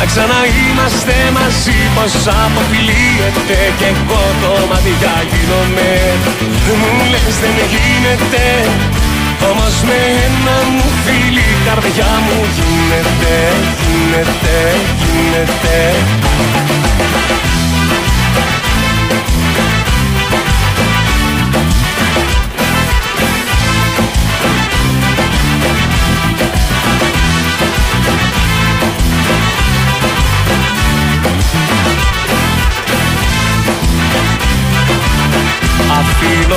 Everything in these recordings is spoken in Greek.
να ξαναείμαστε μαζί πως αποφυλίεται Και εγώ το μάτια γίνομαι. Μου λες δεν γίνεται Όμως με ένα μου φίλη καρδιά μου γίνεται Γίνεται, γίνεται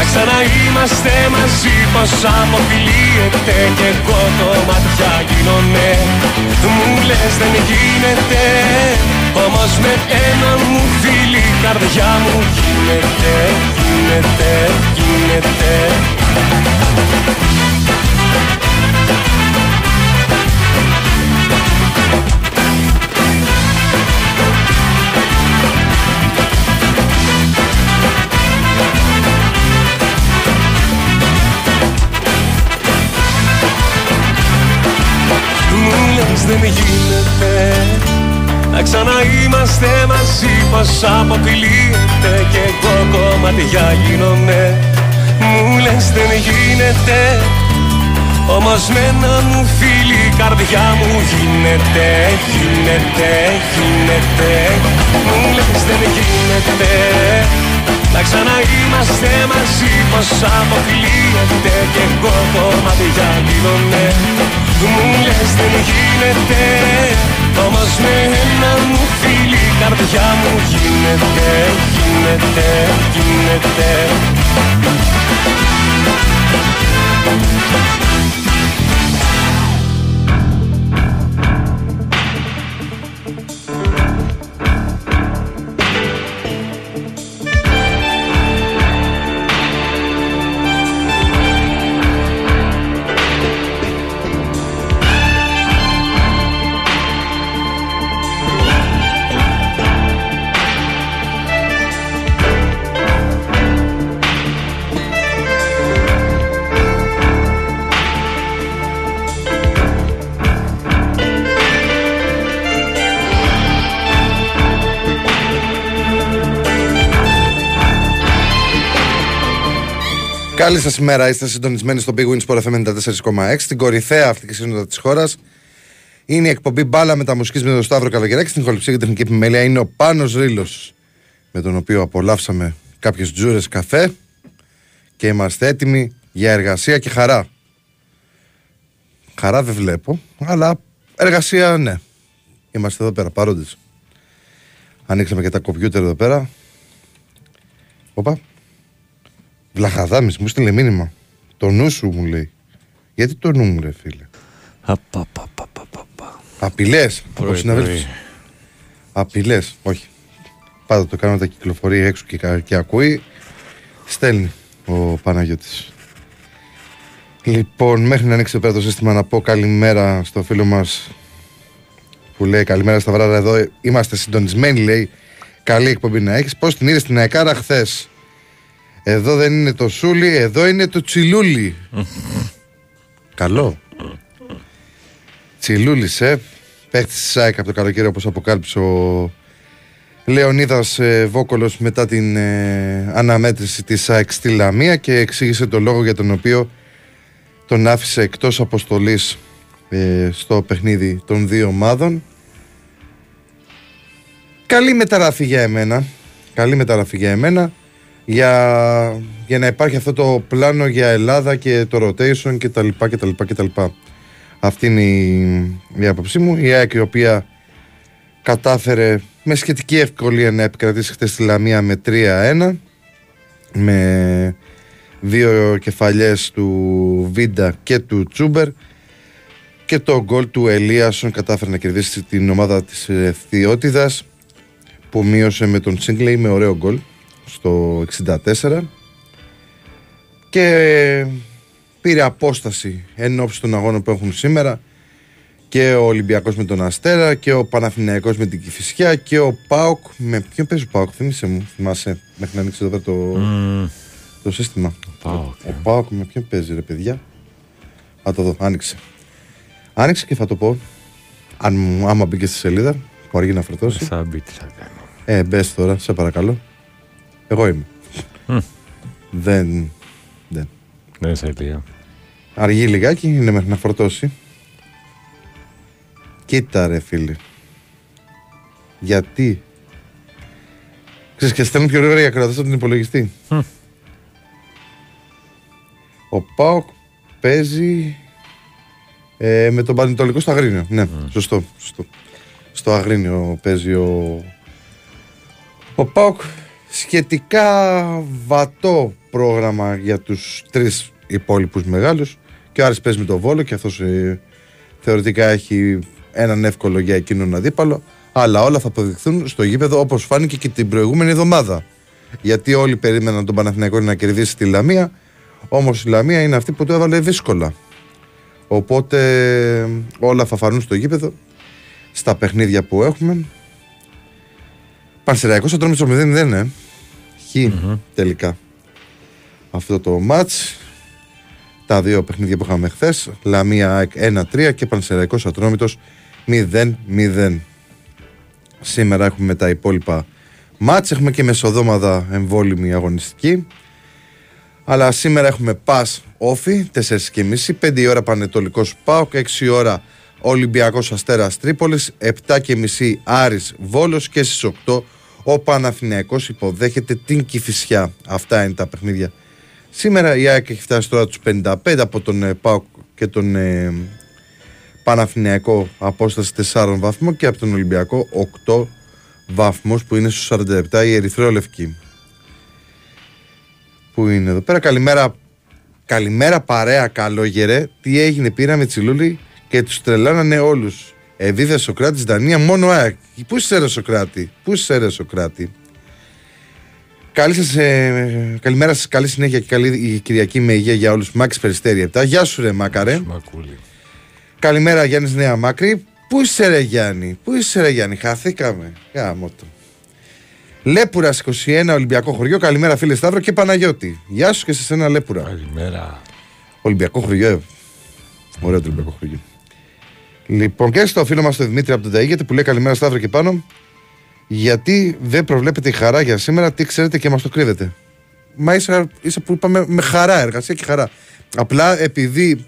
να ξαναείμαστε μαζί πως αποφυλίεται Κι εγώ το μάτια γίνομαι. Μου λες δεν γίνεται Όμως με ένα μου φίλη καρδιά μου Γίνεται, γίνεται, κομμάτια γίνομαι. Μου λες δεν γίνεται όμως με ένα μου φίλη η καρδιά μου γίνεται, γίνεται, γίνεται. Μου λες δεν γίνεται να ξαναείμαστε μαζί πως αποκλείεται. Και εγώ κομμάτια γίνομαι Μου λες δεν γίνεται. Όμως με ένα μου φίλη η καρδιά μου γίνεται Γίνεται, γίνεται Καλή σας ημέρα. Είστε συντονισμένοι στο Big Win Sport FM 94,6. Στην κορυφαία αυτή τη σύνοδο της χώρας. Είναι η εκπομπή μπάλα με τα μουσικής με τον Σταύρο Καλογεράκη. Στην χοληψία και τεχνική επιμέλεια είναι ο Πάνος Ρήλο. Με τον οποίο απολαύσαμε κάποιες τζούρες καφέ. Και είμαστε έτοιμοι για εργασία και χαρά. Χαρά δεν βλέπω, αλλά εργασία ναι. Είμαστε εδώ πέρα παρόντες. Ανοίξαμε και τα κομπιούτερ εδώ πέρα. Οπα. Βλαχαδάμι, μου στείλε μήνυμα. Το νου σου μου λέει. Γιατί το νου μου, ρε φίλε; Απειλές από συναδέλφου. Απειλές, όχι. Πάντα το κάνω τα κυκλοφορεί έξω και, και ακούει. Στέλνει ο Παναγιώτης. Λοιπόν, μέχρι να ανοίξει πέρα το σύστημα να πω καλημέρα στο φίλο μας που λέει καλημέρα στα βράδια εδώ. Είμαστε συντονισμένοι, λέει. Καλή εκπομπή να έχεις. Πώς την είδες στην Αεκάρα χθες; Εδώ δεν είναι το σούλι, εδώ είναι το τσιλούλι. Καλό. Τσιλούλι, ε. Παίχτης της ΣΑΕΚ από το καλοκαίρι όπως αποκάλυψε ο Λεωνίδας ε, Βόκολος μετά την ε, αναμέτρηση της ΣΑΕΚ στη Λαμία και εξήγησε το λόγο για τον οποίο τον άφησε εκτός αποστολής ε, στο παιχνίδι των δύο ομάδων. Καλή μεταγραφή για εμένα. Καλή μεταγραφή για εμένα για, για να υπάρχει αυτό το πλάνο για Ελλάδα και το rotation και τα λοιπά και τα λοιπά και τα λοιπά. Αυτή είναι η, η άποψή μου. Η ΑΕΚ η οποία κατάφερε με σχετική ευκολία να επικρατήσει χτες στη Λαμία με 3-1 με δύο κεφαλιές του Βίντα και του Τσούμπερ και το γκολ του Ελίασον κατάφερε να κερδίσει την ομάδα της Θεότητας που μείωσε με τον Σίγκλεϊ με ωραίο γκολ στο 64 και πήρε απόσταση εν ώψη των αγώνων που έχουν σήμερα και ο Ολυμπιακός με τον Αστέρα και ο Παναθηναϊκός με την Κηφισιά και ο Πάοκ με ποιον παίζει ο Πάοκ θυμίσαι μου θυμάσαι μέχρι να ανοίξεις εδώ το, το σύστημα. Ο Πάοκ, ο, Πάοκ με ποιον παίζει ρε παιδιά; Α το δω άνοιξε. Άνοιξε και θα το πω αν, άμα μπήκες στη σελίδα που αργεί να φορτώσει θα μπει τι θα κάνω. Ε μπες τώρα σε παρακαλώ εγώ είμαι. Δεν. Δεν. Δεν είσαι αιτία. Αργεί λιγάκι, είναι μέχρι να φορτώσει. Κοίτα ρε φίλε. Γιατί; Ξέρεις και στέλνουν πιο γρήγορα για κρατάς από την υπολογιστή. Ο Πάοκ παίζει ε, με τον Πανετολικό στο Αγρίνιο. Ναι, σωστό, σωστό. Στο Αγρίνιο παίζει ο, ο Πάοκ σχετικά βατό πρόγραμμα για τους τρεις υπόλοιπους μεγάλους. Και ο Άρης παίζει με τον Βόλο και αυτός ε, θεωρητικά έχει έναν εύκολο για εκείνον αντίπαλο. Αλλά όλα θα αποδειχθούν στο γήπεδο όπως φάνηκε και την προηγούμενη εβδομάδα. Γιατί όλοι περίμεναν τον Παναθηναϊκό να κερδίσει τη Λαμία όμως η Λαμία είναι αυτή που το έβαλε δύσκολα. Οπότε όλα θα φανούν στο γήπεδο στα παιχνίδια που έχουμε Πανσεραϊκός στο τρόμο 0-0, ε. Χ mm-hmm. τελικά. Αυτό το match. Τα δύο παιχνίδια που είχαμε χθες. Λαμία 1-3 και Πανσεραϊκός Ατρόμητος 0-0. Σήμερα έχουμε τα υπόλοιπα μάτς. Έχουμε και μεσοδόμαδα εμβόλυμη αγωνιστική. Αλλά σήμερα έχουμε πας όφι 4.30, 5 η ώρα Πανετολικός Πάοκ, 6 η ώρα Ολυμπιακός Αστέρας Τρίπολης, 7.30 Άρης Βόλος και στις 8 ο Παναθηναϊκός υποδέχεται την Κηφισιά. Αυτά είναι τα παιχνίδια. Σήμερα η ΑΕΚ έχει φτάσει τώρα τους 55 από τον ε, ΠΑΟΚ και τον ε, Παναθηναϊκό απόσταση 4 βαθμών και από τον Ολυμπιακό 8 βαθμούς που είναι στους 47 η Ερυθρόλευκη. Που είναι εδώ πέρα; Καλημέρα, καλημέρα παρέα καλόγερε. Τι έγινε πήραμε τσιλούλη και τους τρελάνανε όλους. Εδίδε Σοκράτη, Δανία, μόνο ΑΕΚ. Πού είσαι, ρε Σοκράτη, πού είσαι, ρε Σοκράτη; Καλή σας, ε, καλημέρα σας, καλή συνέχεια και καλή η Κυριακή με υγεία για όλους. Μάκης Περιστέρη 7. Γεια σου, ρε Μάκαρε. Καλημέρα, Γιάννης Νέα Μάκρη. Πού είσαι, ρε Γιάννη, πού είσαι, ρε Γιάννη, χαθήκαμε. Γάμο το. Λέπουρα 21 Ολυμπιακό χωριό. Καλημέρα, φίλε Σταύρο και Παναγιώτη. Γεια σου και σε ένα Λέπουρα. Καλημέρα. Ολυμπιακό χωριό, ε. Ωραίο το Ολυμπιακό χωριό. Λοιπόν, και στο φίλο μας τον Δημήτρη από τον Ταίγεται που λέει καλημέρα Σταύρο και πάνω. Γιατί δεν προβλέπετε η χαρά για σήμερα, τι ξέρετε και μας το κρύβετε. Μα ίσα, ίσα που είπαμε με χαρά, εργασία και χαρά. Απλά επειδή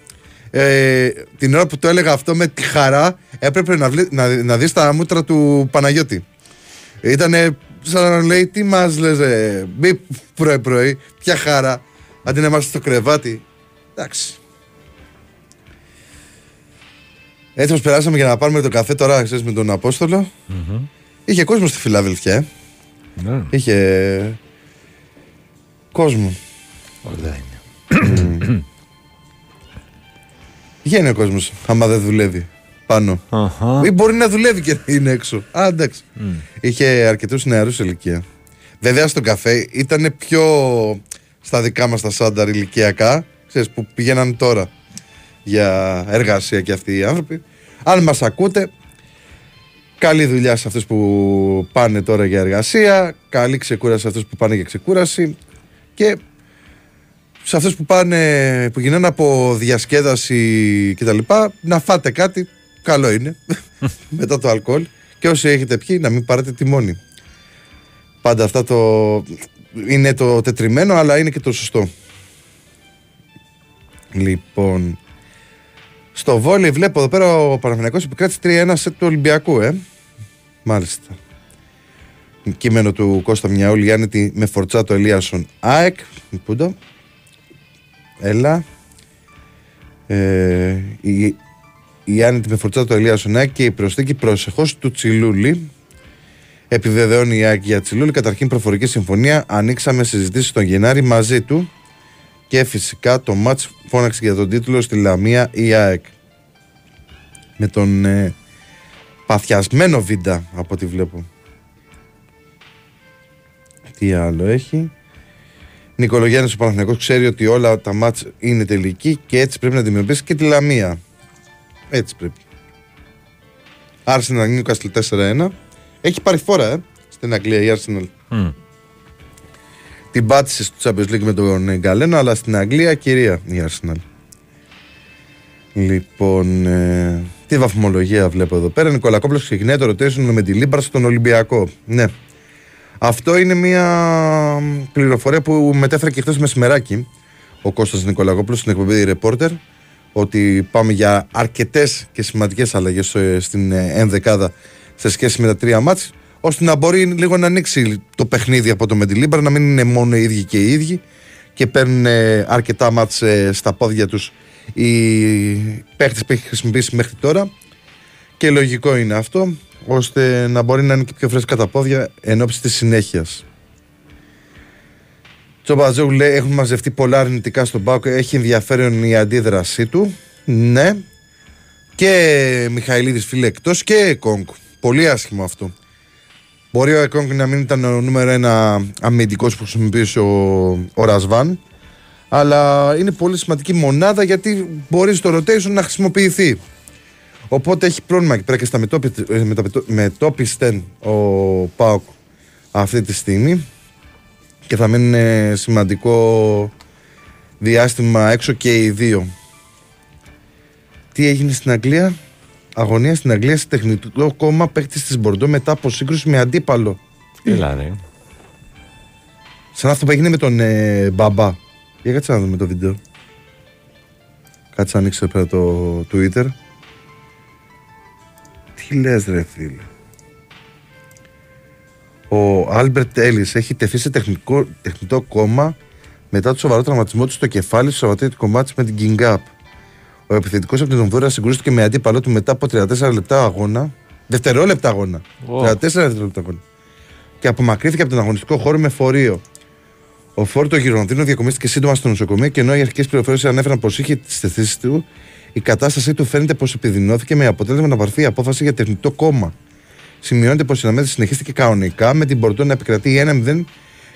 ε, την ώρα που το έλεγα αυτό με τη χαρά έπρεπε να, βλέ, να, να δεις τα μούτρα του Παναγιώτη. Ήτανε σαν να λέει τι μας λες ε, μη πρωί πρωί, ποια χαρά, αντί να είμαστε στο κρεβάτι. Εντάξει. Έτσι όπως περάσαμε για να πάρουμε το καφέ τώρα, ξέρεις, με τον αποστολο Είχε κόσμο στη Φιλαδελφιά. ε. Ναι, Είχε κόσμο. ωραία είναι. Βγαίνει ο κόσμος, άμα δεν δουλεύει πάνω. Αχα. Ή μπορεί να δουλεύει και να είναι έξω. Α, εντάξει. Είχε αρκετούς νεαρούς ηλικία. Βέβαια στον καφέ ήταν πιο στα δικά μας τα σάνταρ ηλικιακά, ξέρεις, που πηγαίναν τώρα για εργασία και αυτοί οι άνθρωποι. Αν μας ακούτε, καλή δουλειά σε αυτούς που πάνε τώρα για εργασία, καλή ξεκούραση σε αυτούς που πάνε για ξεκούραση και σε αυτούς που πάνε, που γυρνάνε από διασκέδαση κτλ. Να φάτε κάτι, καλό είναι, μετά το αλκοόλ. Και όσοι έχετε πιει, να μην πάρετε τιμόνι. Πάντα αυτά το... είναι το τετριμένο, αλλά είναι και το σωστό. Λοιπόν, στο βόλεϊ βλέπω εδώ πέρα ο Παναθηναϊκός επικράτησε 3-1 σε του Ολυμπιακού, ε. Μάλιστα. Κείμενο του Κώστα Μιαούλη Γιάννητη με φορτσάτο Ελίασον ΑΕΚ. Πού το. Έλα. Ε, η, η Άννητη με φορτσάτο Ελίασον ΑΕΚ και η προσθήκη προσεχώς του Τσιλούλη. Επιβεβαιώνει η ΑΕΚ για Τσιλούλη. Καταρχήν προφορική συμφωνία. Ανοίξαμε συζητήσεις τον Γενάρη μαζί του. Και φυσικά το μάτς φώναξε για τον τίτλο στη Λαμία η ΑΕΚ. Με τον ε, παθιασμένο Βίντα από ό,τι βλέπω. Τι άλλο έχει. Νικολογιάννης ο Παναθηναϊκός ξέρει ότι όλα τα μάτς είναι τελική και έτσι πρέπει να αντιμετωπίσει και τη Λαμία. Έτσι πρέπει. Arsenal Newcastle 4-1. Έχει πάρει φόρα, ε, στην Αγγλία η Arsenal. Μμ. Την πάτησε στο Champions League με τον Γκαλένο, αλλά στην Αγγλία κυρία η Arsenal. Λοιπόν, ε, τι βαθμολογία βλέπω εδώ πέρα. Νικολακόπουλος ξεκινάει το rotation Μεντιλίμπαρ στον Ολυμπιακό. Ναι. Αυτό είναι μια πληροφορία που μετέφερε και χθες μεσημεράκι ο Κώστας Νικολακόπουλος στην εκπομπή Reporter ότι πάμε για αρκετές και σημαντικές αλλαγές ε, στην ε, ενδεκάδα σε σχέση με τα τρία ματς ώστε να μπορεί λίγο να ανοίξει το παιχνίδι από τον Μεντιλίμπαρ να μην είναι μόνο οι ίδιοι και οι ίδιοι και παίρνουν ε, αρκετά μάτς ε, στα πόδια τους οι παίχτες που έχει χρησιμοποιήσει μέχρι τώρα και λογικό είναι αυτό ώστε να μπορεί να είναι και πιο φρέσκα τα πόδια εν ώψη της συνέχειας. Τσομπατζόγου λέει έχουν μαζευτεί πολλά αρνητικά στον Πάοκ. Έχει ενδιαφέρον η αντίδρασή του. Ναι. Και Μιχαηλίδης φίλε εκτός και Εκόνγκ. Πολύ άσχημο αυτό. Μπορεί ο Εκόνγκ να μην ήταν ο νούμερο ένα αμυντικός που χρησιμοποιούσε ο, ο Ρασβάν. Αλλά είναι πολύ σημαντική μονάδα γιατί μπορείς στο rotation να χρησιμοποιηθεί. Οπότε έχει πρόβλημα εκεί πέρα και στα μετόπι- ε, μεταπιτο- μετόπιστεν ο Πάοκ αυτή τη στιγμή και θα μείνουν σημαντικό διάστημα έξω και οι δύο. Τι έγινε στην Αγγλία, αγωνία στη Γαλλία σε τεχνητό κώμα παίχτη της Μπορντό μετά από σύγκρουση με αντίπαλο. Έλα ρε. Σαν αυτό που έγινε με τον ε, Μπαμπά. Για κάτσε να δούμε το βίντεο. Κάτσε να ανοίξω εδώ πέρα το Twitter. Τι λες ρε φίλε. Ο Άλμπερτ Έλλης έχει τεθεί σε τεχνικό, τεχνητό κώμα μετά το σοβαρό τραυματισμό του στο κεφάλι στο Σαββατοκύριακο ματς με την Guingamp. Ο επιθετικός από την Ονδούρα συγκρούστηκε με αντίπαλό του μετά από 34 λεπτά αγώνα. Δευτερόλεπτα αγώνα. Ω. 34 δευτερόλεπτα αγώνα. Και απομακρύνθηκε από τον αγωνιστικό χώρο με φορείο. Ο Φόρτο Γυρονδίνο διακομίστηκε σύντομα στο νοσοκομείο και ενώ οι αρχικές πληροφορίες ανέφεραν πως είχε τι θέσει του, η κατάστασή του φαίνεται πως επιδεινώθηκε με αποτέλεσμα να πάρθει η απόφαση για τεχνητό κόμμα. Σημειώνεται πως η αναμέτρηση συνεχίστηκε κανονικά με την Πορτό να επικρατεί 1-0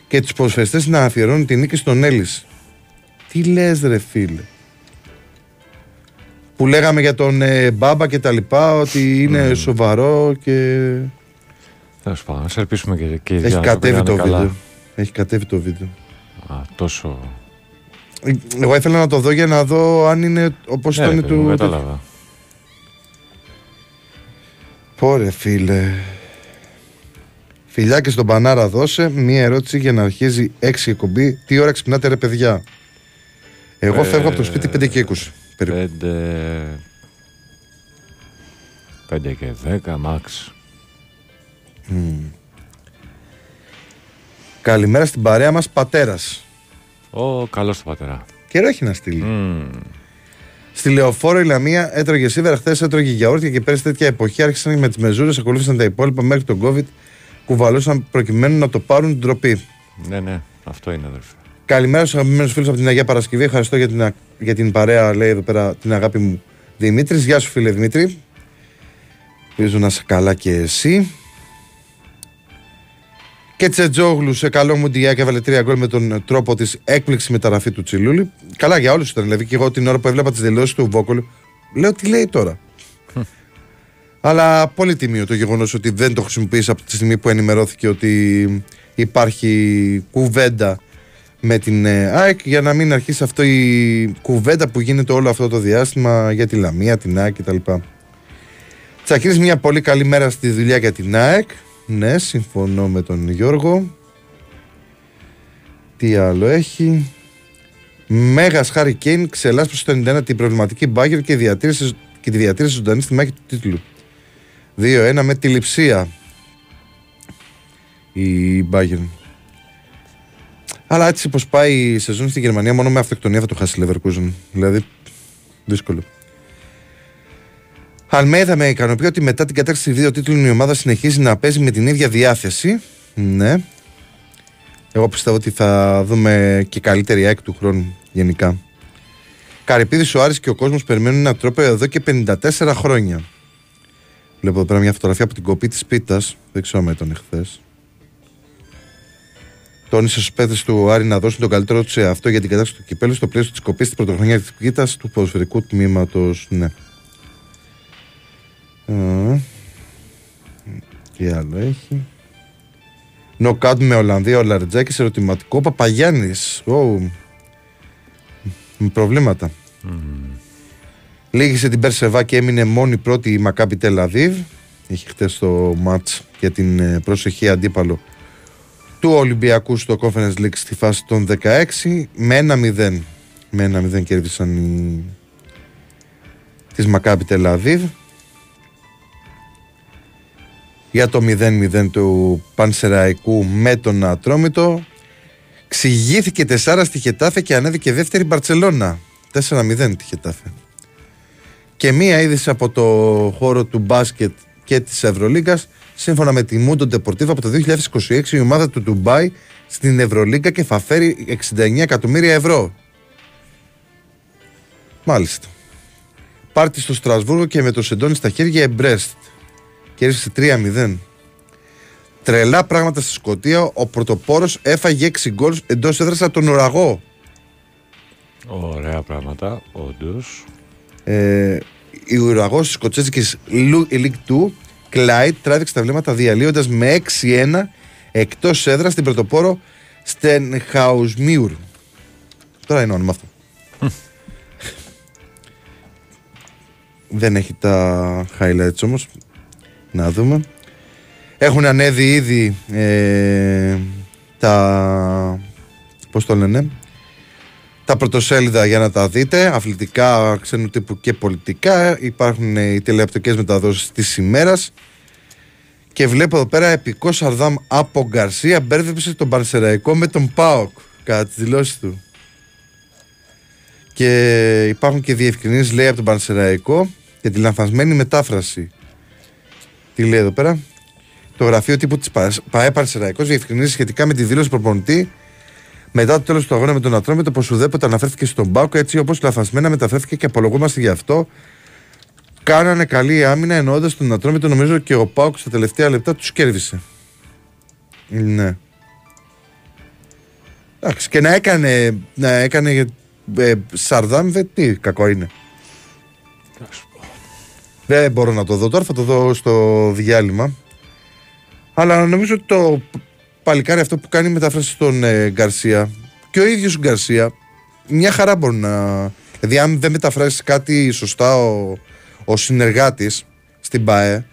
και τους ποδοσφαιριστές να αφιερώνουν την νίκη στον Έλλης. Τι λες, ρε φίλε; Που λέγαμε για τον ε, Μπάμπα και τα λοιπά, ότι είναι σοβαρό και. Τέλος πάντων, ας ελπίσουμε και, και οι δύο Έχει να κατέβει πήγανε το καλά. βίντεο. Έχει κατέβει το βίντεο. Α, τόσο. Εγώ ήθελα να το δω για να δω αν είναι όπως Ναι, ήταν ρε παιδί μου, του. Κατάλαβα. Πόρε φίλε. Φιλιά και στον Πανάρα δώσε μία ερώτηση για να αρχίζει 6 εκπομπή. Τι ώρα ξυπνάτε, ρε παιδιά; Εγώ Ε, φεύγω από το σπίτι 5 και 20. Περίπου. Πέντε... Πέντε και δέκα, μάξ. Καλημέρα στην παρέα μας, πατέρας. Ω, καλώς το πατερά. Καιρό έχει να στείλει. Μμμ. Στη λεωφόρο η Λαμία έτρωγε σίδερα, χθες έτρωγε γιαούρτια και πέρυσι τέτοια εποχή άρχισαν με τις μεζούρες, ακολούθησαν τα υπόλοιπα μέχρι τον COVID. Κουβαλούσαν προκειμένου να το πάρουν την τροπή. Ναι, ναι, αυτό είναι αδερφέ. Καλημέρα στους αγαπημένους φίλους από την Αγία Παρασκευή. Ευχαριστώ για την, α- για την παρέα, λέει εδώ πέρα την αγάπη μου Δημήτρης. Γεια σου, φίλε Δημήτρη. Ελπίζω να είσαι καλά και εσύ. Και Τσετζόγλου σε καλό μου και έβαλε τρία γκολ με τον τρόπο της έκπληξη μεταγραφή του Τσιλούλη. Καλά για όλους ήταν. Δηλαδή και εγώ την ώρα που έβλεπα τις δηλώσεις του Βόκολου, λέω τι λέει τώρα; Αλλά πολύ τιμίο το γεγονός ότι δεν το χρησιμοποίησε από τη στιγμή που ενημερώθηκε ότι υπάρχει κουβέντα με την ε, ΑΕΚ για να μην αρχίσει αυτό η κουβέντα που γίνεται όλο αυτό το διάστημα για τη Λαμία, την ΑΕΚ κτλ. Τσακίρης μια πολύ καλή μέρα στη δουλειά για την ΑΕΚ. Ναι, συμφωνώ με τον Γιώργο. Τι άλλο έχει; Μέγας Χάρη Κέιν ξελάσπωσε στο 91 την προβληματική μπάγκερ και, διατήρησε, και τη διατήρησε ζωντανή στη μάχη του τίτλου. 2-1 με τη λειψία. Η μπάγκερ. Αλλά έτσι πως πάει η σεζόν στη Γερμανία, μόνο με αυτοκτονία θα το χάσει η Leverkusen. Δηλαδή, δύσκολο. Αλμέδα με ικανοποιεί ότι μετά την κατάξυση δύο τίτλων η ομάδα συνεχίζει να παίζει με την ίδια διάθεση. Ναι. Εγώ πιστεύω ότι θα δούμε και καλύτερη ΑΕΚ του χρόνου γενικά. Καρυπίδης, ο Άρης και ο κόσμος περιμένουν ένα τρόπο εδώ και 54 χρόνια. Βλέπω εδώ πέρα μια φωτογραφία από την κοπή της πίτας. Δεν ξέρω αν ήταν εχθές. Τόνισε στους παίκτες του Άρη να δώσουν τον καλύτερο τους σε αυτό για την κατάσταση του κυπέλου στο πλαίσιο της κοπής της πρωτοχρονιάς της πίτα του ποδοσφαιρικού τμήματος. Ναι. Α, Τι άλλο έχει. Νοκάτ με Ολλανδία ο Λαριτζάκης, ερωτηματικό Παπαγιάννης. Με προβλήματα. Λίγησε την Περσεβά και έμεινε μόνη πρώτη η Μακάπη Τελαβίβ. Έχει χτες το μάτς για την ε, προσεχή αντίπαλο του Ολυμπιακού στο Conference League στη φάση των 16 με 1-0. Με 1-0 κέρδισαν οι... τις Μακάπη Τελαβίβ. Για το 0-0 του Πανσεραϊκού με τον Ατρόμητο. Ξηγήθηκε 4 στη Χετάφε και ανέβηκε δεύτερη Μπαρτσελώνα. 4-0 τη Χετάφε. Και μία είδηση από το χώρο του μπάσκετ και της Ευρωλίγκας σύμφωνα με τη Mundo Deportiva από το 2026 η ομάδα του Ντουμπάι στην Ευρωλίγκα και θα φέρει 69 εκατομμύρια ευρώ. Μάλιστα. Πάρτι στο Στρασβούργο και με το Σεντόνι στα χέρια Εμπρέστ. Κέρδισε 3-0. Τρελά πράγματα στη Σκωτία. Ο πρωτοπόρος έφαγε 6 γκολς εντός έδρας από τον ουραγό. Ωραία πράγματα, όντως. Ε, η ουραγό τη Σκοτσέζικη League 2, Κλάιτ, τράβηξε τα βλέμματα διαλύοντας με 6-1 εκτός έδρας στην πρωτοπόρο Στενχαουσμίουρ. Τώρα είναι όνομα αυτό. Δεν έχει τα highlights όμως Να δούμε Έχουν ανέβει ήδη ε, Τα Πώς το λένε τα πρωτοσέλιδα για να τα δείτε, αθλητικά, ξένου τύπου και πολιτικά. Υπάρχουν ε, οι τηλεοπτικές μεταδόσεις της ημέρας. Και βλέπω εδώ πέρα επικό Σαρδάμ από Γκαρσία μπέρδεψε τον Παρσεραϊκό με τον Πάοκ κατά τις δηλώσεις του. Και υπάρχουν και διευκρινήσεις λέει από τον Παρσεραϊκό για τη λανθασμένη μετάφραση. Τι λέει εδώ πέρα; Το γραφείο τύπου της ΠαΕ Παρσεραϊκός διευκρινίζει σχετικά με τη δήλωση προπονητή μετά το τέλος του αγώνα με τον Ατρόμητο, πω ουδέποτε αναφέρθηκε στον Μπάουκ, έτσι όπως λαθασμένα μεταφέρθηκε και απολογούμαστε γι' αυτό. Κάνανε καλή άμυνα εννοώντας τον Ατρόμητο, νομίζω και ο Πάουκ στα τελευταία λεπτά τους κέρδισε. Ναι. Εντάξει, και να έκανε, να έκανε ε, Σαρδάμ, δεν τι κακό είναι. Δεν μπορώ να το δω τώρα, θα το δω στο διάλειμμα. Αλλά νομίζω ότι το παλικάρι αυτό που κάνει μετάφραση στον ε, Γκαρσία και ο ίδιος ο Γκαρσία μια χαρά μπορεί να... Δηλαδή αν δεν μεταφράσει κάτι σωστά ο, ο συνεργάτης στην ΠΑΕ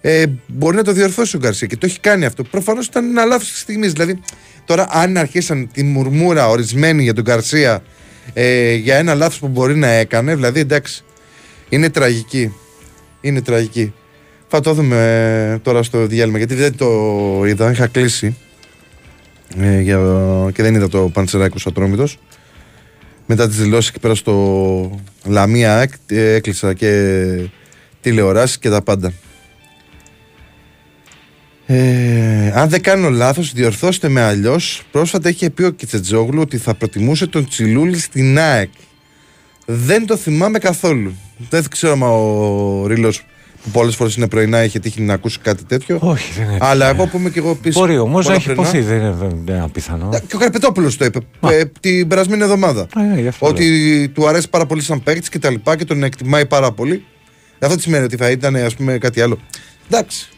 ε, μπορεί να το διορθώσει ο Γκαρσία και το έχει κάνει αυτό. Προφανώς ήταν ένα λάθος της στιγμής. Δηλαδή, τώρα, αν αρχίσαν τη μουρμούρα ορισμένη για τον Γκαρσία ε, για ένα λάθος που μπορεί να έκανε, δηλαδή εντάξει, είναι τραγική. Είναι τραγική. Θα το δούμε ε, τώρα στο διάλειμμα γιατί δεν το είδα, είχα κλείσει ε, για, και δεν είδα το Παντσεράκο Ατρόμητος. Μετά τις δηλώσεις εκεί πέρα στο Λαμία ε, έκλεισα και τηλεοράσει και τα πάντα. Ε, αν δεν κάνω λάθος, διορθώστε με αλλιώς Πρόσφατα είχε πει ο Κιτσετζόγλου ότι θα προτιμούσε τον Τσιλούλη στην ΑΕΚ. Δεν το θυμάμαι καθόλου. Δεν ξέρω αν ο Ρίλος που πολλές φορές είναι πρωινά είχε τύχει να ακούσει κάτι τέτοιο. Όχι, δεν είναι. Αλλά εγώ που είμαι και εγώ πίσω. Μπορεί όμως να πολλά έχει πρωινά. υποθεί, δεν είναι, δεν είναι απίθανο. Και ο Καρπετόπουλος το είπε ε, την περασμένη εβδομάδα. Ε, γι' αυτό Ότι του αρέσει πάρα πολύ σαν παίκτης και τα λοιπά και τον εκτιμάει πάρα πολύ. Αυτό τι σημαίνει ότι θα ήταν ας πούμε κάτι άλλο. Εντάξει.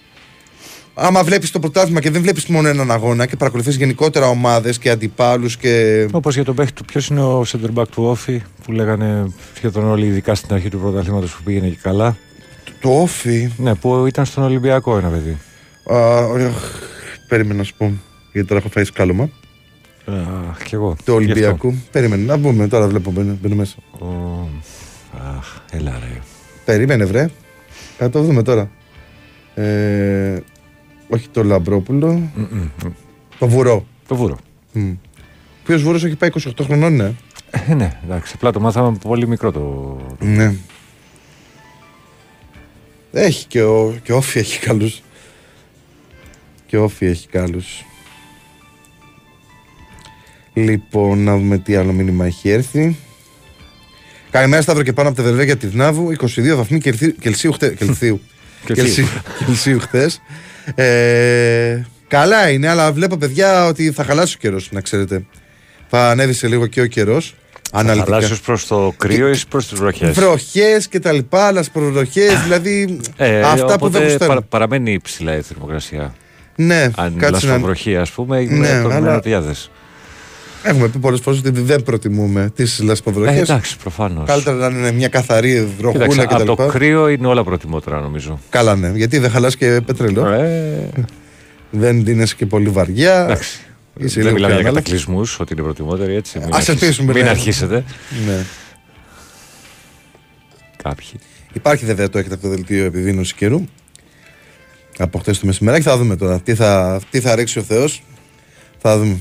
Άμα βλέπεις το πρωτάθλημα και δεν βλέπεις μόνο έναν αγώνα και παρακολουθείς γενικότερα ομάδες και αντιπάλους και. Όπως για τον παίχτη του, ποιος είναι ο center back του Όφη που λέγανε σχεδόν όλοι, ειδικά στην αρχή του πρωταθλήματος που πήγαινε και καλά. Το όφι. Ναι, που ήταν στον Ολυμπιακό ένα παιδί. Α, αχ, περίμενα να σου πω. Γιατί τώρα έχω φάει σκάλωμα. Αχ, κι εγώ. Το Γι' αυτό. Ολυμπιακού. Περίμενε. Να μπούμε τώρα, βλέπω. Μπαίνω, μπαίνω μέσα. Ο... Αχ, έλα ρε. Περίμενε, βρε. Θα το δούμε τώρα. Ε, όχι το Λαμπρόπουλο. Μμμ. Το Βουρό. Το βούρο. Ποιος Βουρός έχει πάει 28 χρονών, ναι. Ε, ναι, εντάξει. Απλά το μάθαμε από πολύ μικρό το. Ναι. Έχει και ο, και ο Όφη έχει καλούς. Και ο Όφη έχει καλούς. Λοιπόν, να δούμε τι άλλο μήνυμα έχει έρθει. Καλημέρα Σταύρο και πάνω από τα Βερβέγια τη Νάβου. 22 βαθμοί Κελθίου- Κελσίου, χτε, Κελθίου. Κελσίου. Κελσίου, Κελσίου χθες. Ε, καλά είναι, αλλά βλέπω παιδιά ότι θα χαλάσει ο καιρός, να ξέρετε. Θα ανέβει σε λίγο και ο καιρός. Αναλυτικά. Αλλάζει προς το κρύο ή προς τις βροχές. Βροχές και τα λοιπά, αλλά προβροχέ, δηλαδή αυτά που δεν γουστάρουν. Ε, παρα, παραμένει υψηλά η θερμοκρασία. Ναι, Αν κάτσε μιλάς να. βροχή, ας πούμε, Ναι, είναι το αλλά- μενοτιάδε. Έχουμε πει πολλές φορές ότι δεν προτιμούμε τις Ε, λασποβροχέ. εντάξει, προφανώς. Καλύτερα να είναι μια καθαρή βροχούλα από το κτλ. κρύο είναι όλα προτιμότερα, νομίζω. Καλά, ναι, γιατί δεν χαλάς και πετρέλαιο. Ε, Δεν δίνεσαι και πολύ βαριά. εντάξει. Είσαι Δεν λίγο μιλάμε για κανάλα. κατακλυσμούς, ότι είναι προτιμότεροι έτσι. Μην Ας αρχίσ- ελπίσουμε, Μην ναι. αρχίσετε. Ναι. Κάποιοι. Υπάρχει βέβαια το έκτακτο δελτίο επιδείνωσης καιρού. Από χτες το μεσημέρι. Θα δούμε τώρα τι θα, τι θα ρίξει ο Θεός. Θα δούμε.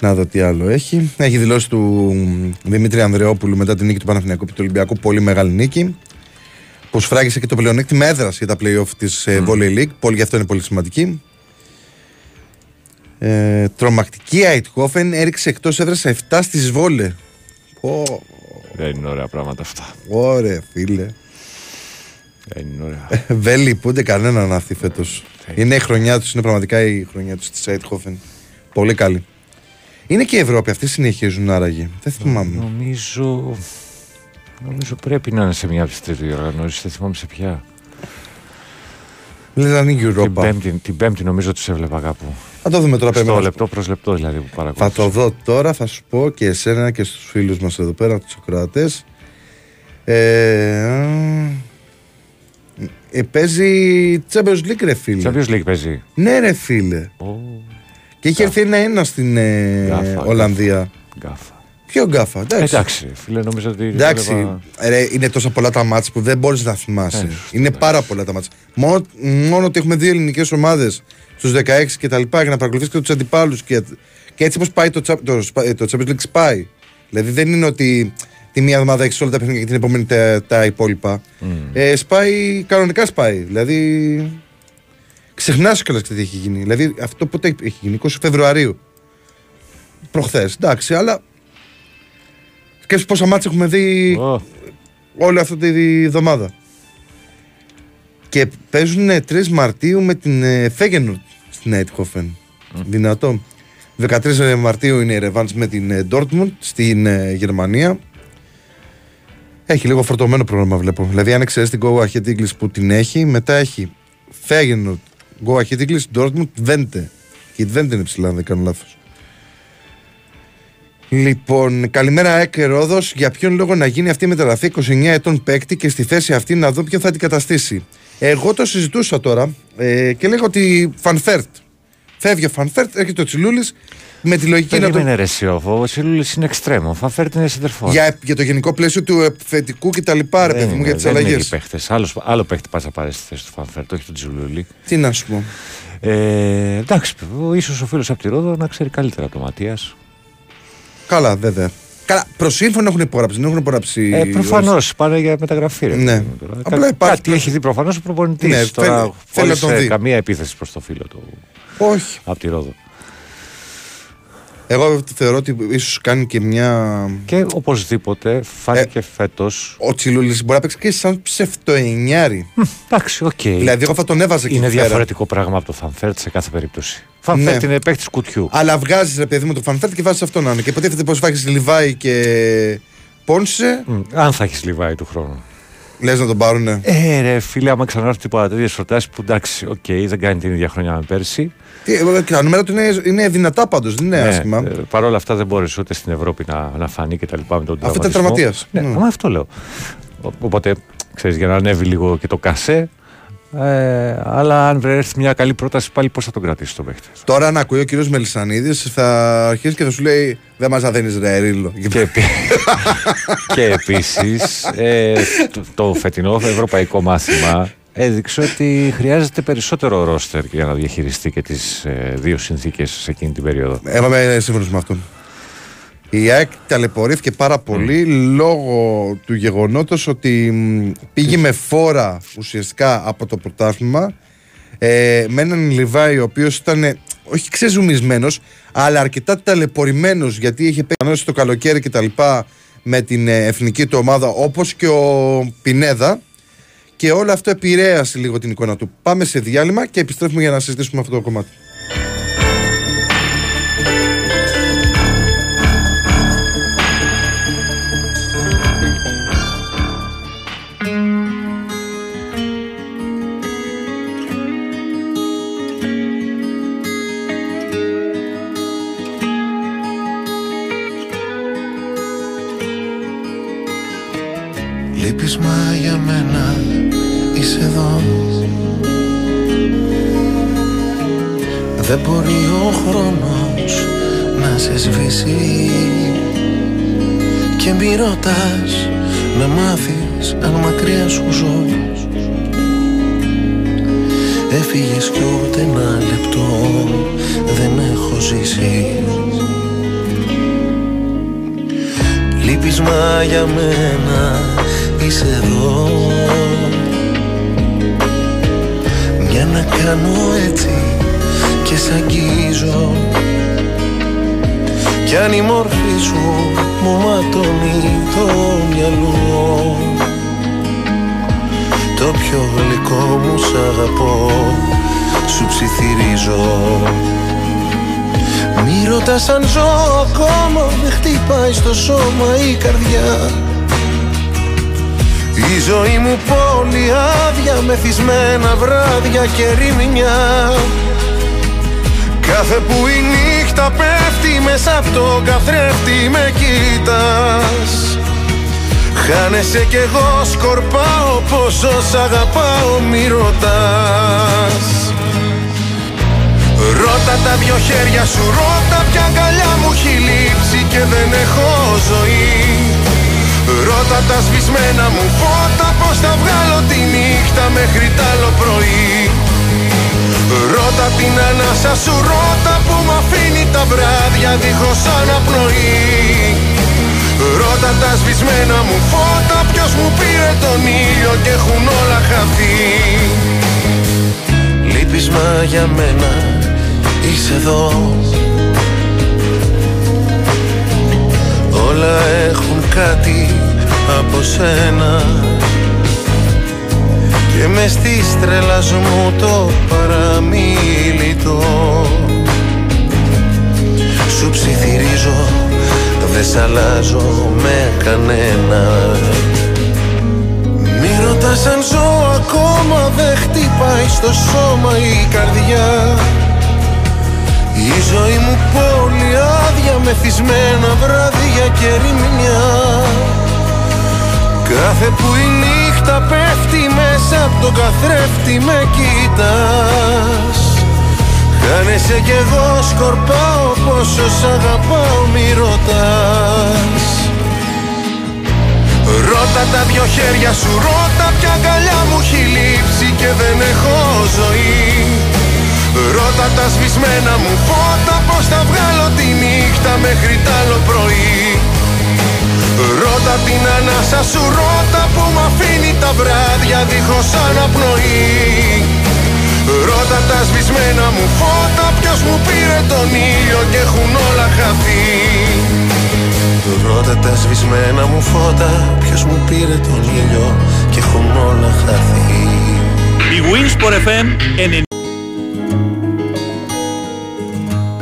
Να δω τι άλλο έχει. Έχει δηλώσει του μ, Δημήτρη Ανδρεόπουλου μετά την νίκη του Παναθηναϊκού και του Ολυμπιακού πολύ μεγάλη νίκη. Που σφράγισε και το πλεονέκτημα έδρας για τα playoff της mm. Volley League. Πολύ, γι' αυτό είναι πολύ σημαντική. Ε, τρομακτική Αιτχόφεν έριξε εκτός έδρας 7 στις βόλε. Πω, Δεν είναι ωραία πράγματα αυτά. Ωραία, φίλε. Δεν είναι ωραία. Δεν λυπούνται κανέναν αυτοί φέτος. Είναι η χρονιά τους, είναι πραγματικά η χρονιά τους της Αιτχόφεν. Πολύ καλή. Είναι και η Ευρώπη, αυτοί συνεχίζουν άραγε. Δεν θυμάμαι. Νομίζω. Νομίζω πρέπει να είναι σε μια από τι τρει διοργανώσει. Δεν θυμάμαι σε ποια. Λες να είναι η Την Europa. πέμπτη, την πέμπτη νομίζω τους έβλεπα κάπου. Θα το δούμε τώρα Στο πέμπτη. λεπτό προς λεπτό δηλαδή που Θα παρακολουθώ. το δω τώρα, θα σου πω και εσένα και στους φίλους μας εδώ πέρα, τους ακροατές. Ε, α, ε, παίζει Champions League ρε φίλε. Champions League παίζει. Ναι ρε φίλε. Ω, Και είχε έρθει ένα-ένα στην ε, Γκάφα, Ολλανδία. γκάφα. Ποιο γκάφα, εντάξει. Εντάξει, φίλε, νομίζω ότι. Εντάξει, έβλεπα- ρε, είναι τόσα πολλά τα ματς που δεν μπορείς να θυμάσαι. Ε, σωστό, είναι πάρα πολλά τα ματς. Μόνο, μόνο ότι έχουμε δύο ελληνικές ομάδες στους 16 και τα λοιπά για να παρακολουθείς και τους αντιπάλους και, και έτσι όπως πάει το, Cha- το, Spa- το Champions League σπάει. Δηλαδή δεν είναι ότι τη μία εβδομάδα έχεις όλα τα παιχνίδια και την επόμενη τα, τα υπόλοιπα. Ε, σπάει, κανονικά σπάει. Δηλαδή ξεχνάς κιόλας τι έχει γίνει. Δηλαδή αυτό πότε έχει γίνει, 20 Φεβρουαρίου. Προχθές, εντάξει, αλλά σκέψου πόσα μάτια έχουμε δει Ω, όλη αυτή τη εβδομάδα. Και παίζουν 3 Μαρτίου με την Φέγενορτ στην Αιτχόφεν. Δυνατό. 13 Μαρτίου είναι η ρεβάνς με την Dortmund στην ε, Γερμανία. Έχει λίγο φορτωμένο πρόγραμμα βλέπω. Δηλαδή αν εξαιρέσεις την Go Ahead Eagles που την έχει, μετά έχει Feyenoord, Go Ahead Eagles, Dortmund, Twente. Και η Twente είναι ψηλά αν δεν κάνω λάθος. Λοιπόν, καλημέρα ΑΕΚ Ρόδος. Για ποιον λόγο να γίνει αυτή η μεταγραφή 29 ετών παίκτη και στη θέση αυτή να δω ποιον θα την καταστήσει. Εγώ το συζητούσα τώρα ε, και λέγω ότι Φαν Βερτ. Φεύγει ο Φαν Βερτ, έρχεται ο Τσιλούλης με τη λογική Δεν να το. είναι ρε εσύ, ο ο Τσιλούλης είναι εξτρέμ. Ο Φαν Βερτ είναι σεντερφόρ. Για, για το γενικό πλαίσιο του επιθετικού κτλ. Ρε Δεν παιδί μου, είναι- για τις δεν είναι αλλαγές. οι παίχτες. Άλλος- Άλλο παίχτη πα να πάρει στη θέση του Φαν Βερτ, όχι του Τσιλούλη. Τι να σου πω. Ε, εντάξει, ίσως ο φίλος από τη Ρόδο να ξέρει καλύτερα από τον Ματίας. Καλά, βέβαια. Καλά, προ σύμφωνο έχουν υπογράψει. Δεν έχουν υπογράψει. Ε, Προφανώς πάνε για μεταγραφή. Ρε, Ναι. παιδί μου τώρα. Απλά Κα- υπάρχει- Κάτι έχει δει προφανώς ο προπονητής. Ναι, τώρα, θέλει- θέλει να χωρίς, τον ε, δει. καμία επίθεση προς το φίλο του Όχι. από τη Ρόδο. Εγώ θεωρώ ότι ίσως κάνει και μια. Και οπωσδήποτε φάνηκε Ε, φέτος. Ο Τσιλούλης μπορεί να παίξει και σαν ψευτοενιάρη. Εντάξει, οκ. δηλαδή, εγώ θα τον έβαζα εκεί Είναι πέρα. διαφορετικό πράγμα από το Φαν Βερτ σε κάθε περίπτωση. Φαν Βερτ Ναι. είναι παίχτη κουτιού. Αλλά βγάζεις ρε παιδί μου το Φαν Βερτ και βάζεις αυτό να είναι. Και υποτίθεται πως βάζει Λιβάι και Πόνσε. Μ, Αν θα έχεις Λιβάι του χρόνου. Λες να τον πάρουνε. Ε, ρε φίλε, άμα ξανάρθει τίποτα τέτοιες πρόταση που εντάξει, οκ, δεν κάνει την ίδια χρονιά με πέρσι. Τι, ε, και τα νούμερα του είναι, είναι δυνατά πάντως, δεν είναι άσχημα. ε, Παρ' όλα αυτά δεν μπόρεσε ούτε στην Ευρώπη να, να φανεί και τα λοιπά με τον Αφού ήταν τραυματισμό. τραυματίας. Ναι, Ναι. μα αυτό λέω. Ο- Οπότε, ξέρεις, για να ανέβει λίγο και το κασέ. Ε, αλλά αν βρεθεί μια καλή πρόταση, πάλι πώς θα τον κρατήσει τον παίχτη. Τώρα να ακούει ο κύριος Μελισανίδης θα αρχίσει και θα σου λέει Δεν μας αδένεις ρε Ρίλο. Και, επί... και επίσης ε, το, το φετινό ευρωπαϊκό μάθημα έδειξε ότι χρειάζεται περισσότερο ρόστερ για να διαχειριστεί και τις ε, δύο συνθήκες σε εκείνη την περίοδο. Είμαι σύμφωνο με αυτόν. Η ΑΕΚ ταλαιπωρήθηκε πάρα πολύ λόγω του γεγονότος ότι μ, πήγε με φόρα ουσιαστικά από το πρωτάθλημα ε, με έναν Λιβάη ο οποίος ήταν ε, όχι ξεζουμισμένος αλλά αρκετά ταλαιπωρημένος γιατί είχε παίξει το καλοκαίρι και τα λοιπά με την ε, εθνική του ομάδα όπως και ο Πινέδα και όλο αυτό επηρέασε λίγο την εικόνα του. Πάμε σε διάλειμμα και επιστρέφουμε για να συζητήσουμε αυτό το κομμάτι. Λείπεις μα για μένα είσαι εδώ. Δεν μπορεί ο χρόνος να σε σβήσει. Και μη ρωτάς να μάθεις αν μακριά σου ζω. Έφυγες κι ούτε ένα λεπτό δεν έχω ζήσει. Λείπεις μα για μένα είσαι εδώ. Μια να κάνω έτσι και σ' αγγίζω. Κι αν η μόρφη σου μου ματώνει το μυαλό. Το πιο γλυκό μου σ' αγαπώ σου ψιθυρίζω. Μη ρωτάς αν ζω ακόμα Με χτυπάει στο σώμα η καρδιά Η ζωή μου πόλη άδεια Μεθυσμένα βράδια και ρημινιά. Κάθε που η νύχτα πέφτει Μέσα από τον καθρέφτη με κοίτας Χάνεσαι κι εγώ σκορπάω Πόσο σ' αγαπάω μη ρωτάς. Ρώτα τα δυο χέρια σου, ρώτα ποια αγκαλιά μου έχει λείψει και δεν έχω ζωή Ρώτα τα σβησμένα μου φώτα πως θα βγάλω τη νύχτα μέχρι τ' άλλο πρωί. Ρώτα την ανάσα σου, ρώτα που μ' αφήνει τα βράδια δίχως αναπνοή. Ρώτα τα σβησμένα μου φώτα ποιος μου πήρε τον ήλιο και έχουν όλα χαθεί. Λείπεις μα για μένα είσαι εδώ. Όλα έχουν κάτι από σένα. Και με στη τρέλας μου το παραμίλητο. Σου ψιθυρίζω δεν σ' αλλάζω με κανένα. Μη ρωτάς αν ζω ακόμα δεν χτυπάει στο σώμα η καρδιά η ζωή μου πόλη άδεια Μεθυσμένα βράδια και ρημιά Κάθε που η νύχτα πέφτει μέσα από το καθρέφτη με κοίτας Χάνεσαι κι εγώ σκορπάω πόσο σ' αγαπάω μη ρωτάς. Ρώτα τα δυο χέρια σου, ρώτα ποια αγκαλιά μου έχει λείψει και δεν έχω ζωή Ρώτα τα σβησμένα μου φώτα πως θα βγάλω τη νύχτα μέχρι τ' άλλο πρωί. Ρώτα την ανάσα σου, ρώτα που μ' αφήνει τα βράδια δίχως αναπνοή Ρώτα τα σβησμένα μου φώτα ποιος μου πήρε τον ήλιο και έχουν όλα χαθεί. Ρώτα τα σβησμένα μου φώτα ποιος μου πήρε τον ήλιο και έχουν όλα χαθεί. Η Winsport FM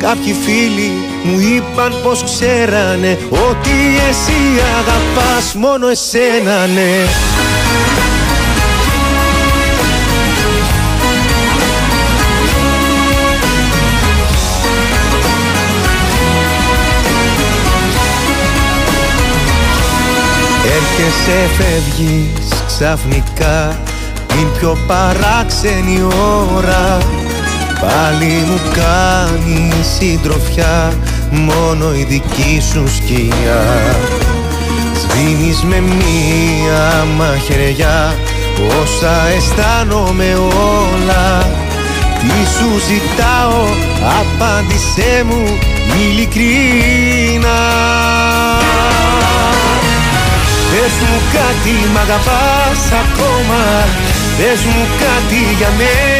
Κάποιοι φίλοι μου είπαν πως ξέρανε Ότι εσύ αγαπάς μόνο εσένα ναι. Έρχεσαι φεύγεις ξαφνικά Την πιο παράξενη ώρα Πάλι μου κάνει συντροφιά Μόνο η δική σου σκιά Σβήνεις με μία μαχαιριά Όσα αισθάνομαι όλα. Τι σου ζητάω Απάντησέ μου ειλικρίνα Πες μου κάτι μ' αγαπάς ακόμα. Πες μου κάτι για μένα. αν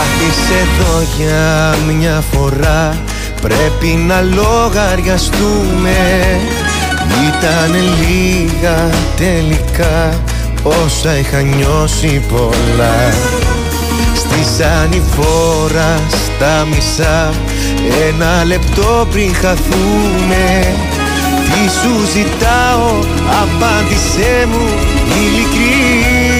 Κάθισε εδώ για μια φορά. Πρέπει να λογαριαστούμε. Ήταν λίγα τελικά. Όσα είχα νιώσει πολλά. Στη ανηφόρα στα μισά. Ένα λεπτό πριν χαθούμε. Τι σου ζητάω Απάντησέ μου ειλικρίνα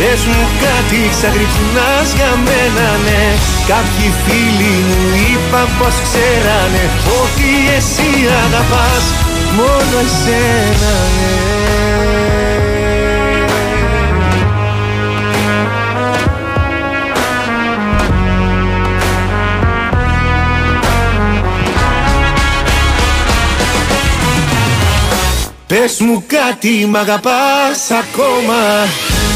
Πες μου κάτι ξαγρυπνάς για μένα ναι. Κάποιοι φίλοι μου είπαν πως ξέρανε Ότι εσύ αγαπάς μόνο εσένα ναι. Πες μου κάτι μ' αγαπάς ακόμα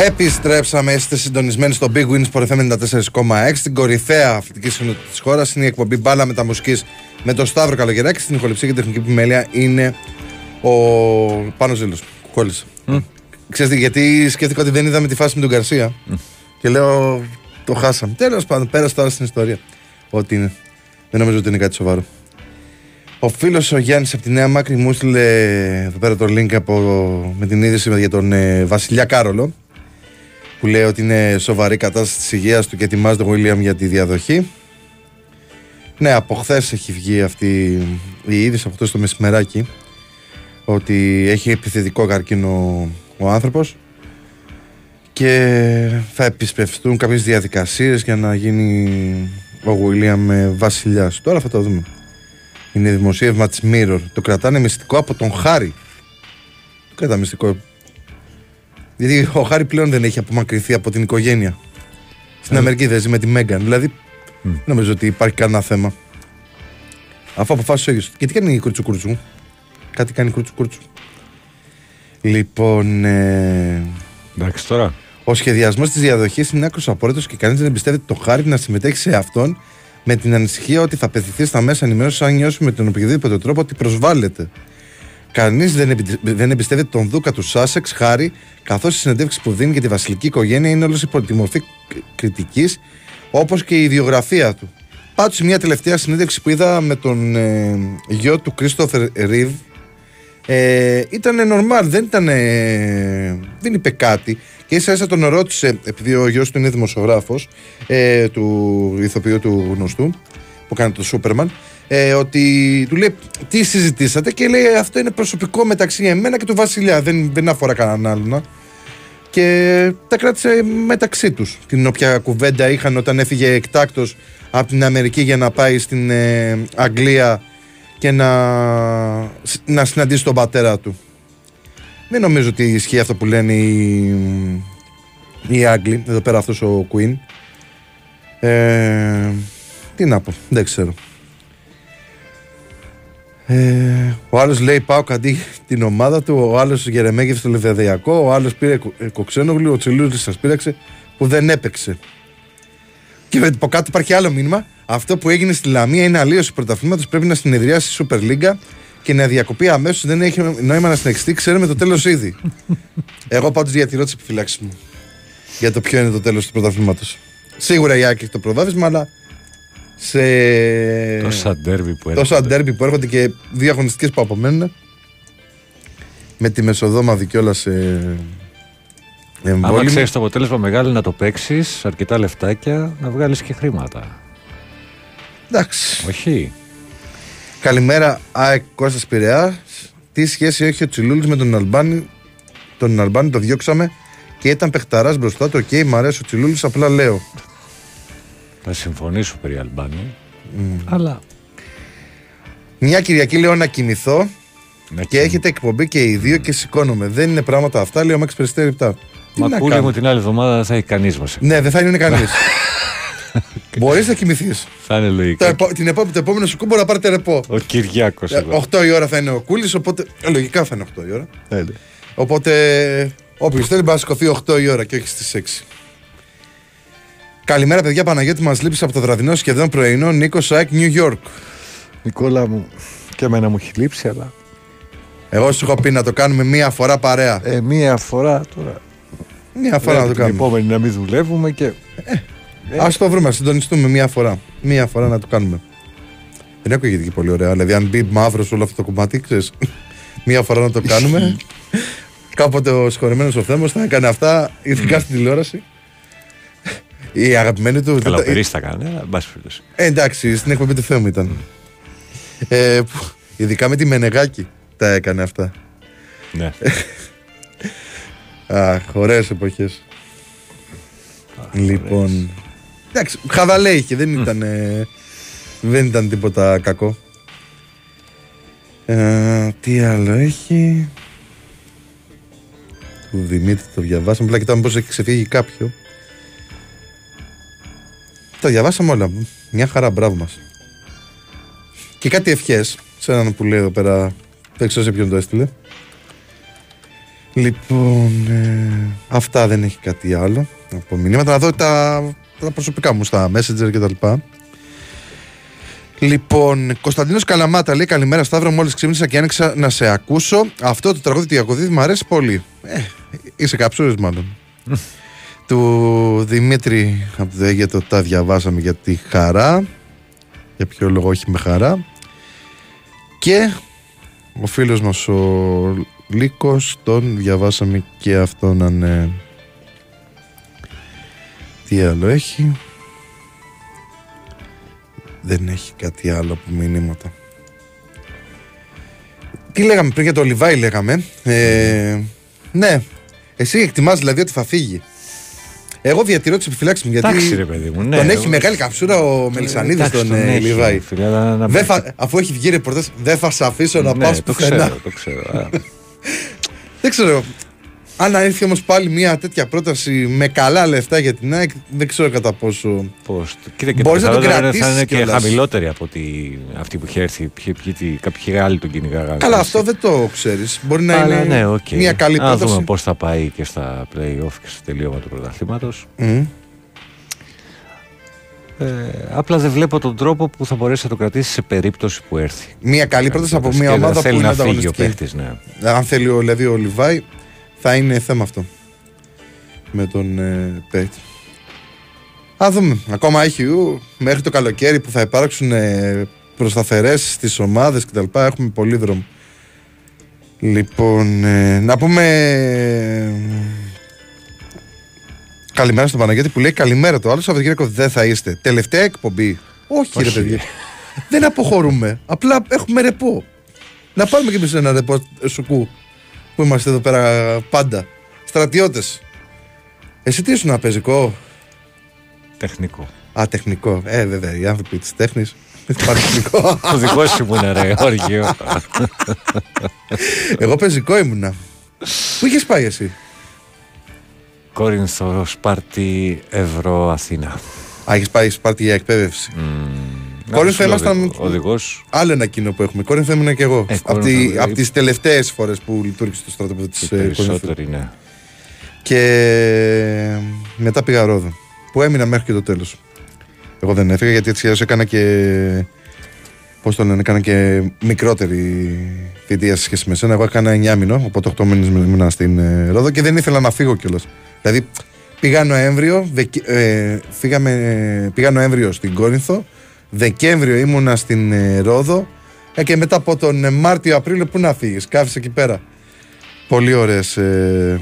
Επιστρέψαμε, είστε συντονισμένοι στο Big Wins for FM 94,6 Στην κορυφαία αθλητική συνότητα της χώρας είναι η εκπομπή Μπάλα με τα μουσική με τον Σταύρο Καλογεράκη. Στην ηχοληψία και τεχνική επιμέλεια είναι ο Πάνος Ζήλος. Κόλλησε. Mm. Ξέρετε γιατί σκέφτηκα ότι δεν είδαμε τη φάση με τον Καρσία. Mm. Και λέω το χάσαμε. Τέλος πάντων, πέρασε τώρα στην ιστορία. Ότι είναι. Δεν νομίζω ότι είναι κάτι σοβαρό. Ο φίλος ο Γιάννης από τη Νέα Μάκρη μου έστειλε εδώ πέρα το link από, με την είδηση για τον ε, Βασιλιά Κάρολο που λέει ότι είναι σοβαρή κατάσταση της υγείας του και ετοιμάζεται ο Βίλιαμ για τη διαδοχή. Ναι, από χθες έχει βγει αυτή η είδηση από χθες το μεσημεράκι ότι έχει επιθετικό καρκίνο ο άνθρωπος και θα επισπευστούν κάποιες διαδικασίες για να γίνει ο Βίλιαμ βασιλιάς. Τώρα θα το δούμε. Είναι δημοσίευμα της Mirror. Το κρατάνε μυστικό από τον Χάρη. Το κρατά μυστικό. Γιατί ο Χάρη πλέον δεν έχει απομακρυνθεί από την οικογένεια. Στην Ε. Αμερική δεν ζει με τη Μέγκαν. Δηλαδή, δεν νομίζω ότι υπάρχει κανένα θέμα. Αφού αποφάσισε ο ίδιος. Και τι κάνει κουρτσου κουρτσου. Κάτι κάνει κουρτσου κουρτσου. Λοιπόν, ε, Εντάξει τώρα. ο σχεδιασμός της διαδοχής είναι άκρος απόρριτος και κανείς δεν εμπιστεύεται το χάρη να συμμετέχει σε αυτόν με την ανησυχία ότι θα πεθυθεί στα μέσα ενημέρωσης αν νιώσει με τον οποιοδήποτε τρόπο ότι προσβάλλεται. Κανείς δεν, εμπι- δεν εμπιστεύεται τον Δούκα του Σάσεξ, Χάρη, καθώς οι συνεντεύξει που δίνει για τη βασιλική οικογένεια είναι όλε υπό τη μορφή κριτικής, όπως και η ιδιογραφία του. Πάντως, μια τελευταία συνέντευξη που είδα με τον ε, γιο του Κρίστοφερ Ριβ, ε, ήταν normal, δεν ήταν. δεν είπε κάτι. Και ίσα ίσα τον ρώτησε, επειδή ο γιος του είναι δημοσιογράφος, ε, του ηθοποιού του γνωστού, που κάνει το Σούπερμαν, ε, ότι του λέει τι συζητήσατε και λέει αυτό είναι προσωπικό μεταξύ εμένα και του Βασιλιά. Δεν, δεν αφορά κανέναν άλλον. Και τα κράτησε μεταξύ τους Την όποια κουβέντα είχαν όταν έφυγε εκτάκτος από την Αμερική για να πάει στην ε, Αγγλία και να, να συναντήσει τον πατέρα του. Δεν νομίζω ότι ισχύει αυτό που λένε οι, οι Άγγλοι, εδώ πέρα αυτός ο Queen. Ε, τι να πω, δεν ξέρω. Ε, ο άλλος λέει πάω καντί την ομάδα του, ο άλλος γερεμέγευσε στο Λεβεδιακό, ο άλλος πήρε κο- ε, κοξένογλου, ο Τσιλούδη σας πήραξε που δεν έπαιξε. Και από κάτω υπάρχει άλλο μήνυμα. Αυτό που έγινε στη Λαμία είναι αλλίωση πρωταθλήματος. Πρέπει να συνεδριάσει η Super League και να διακοπεί αμέσως. Δεν έχει νόημα να συνεχιστεί. Ξέρουμε το τέλος ήδη. Εγώ πάντως διατηρώ τι επιφυλάξει μου για το ποιο είναι το τέλος του πρωταθλήματος. Σίγουρα η Άκη έχει το προβάδισμα, αλλά σε Τόσα ντέρμπι που τόσα έρχονται. ντέρμπι που έρχονται και δύο αγωνιστικές που απομένουν με τη μεσοβδόμαδα κιόλας σε Άμα εμβόλιμη. ξέρεις το αποτέλεσμα μεγάλο να το παίξεις, αρκετά λεφτάκια, να βγάλεις και χρήματα. Εντάξει. Όχι. Καλημέρα, ΑΕΚ Κώστας Πειραιά. Τι σχέση έχει ο Τσιλούλης με τον Αλμπάνη; Τον Αλμπάνη το διώξαμε και ήταν παιχταράς μπροστά του. Οκ, μ' αρέσει ο Τσιλούλης, απλά λέω. Θα συμφωνήσω περί Αλμπάνη. Αλλά. Μια Κυριακή λέω να κοιμηθώ Ναι, και έχετε εκπομπή και οι δύο και σηκώνομαι. Δεν είναι πράγματα αυτά, λέω Μάξ Περιστέρη λεπτά. Τι να Μακούλη κάνω; μου την άλλη εβδομάδα δεν θα έχει κανείς μας. Ναι, δεν θα είναι κανείς. Μπορείς να κοιμηθείς. Θα είναι λογικό. Την επόμενη, το επόμενο σου κούμπο να πάρετε ρεπό. Ο Κυριάκος εδώ. 8 η ώρα θα είναι ο Κούλης, οπότε. ε, Λογικά θα είναι 8 η ώρα. Ε, ναι. Οπότε όποιος θέλει μπορεί να σηκωθεί 8 η ώρα και όχι στις 6. Καλημέρα, παιδιά. Παναγιώτη μας λείπει από το βραδινό σχεδόν πρωινό Νίκος Σάικ New York. Νικόλα μου, και εμένα μου έχει λείψει, αλλά. Εγώ σου έχω πει να το κάνουμε μία φορά παρέα. Ε, μία φορά τώρα. Μία φορά να το την κάνουμε. επόμενη να μην δουλεύουμε και. Α το βρούμε, να συντονιστούμε μία φορά. Μία φορά να το κάνουμε. Δεν ακούγεται και πολύ ωραία. Δηλαδή, αν μπει μαύρος σε όλο αυτό το κομμάτι, ξέρεις, μία φορά να το κάνουμε. Κάποτε ο συγχωρεμένος ο Θέμος θα έκανε αυτά, ειδικά στην τηλεόραση. Η αγαπημένη του. Καλά, δεν τα- περίστα έκανε, αλλά εν πάση περιπτώσει. Ε, εντάξει, στην εκπομπή του Θέμου ήταν. Ε, που- ειδικά με τη Μενεγάκη τα έκανε αυτά. Ναι. Αχ, ωραίες εποχές. Λοιπόν. Εντάξει, χαβαλέ είχε, δεν ήταν, ε, δεν ήταν τίποτα κακό. Ε, τι άλλο έχει; Του Δημήτρη το διαβάσαμε. Απλά κοιτάμε πώς έχει ξεφύγει κάποιο. Τα διαβάσαμε όλα. Μια χαρά, μπράβο μας. Και κάτι ευχές σε έναν που λέει εδώ πέρα. Δεν ξέρω σε ποιον το έστειλε. Λοιπόν, ε, αυτά δεν έχει κάτι άλλο από μηνύματα. Να δω τα, τα προσωπικά μου στα Messenger και τα λοιπά. Λοιπόν, Κωνσταντίνος Καλαμάτα λέει καλημέρα Σταύρο μόλις ξύπνησα και άνοιξα να σε ακούσω. Αυτό το τραγούδι του Ιακωδίδη μου αρέσει πολύ. Ε, είσαι καψούρης μάλλον. του Δημήτρη από το Αίγετο τα διαβάσαμε για τη χαρά. Για ποιο λόγο όχι με χαρά. Και ο φίλος μας ο Λίκος τον διαβάσαμε και αυτόν ναι. Τι άλλο έχει; Δεν έχει κάτι άλλο από μηνύματα Τι λέγαμε πριν για το Λιβάη λέγαμε ε, Ναι Εσύ εκτιμάς δηλαδή ότι θα φύγει; Εγώ διατηρώ τις επιφυλάξεις μου γιατί Εντάξει, ρε παιδί μου, ναι, τον εγώ- έχει μεγάλη καψούρα ο Μελισανίδης Εντάξει, τον τον ε, έχει, Λιβάη. φίλε, αλλά να- Δεν θα- αφού έχει βγει ρεπορτάζ, δεν θα σε αφήσω να ναι, πας το πουθενά. ξέρω, το ξέρω. Α, Δεν ξέρω. Αν έρθει όμως πάλι μια τέτοια πρόταση με καλά λεφτά για την ΑΕΚ, δεν ξέρω κατά πόσο. Πώς, κοίτα και Μπορείς το να τον πιθανότερο είναι θα κρατήσεις είναι και κιόλας. χαμηλότερη από τη, αυτή που είχε έρθει. Ποιοι, ποιοι, ποιοι, κάποιοι άλλοι τον κυνηγάγανε. Καλά, αυτό δεν το ξέρεις. Μπορεί να Αλλά είναι ναι, οκ. μια καλή Να πρόταση. δούμε πώς θα πάει και στα play-off και στο τελείωμα του πρωταθλήματος. Μμ. Ε, απλά δεν βλέπω τον τρόπο που θα μπορέσει να το κρατήσει σε περίπτωση που έρθει. Μια καλή πρόταση από Και μια δεν ομάδα που θέλει είναι να φύγει ο ανταγωνιστική. παίχτη, ναι. Αν θέλει ο, δηλαδή ο Λιβάι, θα είναι θέμα αυτό. Με τον ε, παίκτη. Α δούμε. Ακόμα έχει ου, μέχρι το καλοκαίρι που θα υπάρξουν ε, προσταθερές στις ομάδες κτλ. Έχουμε πολύ δρόμο. Λοιπόν, ε, να πούμε ε, καλημέρα στον Παναγιώτη που λέει καλημέρα το άλλο Σαββατοκύριακο δεν θα είστε. Τελευταία εκπομπή. Όχι, ρε Όχι. παιδιά. δεν αποχωρούμε. Απλά έχουμε ρεπό. Να πάρουμε και εμείς ένα ρεπό ε, σουκού που είμαστε εδώ πέρα πάντα. Στρατιώτες. Εσύ τι ήσουν πεζικό. Τεχνικό. Α, τεχνικό. Ε, βέβαια, οι άνθρωποι της τέχνης. τεχνικό. Το δικό σου ήμουν ρε, Όργιο. Εγώ πεζικό ήμουνα. Πού είχες πάει εσύ; Κόρινθο, Σπάρτη, Ευρώ, Αθήνα. Α, έχει πάει Σπάρτη για εκπαίδευση. Κόρινθο ήμασταν. Οδηγός. Άλλο ένα κοινό που έχουμε. Κόρινθο ήμουν και εγώ. Ε, από Κόρινθο, ε, από τις τελευταίες φορές που λειτουργήσε το στρατόπεδο της Κόρινθου. Περισσότεροι, ναι. Και μετά πήγα Ρόδο. Που έμεινα μέχρι και το τέλος. Εγώ δεν έφυγα γιατί έτσι αλλιώς έκανα και. Πώς το λένε, έκανα και μικρότερη θητεία σε σχέση με σένα. Εγώ έκανα 9 μήνο, οπότε 8 μήνες ήμουνα στην ε, Ρόδο και δεν ήθελα να φύγω κιόλας. Δηλαδή πήγα Νοέμβριο, Δεκ- ε, φύγαμε, πήγα Νοέμβριο στην Κόρινθο, Δεκέμβριο ήμουνα στην ε, Ρόδο ε, και μετά από τον ε, Μάρτιο-Απρίλιο πού να φύγεις, κάφησε εκεί πέρα. Πολύ ωραίες. Ε,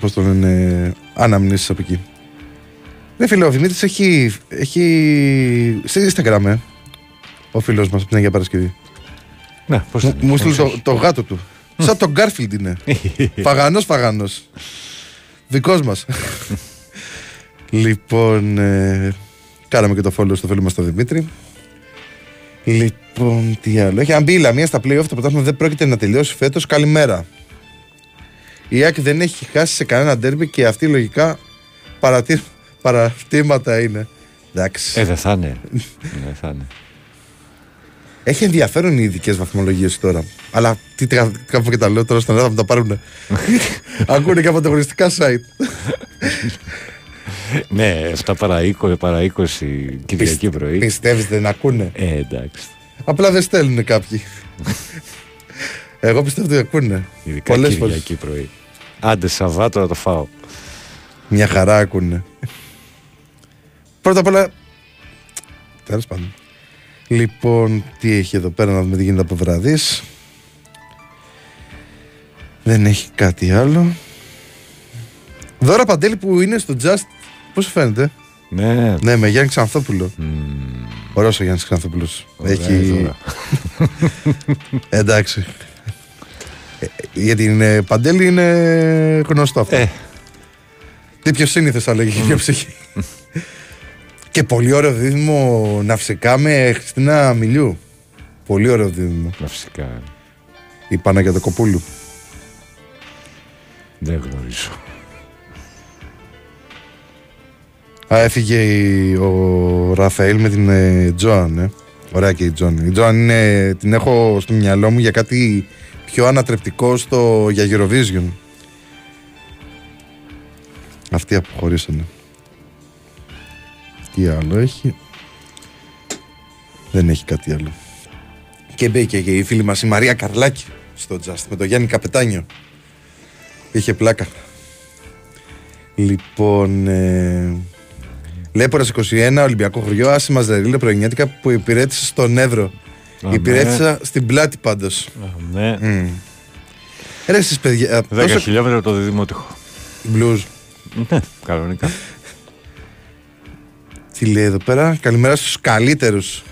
Πώς το λένε, αναμνήσεις από εκεί. Ναι, φίλε, ο Δημήτρη έχει, έχει. Σε Instagram, ε, ο φίλος μας από την Αγία Παρασκευή. Ναι, πώς Μου, δεν μου είναι, στείλε πώς το, όχι. το γάτο του. Σαν τον Γκάρφιλντ είναι. φαγανός, φαγανός. Δικός μας. λοιπόν, ε, κάναμε και το follow στο φίλο μας τον Δημήτρη. Λοιπόν, τι άλλο. Έχει αν μπει η Λαμία στα playoff, το πρωτάθλημα δεν πρόκειται να τελειώσει φέτος. Καλημέρα. Η ΑΕΚ δεν έχει χάσει σε κανένα ντέρμπι και αυτή λογικά παρατή, παρατήματα είναι. Εντάξει. Ε, δεν θα είναι. Δεν θα είναι. Έχει ενδιαφέρον οι ειδικές βαθμολογίες τώρα. Αλλά τι τε- κάπου και τα λέω τώρα στον Ελλάδα που τα πάρουν. Ακούνε και από τα αγωνιστικά site. Ναι, 7 παρά 20, παρά 20 Κυριακή πρωί. Πιστεύεις δεν ακούνε; Ε, εντάξει. Απλά δεν στέλνουν κάποιοι. Εγώ πιστεύω ότι ακούνε. Ειδικά Πολλές φορές. Κυριακή πρωί. Άντε, Σαββάτο να το φάω. Μια χαρά ακούνε. Πρώτα απ' όλα. Τέλος πάντων. Λοιπόν, τι έχει εδώ πέρα να δούμε τι γίνεται από βραδύς. Δεν έχει κάτι άλλο. Δώρα Παντέλη που είναι στο Just. Πώς σου φαίνεται; Ναι, Ναι, με Γιάννη Ξανθόπουλο. Ωραίος ο Γιάννης Ξανθόπουλος. Ωραία, Έχει... Δώρα. Εντάξει. Ε, για την ε, Παντέλη είναι γνωστό αυτό. Ε. Τι πιο σύνηθες θα λέγει, πιο ψυχή. και πολύ ωραίο δίδυμο ναυσικά με Χριστίνα Μιλιού. Πολύ ωραίο δίδυμο. Μα φυσικά Η Παναγιωτοκοπούλου. δεν γνωρίζω. Έφυγε η- ο Ραφαήλ με την ε, Τζοάν. Ε. Ωραία και η Τζοάν. Η Τζοάν είναι, την έχω στο μυαλό μου για κάτι πιο ανατρεπτικό στο, για Eurovision. Αυτοί αποχωρήσανε. Τι άλλο έχει; Δεν έχει κάτι άλλο. Και μπήκε και η φίλη μας η Μαρία Καρλάκη στο Just με τον Γιάννη Καπετάνιο. Είχε πλάκα. Λοιπόν, ε, Λέπορας 21, Ολυμπιακό χωριό, άσημα Ζερίλε πρωινιάτικα που υπηρέτησε στον Εύρο. Αμέ. Υπηρέτησα στην πλάτη πάντως. Ναι. Ρε εσείς παιδιά. α, 10 τόσο χιλιόμετρα το διδημότυχο. blues. Ναι, κανονικά. Τι λέει εδώ πέρα; Καλημέρα στους καλύτερους.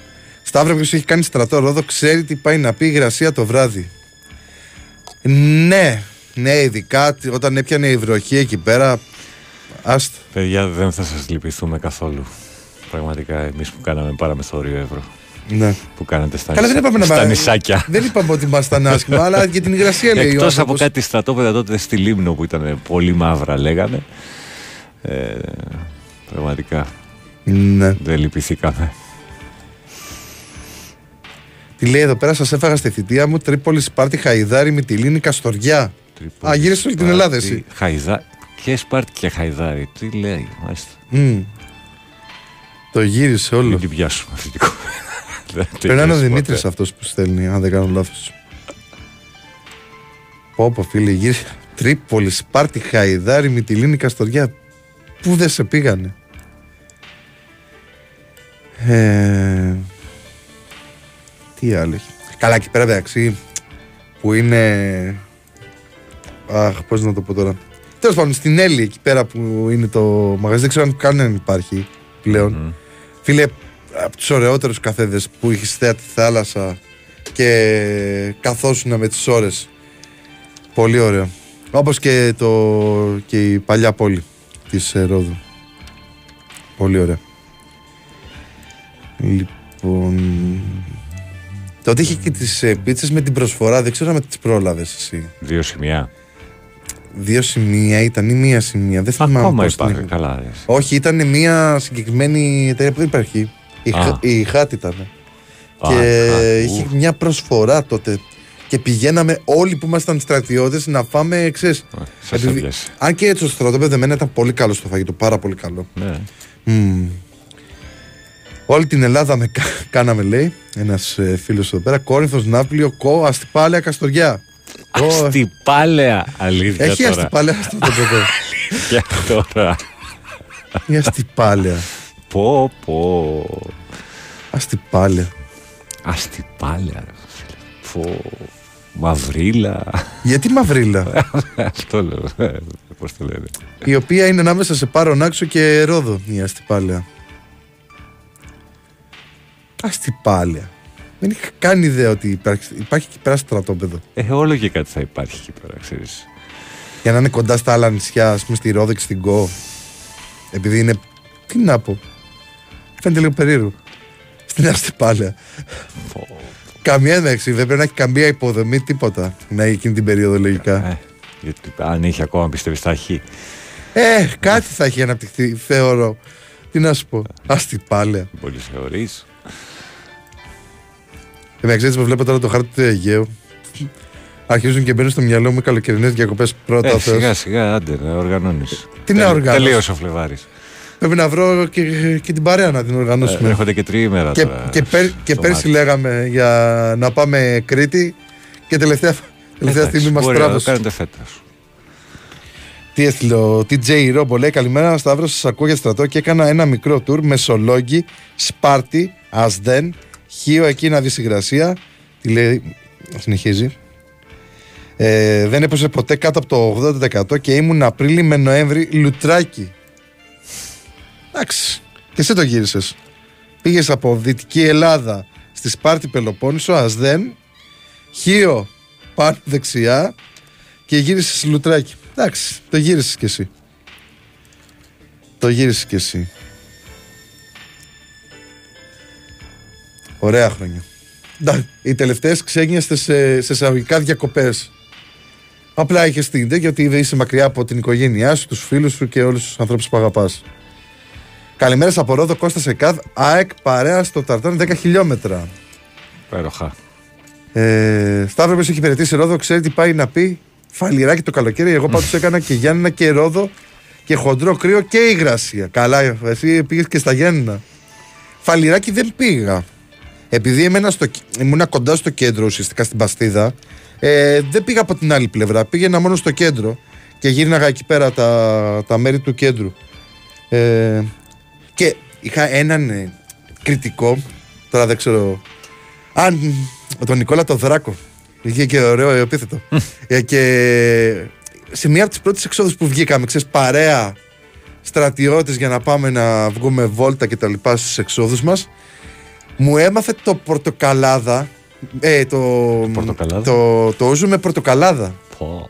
Σταύρο ποιος έχει κάνει στρατό ρόδο, ξέρει τι πάει να πει η υγρασία το βράδυ. Ναι, ναι, ειδικά τι- όταν έπιανε η βροχή εκεί πέρα. Άστα. Παιδιά, δεν θα σας λυπηθούμε καθόλου. Πραγματικά, εμείς που κάναμε παραμεθόριο ευρώ. Ναι. Που κάνετε στα, Καλά, δεν νησά- είπαμε να στα μα- νησάκια. Δεν είπαμε ότι ήμασταν άσχημα, αλλά για την υγρασία λέει ο Εκτός από άνθρωπος. κάτι στρατόπεδα τότε στη Λίμνο που ήταν πολύ μαύρα λέγανε. Ε, πραγματικά Ναι. δεν λυπηθήκαμε. Τι λέει εδώ πέρα, σας έφαγα στη θητεία μου Τρίπολης, Σπάρτη, Χαϊδάρη, Μυτιλίνη, Καστοριά. Τρίπολης, Α, γύρισε όλη την Σπάρτη, Ελλάδα εσύ. Χαϊδά... Και Σπάρτη και Χαϊδάρη. Τι λέει, μάλιστα. Μμ. Το γύρισε όλο. Μην την πιάσουμε αυτή την κουβέντα. Δεν Πρέπει να είναι ο τελειώσει Δημήτρης ποτέ. αυτός που στέλνει, αν δεν κάνω λάθος. Πω πω φίλε, γύρισε. Τρίπολης, Σπάρτη, Χαϊδάρη, Μυτιλίνη, Καστοριά. Πού δεν σε πήγανε; Ε, τι άλλο έχει. Καλά, εκεί πέρα εντάξει, που είναι. Αχ, πώς να το πω τώρα. Τέλος πάντων, στην Έλλη, εκεί πέρα που είναι το μαγαζί, δεν ξέρω αν κανέναν υπάρχει πλέον. Φίλε, από τους ωραιότερους καθέδε που είχε θέα τη θάλασσα και καθόσουνα με τις ώρες. Πολύ ωραίο. Όπως και, το, και η παλιά πόλη της Ρόδου. Πολύ ωραία. Λοιπόν. Τότε είχε και τις ε, πίτσες με την προσφορά. Δεν ξέρω αν τις πρόλαβες εσύ. Δύο σημεία. Δύο σημεία ήταν ή μία σημεία. Δεν θυμάμαι. Ακόμα πώς την υπάρχει. είχα. Καλά. ρε. Όχι, ήταν μία συγκεκριμένη εταιρεία που δεν υπάρχει. Η, Α. Χ- η ΧΑΤ ήταν. Α, Και α, είχε ου. μια προσφορά τότε. Και πηγαίναμε όλοι που ήμασταν στρατιώτες να φάμε, ξέρεις, Σας επειδή- έπιασε. Αν και έτσι το στρατόπεδο εμένα ήταν πολύ καλό στο φαγητό, πάρα πολύ καλό. Ναι. Μμμ. Όλη την Ελλάδα με κα- κάναμε, λέει, ένας ε, φίλος εδώ πέρα. Κόρυφο, Ναύπλιο, Κο, Αστυπάλαια, Καστοριά. Ω, Αστυπάλαια. Αλήθεια Έχει τώρα. αστυπάλαια αυτό το παιδί. Για τώρα. Η αστυπάλαια. Πω πω. Αστυπάλαια. Αστυπάλαια. ρε φίλε. Πω. Μαυρίλα. Γιατί μαυρίλα; Αυτό λέω. Ε, Πώς το λένε. η οποία είναι ανάμεσα σε Πάρονάξο και Ρόδο η Αστυπάλαια. Αστυπάλαια. Δεν είχα καν ιδέα ότι υπάρχει, υπάρχει εκεί πέρα στρατόπεδο. Ε, όλο και κάτι θα υπάρχει εκεί πέρα, ξέρεις. Για να είναι κοντά στα άλλα νησιά, ας πούμε στη Ρόδο και στην Κο. Επειδή είναι. Τι να πω. Φαίνεται λίγο περίεργο. Στην Αστυπάλαια. Καμία ένταξη, δεν πρέπει να έχει καμία υποδομή, τίποτα. Να έχει εκείνη την περίοδο λογικά. Ε, γιατί αν είχε ακόμα πιστεύεις θα έχει. Ε, κάτι θα έχει αναπτυχθεί, θεωρώ. Τι να σου πω. Αστυπάλαια. Πολύ θεωρείς. Εντάξει, έτσι που βλέπω τώρα το χάρτη του Αιγαίου. Αρχίζουν και μπαίνουν στο μυαλό μου οι καλοκαιρινές διακοπές πρώτα. Ε, ο Θεός. σιγά σιγά, άντε να οργανώνεις. Τι να Τελ- οργανώσω; Τελείωσε ο Φλεβάρης. Πρέπει να βρω και, και την παρέα να την Ε, οργανώσουμε. Έρχονται και τριήμερα και, τώρα. και, πέρ- και στο πέρσι μάτι. λέγαμε για να πάμε Κρήτη και τελευταία, τελευταία Εντάξει, στιγμή μας μπορεί να το τράβησε. κάνετε φέτος. Τι έστειλε ο TJ Ρόμπο, λέει Καλημέρα, Σταύρος, σας ακούω για στρατό και έκανα ένα μικρό τουρ Μεσολόγγι, Σπάρτη, Ασδέν, Χίο εκεί να δεις υγρασία. Τι λέει, συνεχίζει. Ε, δεν έπεσε ποτέ κάτω από το 80% και ήμουν Απρίλη με Νοέμβρη λουτράκι. Εντάξει. Και εσύ το γύρισες. Πήγες από Δυτική Ελλάδα στη Σπάρτη Πελοπόννησο, Ασδέν, Χίο πάνω δεξιά και γύρισες λουτράκι. Εντάξει, το γύρισες κι εσύ. Το γύρισες κι εσύ. Ωραία χρόνια. Ντα, Οι τελευταίες ξένιαστε σε, σε εισαγωγικά διακοπές. Απλά είχες την ιδέα γιατί είσαι μακριά από την οικογένειά σου, τους φίλους σου και όλους τους ανθρώπους που αγαπάς. Καλημέρα από Ρόδο Κώστας Εκάδ, ΑΕΚ παρέα στο Ταρτάν 10 χιλιόμετρα. Πέροχα. Ε, Σταύρος που έχει υπηρετήσει Ρόδο, ξέρει τι πάει να πει. Φαλιράκι το καλοκαίρι. Εγώ πάντως έκανα και Γιάννενα και Ρόδο και χοντρό κρύο και υγρασία. Καλά, εσύ πήγες και στα Γιάννενα. Φαλιράκι δεν πήγα. Επειδή εμένα στο, ήμουνα κοντά στο κέντρο, ουσιαστικά στην Παστίδα, ε, δεν πήγα από την άλλη πλευρά. Πήγαινα μόνο στο κέντρο και γύρναγα εκεί πέρα τα, τα μέρη του κέντρου. Ε, και είχα έναν ε, κριτικό, τώρα δεν ξέρω Αν. Τον Νικόλα το Δράκο. Είχε και ωραίο επίθετο. ε, και σε μία από τις πρώτες εξόδους που βγήκαμε, ξέρεις, παρέα στρατιώτες για να πάμε να βγούμε βόλτα και τα λοιπά στις εξόδους μας μου έμαθε το πορτοκαλάδα ε, το, Πορτοκαλάδα; το, το ούζο με πορτοκαλάδα Πω.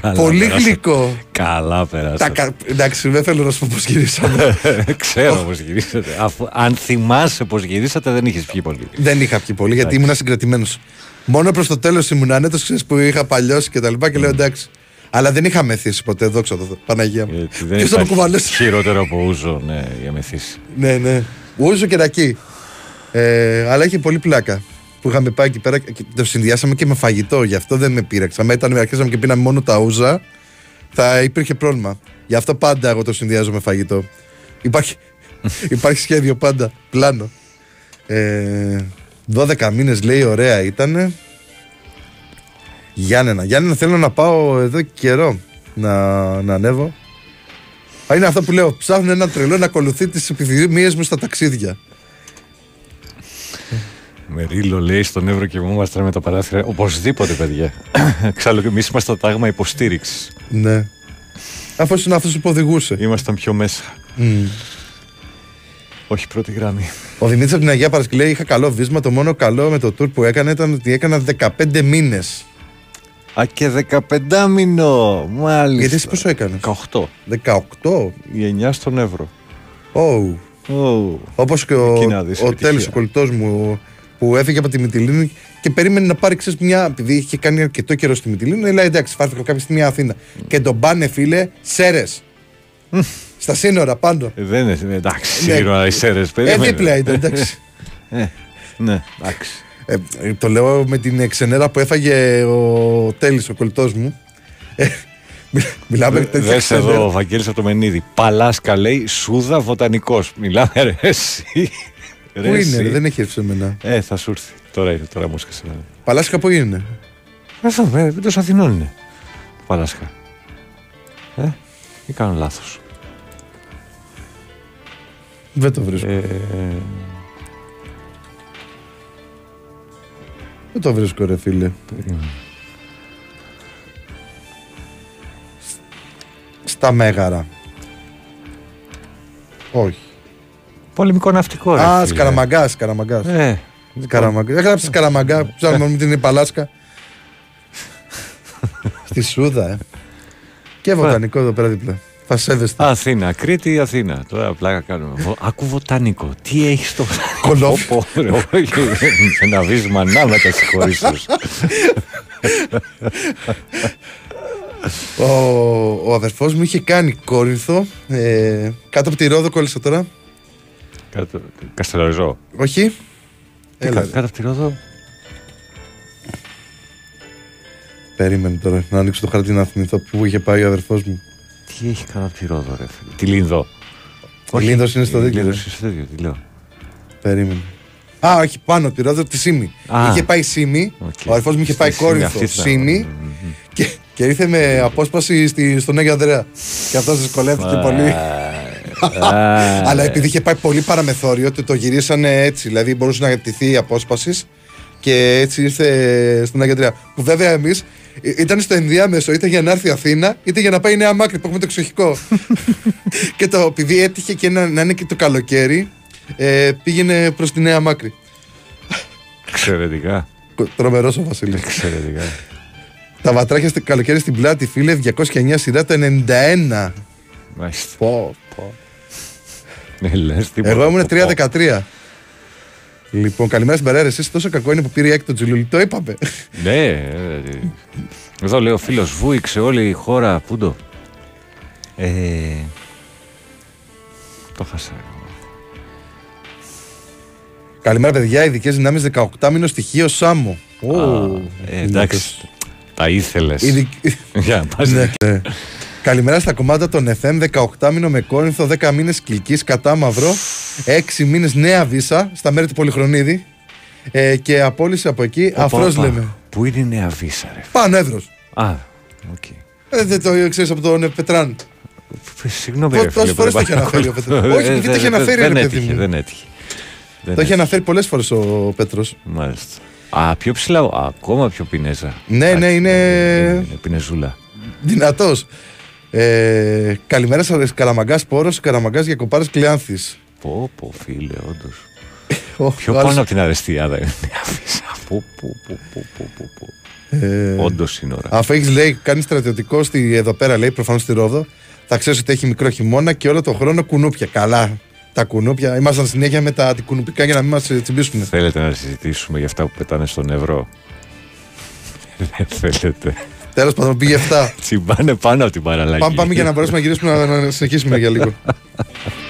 Καλά πολύ πέρασε. γλυκό Καλά Τα πέρασε. κα- εντάξει δεν θέλω να σου πω πως γυρίσαμε Ξέρω πώς γυρίσατε. Αφού, αν θυμάσαι πώς γυρίσατε, δεν είχες πιει πολύ. δεν είχα πιει πολύ γιατί ήμουν συγκρατημένος μόνο προς το τέλος ήμουν άνετος ξέρεις που είχα παλιώσει και τα λοιπά και λέω εντάξει αλλά δεν είχα μεθύσει ποτέ, δόξα τω Θεώ, Παναγία μου. Γιατί δεν Ποιος θα με υπάρχει κουβαλήσει. χειρότερο από ούζο, ναι, για μεθύσει. Ναι, ναι. Ούζο και ρακί. Ε, αλλά είχε πολύ πλάκα που είχαμε πάει εκεί πέρα και το συνδυάσαμε και με φαγητό. Γι' αυτό δεν με πείραξα. Αν ήταν αρχίσαμε και πίναμε μόνο τα ούζα, θα υπήρχε πρόβλημα. Γι' αυτό πάντα εγώ το συνδυάζω με φαγητό. Υπάρχει, υπάρχει σχέδιο πάντα, πλάνο. Ε, 12 μήνες λέει ωραία ήτανε. Γιάννενα. Γιάννενα θέλω να πάω εδώ και καιρό να, να ανέβω. Α, Είναι αυτό που λέω. Ψάχνω ένα τρελό να ακολουθεί τις επιθυμίες μου στα ταξίδια. Με ρίλο λέει στον Εύρο και ήμασταν με τα παράθυρα. Οπωσδήποτε, παιδιά. Εξάλλου και εμείς είμαστε το τάγμα υποστήριξης. Ναι. Αφού είναι αυτός που οδηγούσε. Ήμασταν πιο μέσα. Μμ. Όχι πρώτη γραμμή. Ο Δημήτρης από την Αγία Παρασκευή λέει: Είχα καλό βίσμα. Το μόνο καλό με το tour που έκανε ήταν ότι έκανα 15 μήνες. Α, και 15 μήνο. Μάλιστα. Γιατί εσύ πόσο έκανες; 18. 18. Η 9 στον Εύρο. Oh. Oh. Όπως και ο, Εκεί να δεις, ο επιτυχία. Τέλη, ο κολλητό μου, που έφυγε από τη Μυτιλίνη και περίμενε να πάρει ξέρεις, μια. Επειδή είχε κάνει αρκετό καιρό στη Μυτιλίνη, λέει εντάξει, φάρθηκα κάποια στιγμή Αθήνα. Και τον πάνε, φίλε, σέρες. Στα σύνορα πάνω. Ε, Δεν είναι. Εντάξει, Ναι. σύνορα οι Σέρες, Ε, περίμενε. δίπλα ήταν, εντάξει. Ε, ναι, εντάξει. Ε, ε, το λέω με την ξενέρα που έφαγε ο Τέλης, ο κολλητός μου. Ε, μι- μιλάμε για τέτοια Δες εδώ ξενέρα. ο Βαγγέλης από το Μενίδη. Παλάσκα λέει Σούδα βοτανικός. Μιλάμε ρε εσύ. Ρε, Πού είναι, εσύ. ρε, δεν έχει έρθει σε μένα. Ε, θα σου έρθει. Τώρα είναι, τώρα μου έσκασε. Παλάσκα πού είναι; Αυτό, ε, εντός Αθηνών είναι. Παλάσκα. Ε, ή κάνω λάθος. Δεν το βρίσκω. Ε, Δεν το βρίσκω, ρε φίλε. περίμενε. Στα Μέγαρα. Όχι. Πολεμικό ναυτικό, ρε. Α, φίλε. Σκαραμαγκά, Σκαραμαγκά. Ε, Σκαραμαγκά. Δεν γράψει Σκαραμαγκά. Ψάχνουμε με την Παλάσκα. Στη Σούδα, ε. Και βοτανικό εδώ πέρα δίπλα. Θα σέβεστε. Αθήνα, Κρήτη, Αθήνα. Τώρα πλάκα κάνουμε. Βο- Άκου βοτανικό. Τι έχεις στο. Κολόφι. Πω, πω, ρε, όχι, Ένα βίσμα να με τα συγχωρήσεις. Ο, ο αδερφός μου είχε κάνει Κόρινθο. Ε, κάτω από τη Ρόδο κόλλησα τώρα. Κάτω- Καστελόριζο. Όχι. Τι Έλα, κα- Κάτω από τη Ρόδο; περίμενε τώρα να ανοίξω το χαρτί να θυμηθώ που είχε πάει ο αδερφός μου. Τι έχει κάτω από τη Ρόδο, ρε φίλε. Τη Λίνδο. Ο Λίνδος είναι στο η δίκαιο. Λίνδος είναι στο δίκαιο, τι λέω. Περίμενε. Α, όχι, πάνω τη Ρόδο, τη Σύμη. Α. Είχε πάει Σύμη. Οκ. Ο αδερφός μου είχε Στη πάει Σύμη, Κόρινθο. αυτή ήταν. Σύμη. Και, και ήρθε με απόσπαση στη, στον Άγιο Ανδρέα. Και αυτός δυσκολεύτηκε πολύ. Αλλά επειδή είχε πάει πολύ παραμεθόριο, ότι το γυρίσανε έτσι. Δηλαδή μπορούσε να τηθεί η απόσπαση και έτσι ήρθε στον Άγιο Ανδρέα. Που βέβαια εμείς ήταν στο ενδιάμεσο, είτε για να έρθει Αθήνα, είτε για να πάει Νέα Μάκρη που έχουμε το εξοχικό. και το επειδή έτυχε και να, να είναι και το καλοκαίρι, ε, πήγαινε προς τη Νέα Μάκρη. Εξαιρετικά. Τρομερός ο Βασίλης. Εξαιρετικά. Τα βατράχια στο καλοκαίρι στην πλάτη, φίλε, 209 σειρά το 91. Μάλιστα. Πω, πω. Ναι, λες τίποτα. Εγώ ήμουν Πω, πω. 3-13. Λοιπόν, καλημέρα στην παρέα. Εσείς τόσο κακό είναι που πήρε η έκτο Τζουλούλη. Το είπαμε. Ναι. ε, Εδώ λέει ο φίλος βούηξε όλη η χώρα. Πού το; Ε, το χάσα. καλημέρα, παιδιά. Ειδικές δυνάμεις 18 μήνο στη Χίο Σάμο. Ω, Ε, εντάξει. Τα ήθελες. Ειδικ- Για να πας Ναι, ναι. Καλημέρα στα κομάντα των FM. 18 μήνο με Κόρινθο, 10 μήνες Κιλκίς κατάμαυρο, 6 μήνες Νέα Βύσσα στα μέρη του Πολυχρονίδη. Ε, και απόλυση από εκεί, Οπα, αφρός οπα. λέμε. Πού είναι η Νέα Βύσσα, ρε. Πάνω Έβρο. Α, οκ. Ε, δεν το ξέρεις από τον ε, Πετράν. Συγγνώμη, Πο- ρε φίλε. πόσες φορές δεν το έχει πάω- αναφέρει ο Πέτρος. Ε, Όχι, γιατί δεν- το έχει δεν- αναφέρει, Δεν ρε παιδί έτυχε, μου. δεν έτυχε. Δεν Το έχει έχει. αναφέρει πολλές φορές ο Πέτρος. Μάλιστα. Α, πιο ψηλά, α, ακόμα πιο πινέζα. Ναι, ναι, είναι- Είναι πινεζούλα. Δυνατός. Ε, καλημέρα σας, Καραμαγκά Πόρος, Καραμαγκά για κοπάρε Κλειάνθη. Πω, πω, φίλε, όντως. Πιο ο άλλος- πάνω από την αρεστιάδα είναι η αφίσα. Πω, πω, πω, πω, πω, πω, πω. Ε, Όντως είναι ώρα. Αφού έχεις λέει, κάνει στρατιωτικό στη, εδώ πέρα, λέει, προφανώς στη Ρόδο, θα ξέρεις ότι έχει μικρό χειμώνα και όλο τον χρόνο κουνούπια. Καλά. Τα κουνούπια. Ήμασταν συνέχεια με τα κουνουπικά για να μην μας τσιμπήσουν. Θέλετε να συζητήσουμε για αυτά που πετάνε στον ευρώ. Δεν θέλετε. Τέλος πάντων, πήγε 7. Τσιμπάνε πάνω από την παραλλαγή. πάμε, πάμε για να μπορέσουμε να γυρίσουμε να, να συνεχίσουμε για λίγο.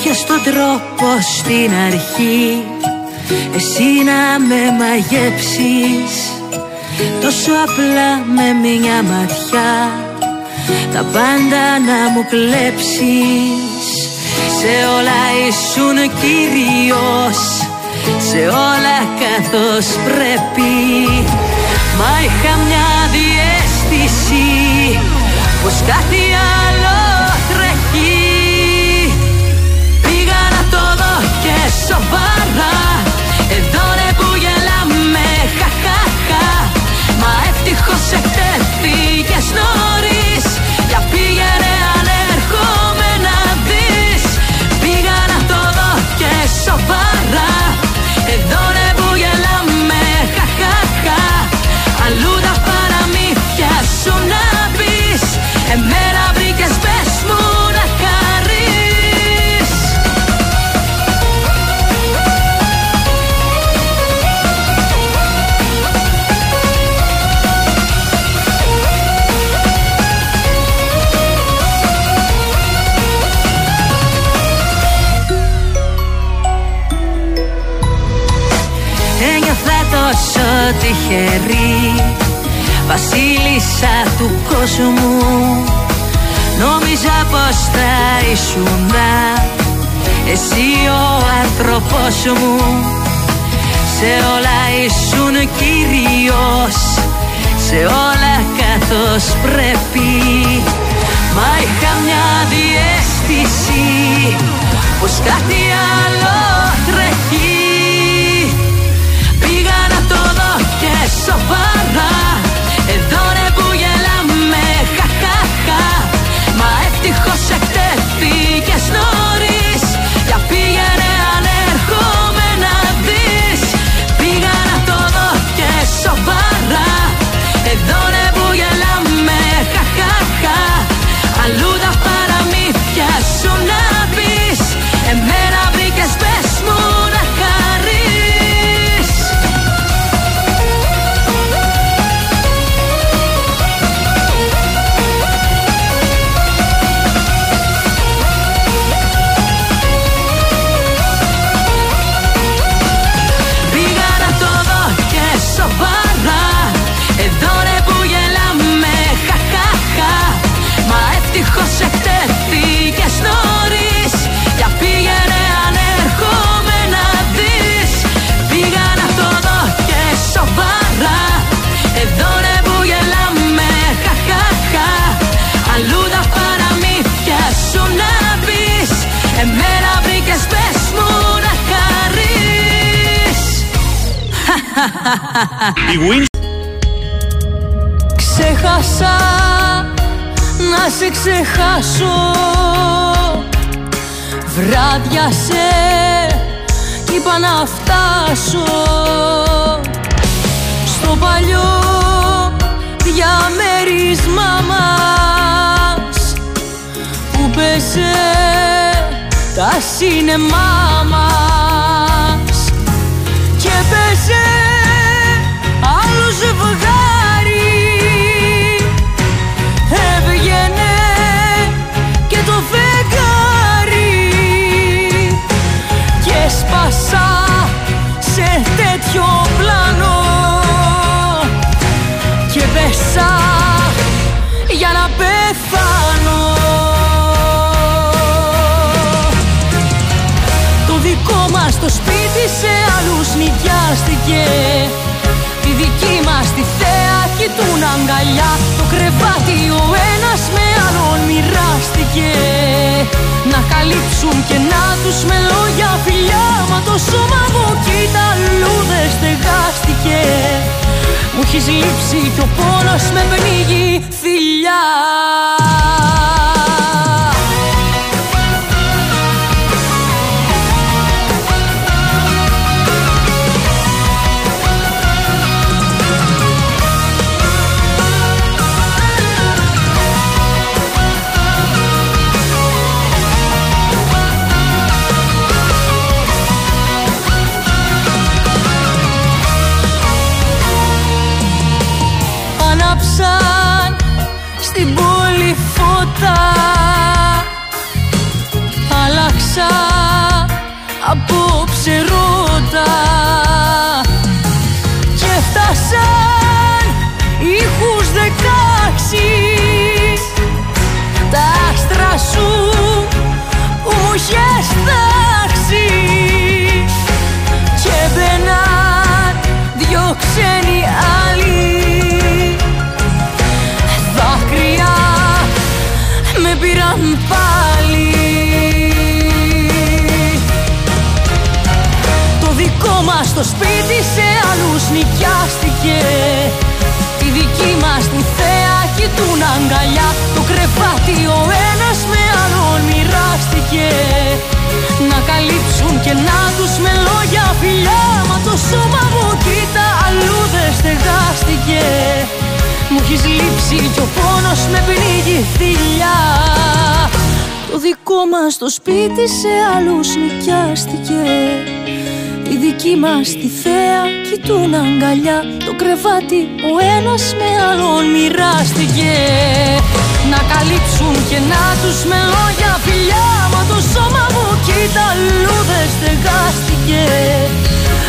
Είχες τον τρόπο στην αρχή. Εσύ να με μαγέψεις. Τόσο απλά με μια ματιά. Τα πάντα να μου κλέψεις. Σε όλα ήσουν κύριος. Σε όλα καθώς πρέπει. Μα είχα μια διέστηση. Πως κάτι άλλο τυχερή Βασίλισσα του κόσμου Νόμιζα πως θα ήσουν Εσύ ο άνθρωπός μου Σε όλα ήσουν κύριος. Σε όλα καθώς πρέπει. Μα είχα μια διέστηση Πως κάτι άλλο σοβαρά Η Wins Ξέχασα να σε ξεχάσω. Βράδια σε είπα να φτάσω. Στο παλιό διαμέρισμά μας Που παίζε τα σινεμά μας νοικιάστηκε Τη δική μας τη θέα κοιτούν αγκαλιά. Το κρεβάτι ο ένας με άλλον μοιράστηκε. Να καλύψουν και να τους με λόγια φιλιά. Μα το σώμα μου κοίτα αλλού δεν στεγάστηκε. Μου έχεις λείψει κι ο πόνος με πνίγει φιλιά σου που μου είχες τάξει Και μπαιναν δυο ξένοι άλλοι. Δάκρυα με πήραν πάλι. Το δικό μας το σπίτι σε άλλους νοικιάστηκε. Τη δική μας τη θέα κοιτούν αγκαλιά μοιράστηκε Να καλύψουν και να τους με λόγια φιλιά. Μα το σώμα μου κοίτα αλλού δεν στεγάστηκε. Μου έχεις λείψει κι ο πόνος με πνίγει θηλιά. Το δικό μας το σπίτι σε άλλους νοικιάστηκε. Η δική μας τη θέα κοιτούν αγκαλιά. Το κρεβάτι ο ένας με άλλον μοιράστηκε. Να καλύψουν και να τους με λόγια φιλιά. Μα το σώμα μου κοίτα αλλού δεν στεγάστηκε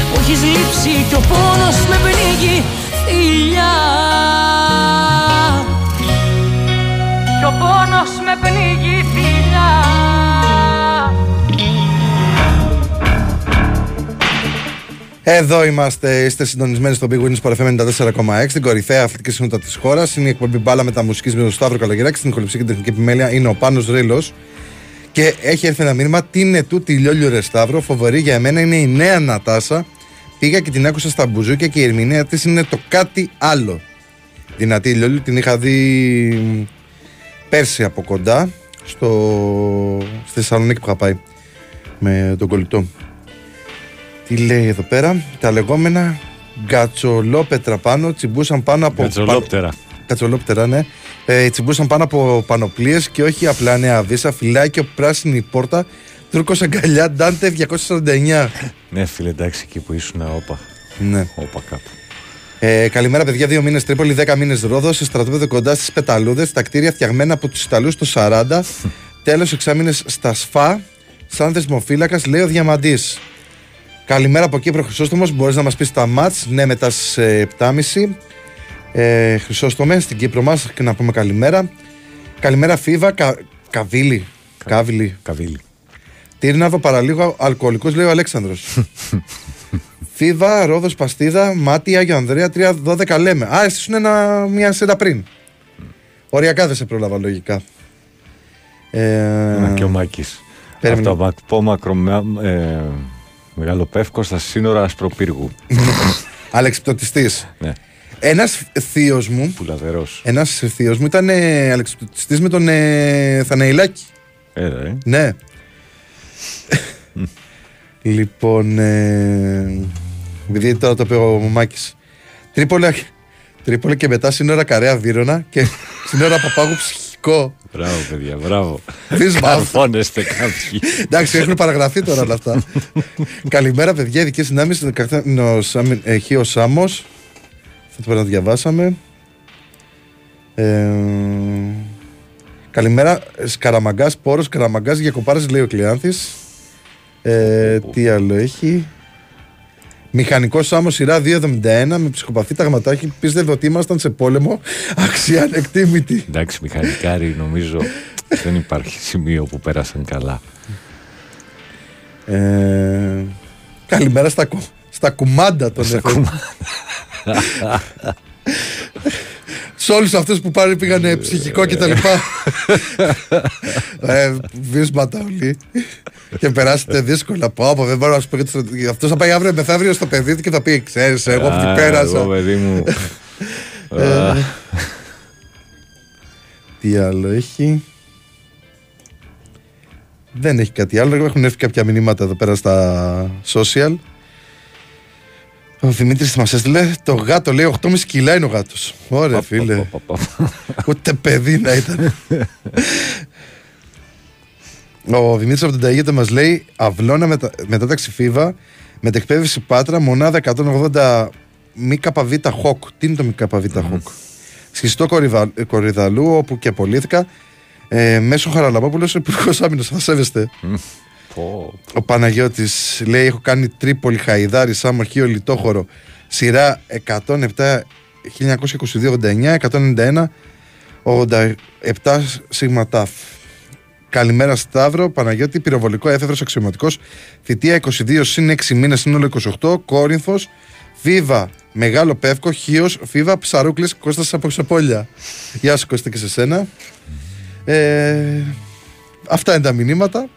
Μου έχεις λείψει κι ο πόνος με πνίγει θηλιά Κι ο πόνος με πνίγει θηλιά Εδώ είμαστε, είστε συντονισμένοι στο Big Wins Sport FM 94,6, την κορυφαία αθλητική συνότητα της χώρας. Είναι η εκπομπή μπάλα με τα μουσική με τον Σταύρο Καλογεράκη. Στην ηχοληψία και την τεχνική επιμέλεια είναι ο Πάνος Ρήλο. Και έχει έρθει ένα μήνυμα. Τι είναι τούτη η Λιόλιο Ρε Σταύρο. Φοβερή για μένα είναι η νέα Νατάσα. Πήγα και την άκουσα στα μπουζούκια και η ερμηνεία της είναι το κάτι άλλο. Δυνατή η Λιόλιο την είχα δει πέρσι από κοντά στο... στη Θεσσαλονίκη που είχα πάει με τον κολλητό. Τι λέει εδώ πέρα, τα λεγόμενα γκατσολόπετρα πάνω τσιμπούσαν πάνω από. Κατσολόπτερα. Κατσολόπτερα, ναι. Ε, τσιμπούσαν πάνω από πανοπλίες και όχι απλά νέα βίσα, φυλάκιο, πράσινη πόρτα, Τούρκος αγκαλιά, Ντάντε 249. Ναι, φίλε, εντάξει, εκεί που ήσουν, όπα. ναι. Όπα κάπου. Ε, καλημέρα, παιδιά. Δύο μήνες Τρίπολη, δέκα μήνες Ρόδος, σε στρατόπεδο κοντά στις Πεταλούδες, τα κτίρια φτιαγμένα από τους Ιταλούς το 40. Τέλος, εξάμεινε στα ΣΦΑ, σαν θεσμοφύλακα, λέει ο Διαμαντής. Καλημέρα από Κύπρο, Χρυσόστομος. Μπορείς να μας πεις τα μάτς, ναι, μετά στις 7.30. Ε, Χρυσόστομε, στην Κύπρο μας και να πούμε καλημέρα. Καλημέρα, Φίβα, Κα, Καβίλη. Κάβιλη. Καβίλη. Τύρναβο, παραλίγο, αλκοολικός, λέει ο Αλέξανδρος. Φίβα, Ρόδος, Παστίδα, Μάτι, Άγιο Ανδρέα, 3-12 λέμε. Α, εσύ ήσουν ένα, μια σειρά πριν. Οριακά δεν σε πρόλαβα λογικά. Ε, Να και ο Μάκης. Περίμενε. Αυτό πω μακρο, ε, μεγάλο πεύκο στα σύνορα Ασπροπύργου. Αλεξιπτωτιστή. ναι, Ένας θείος μου, πουλαδερός. ένας θείος μου ήταν ε, αλεξιπτωτιστής με τον ε, Θαναηλάκη. Έλα, ε. Ναι. λοιπόν, ε, επειδή τώρα το είπε ο Μάκης Τρίπολη, Τρίπολη και μετά σύνορα Καρέα Βύρονα και σύνορα Παπάγου ψυχικό. Μπράβο, παιδιά, μπράβο. Δεις μα. Καρφώνεστε κάποιοι. Εντάξει, έχουν παραγραφεί τώρα όλα αυτά. Καλημέρα, παιδιά. Ειδικές δυνάμεις. Έχει ο Σάμος. Αυτό το πρέπει να διαβάσαμε. Ε, καλημέρα, Σκαραμαγκάς, Πόρος, Σκαραμαγκάς, Γιακοπάρας, λέει ο Κλειάνθης. Ε, τι άλλο έχει. Μηχανικός Σάμος σειρά 271 με ψυχοπαθή ταγματάκι. Πίστευε ότι ήμασταν σε πόλεμο. Αξία ανεκτήμητη. Εντάξει, μηχανικάρι, νομίζω δεν υπάρχει σημείο που πέρασαν καλά. Ε, Καλημέρα στα, κου- στα κουμάντα των FM. Σε όλους αυτούς που πάνε πήγανε ψυχικό και τα λοιπά. ε, βίσματα όλοι. και περάσετε δύσκολα. Πω, πω, δεν μπορώ να σου πω γιατί αυτό θα πάει αύριο μεθαύριο στο παιδί του και θα πει: Ξέρεις, εγώ που Α, πέρασα. Εγώ, παιδί μου. Ε, Τι άλλο έχει; Δεν έχει κάτι άλλο. Έχουν έρθει κάποια μηνύματα εδώ πέρα στα social. Ο Δημήτρης μας έστειλε το γάτο, λέει 8,5 κιλά είναι ο γάτος. Ωραία, φίλε. Πα, πα, πα, πα. Ούτε παιδί να ήταν. Ο Δημήτρης από την Ταγίτα μας λέει αυλώνα μετα... μετάταξη φίβα μετεκπαίδευση πάτρα μονάδα 180 ΜΚΒ χοκ. Τι είναι το ΜΚΒ χοκ; Σχιστό κορυδα... κορυδαλού όπου και απολύθηκα. Ε, μέσω Χαραλαμπόπουλος, υπουργός άμυνας. Θα σέβεστε. Πω. Ο Παναγιώτης λέει: Έχω κάνει Τρίπολη, Χαϊδάρη, Σάμο, Χίο, Λιτόχωρο. Σειρά 107, 1922-89, 191, 87 Σίγμα Ταφ. Καλημέρα Σταύρο, Παναγιώτη, πυροβολικό έφευρος αξιωματικός. Θητεία 22 συν 6 μήνες, σύνολο 28. Κόρινθος, Βίβα, Μεγάλο Πεύκο, Χίος, Φίβα, Ψαρούκλης, Κώστας από Ξεπόλια. Γεια σου Κώστα και σε σένα. Ε, αυτά είναι τα μηνύματα.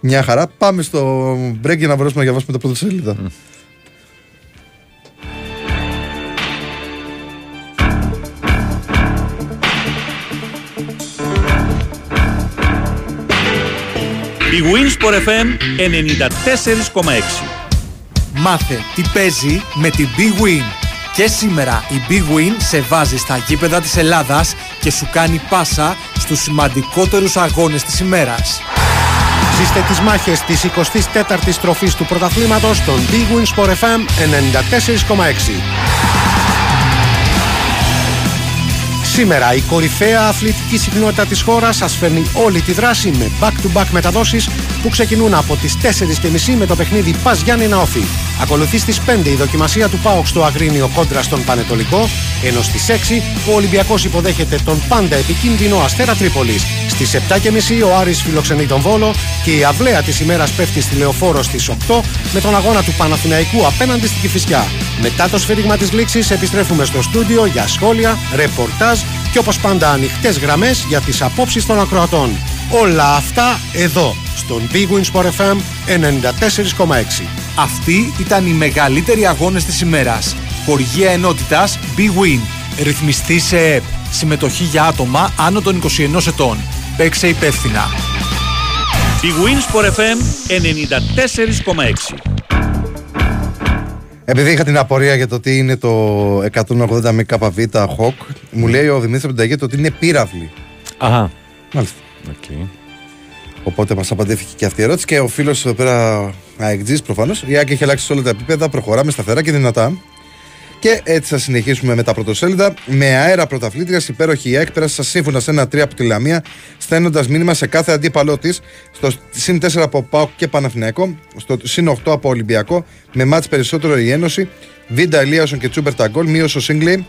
Μια χαρά. Πάμε στο break για να μπορέσουμε να διαβάσουμε τα πρώτα σελίδα. Η Winsport FM 94,6. Μάθε τι παίζει με την Big Win. Και σήμερα η Big Win σε βάζει στα γήπεδα της Ελλάδας και σου κάνει πάσα στους σημαντικότερους αγώνες της ημέρας. Ζήστε τις μάχες της 24ης τροφής του πρωταθλήματος στον Big Win Sport FM 94,6. Σήμερα η κορυφαία αθλητική συχνότητα της χώρας σας φέρνει όλη τη δράση με back-to-back μεταδόσεις που ξεκινούν από τις 4.30 με το παιχνίδι Πας Γιάννη Ναόφη. Ακολουθεί στις 5 η δοκιμασία του ΠΑΟΚ στο Αγρίνιο κόντρα στον Πανετολικό, ενώ στις 6 ο Ολυμπιακός υποδέχεται τον πάντα επικίνδυνο Αστέρα Τρίπολης. Στις 7.30 ο Άρης φιλοξενεί τον Βόλο και η αυλαία της ημέρας πέφτει στη Λεωφόρο στις 8 με τον αγώνα του Παναθηναϊκού απέναντι στην Κηφισιά. Μετά το σφύριγμα της λήξης επιστρέφουμε στο στούντιο για σχόλια, ρεπορτάζ και όπως πάντα ανοιχτές γραμμές για τις απόψεις των ακροατών. Όλα αυτά εδώ, στον Big Win Sport FM 94,6. Αυτοί ήταν οι μεγαλύτεροι αγώνες της ημέρας. Χορηγία ενότητας Big Win. Ρυθμιστή σε ΕΠ. Συμμετοχή για άτομα άνω των 21 ετών. Παίξε υπεύθυνα. Η Winsport FM 94,6. Επειδή είχα την απορία για το τι είναι το 180 ΜΚΒ χοκ, μου λέει ο Δημήτρης από την Ταγίτα ότι είναι πύραυλη. Αχα. Μάλιστα. Οκ. Οπότε μας απαντήθηκε και αυτή η ερώτηση. Και ο φίλος εδώ πέρα, αεκτζής προφανώς, η ΑΕΚ έχει αλλάξει σε όλα τα επίπεδα. Προχωράμε σταθερά και δυνατά. Και έτσι θα συνεχίσουμε με τα πρωτοσέλιδα. Με αέρα πρωταθλήτριας, υπέροχη η ΑΕΚ πέρασε σύμφωνα σε ένα 3 από τη Λαμία, στέλνοντας μήνυμα σε κάθε αντίπαλό της. Στο συν 4 από ΠΑΟΚ και Παναθηναϊκό, στο συν 8 από Ολυμπιακό, με ματς περισσότερο η Ένωση. Βίντα Ελίασον και Τσούμπερ τα γκολ, μείωσε ο Σίγκλεϊ.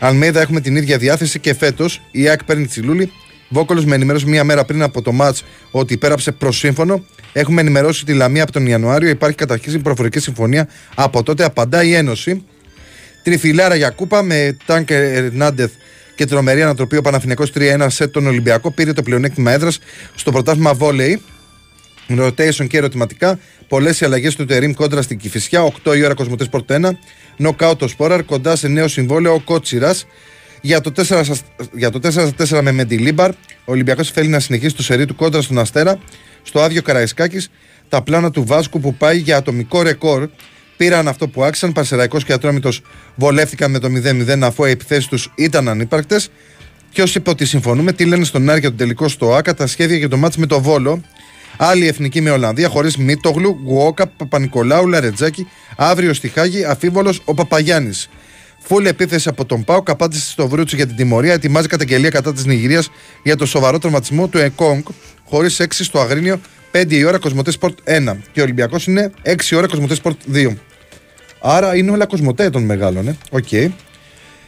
Αλμέιδα έχουμε την ίδια διάθεση και φέτος η ΑΕΚ παίρνει τσιλούλη. Βόκολος με ενημέρωσε μία μέρα πριν από το ματ ότι υπέραψε προ σύμφωνο. Έχουμε ενημερώσει τη Λαμία από τον Ιανουάριο. Υπάρχει καταρχήν προφορική συμφωνία. Από τότε απαντά η Ένωση. Τριφυλάρα για κούπα με Τάνκερ Ερνάντεθ και τρομερή ανατροπή. Ο Παναθηναϊκός 3-1 σε τον Ολυμπιακό. Πήρε το πλεονέκτημα έδρας στο πρωτάθλημα βόλεϊ. Rotation και ερωτηματικά. Πολλές οι αλλαγές του Τερήμ κόντρα στην Κυφυσιά. 8 η ώρα Κοσμοτές Πορτ 1. Νοκάουτ ο Σπόραρ κοντά σε νέο συμβόλαιο ο Κότσιρας. Για το 4 για το 4 με Μεντιλίμπαρ, ο Ολυμπιακός θέλει να συνεχίσει το σερί του κόντρα στον Αστέρα. Στο άδειο Καραϊσκάκης, τα πλάνα του Βάσκου που πάει για ατομικό ρεκόρ πήραν αυτό που άξαν. Παρσεραϊκό και Ατρόμητος βολεύτηκαν με το 0-0 αφού οι επιθέσεις τους ήταν ανύπαρκτες. Ποιος είπε ότι συμφωνούμε, τι λένε στον Άρη για τον τελικό στο ΑΚΑ, τα σχέδια για το μάτς με το Βόλο. Άλλη εθνική με Ολλανδία χωρίς Μίτογλου, Γουόκα, Παπα-Νικολάου, Λαρετζάκη. Αύριο στη Χάγη, αμφίβολος ο Παπαγιάννης. Φουλ επίθεση από τον ΠΑΟΚ, απάντηση στον Βρούτση για την τιμωρία. Ετοιμάζει καταγγελία κατά της Νιγηρίας για το σοβαρό τραυματισμό του Εκόνγκ. Χωρίς 6 στο Αγρίνιο, 5 η ώρα Κοσμοτέ Σπορτ 1. Και ο Ολυμπιακός είναι 6 η ώρα Κοσμοτέ Σπορτ 2. Άρα είναι όλα Κοσμοτέ των μεγάλων, ε. Οκ.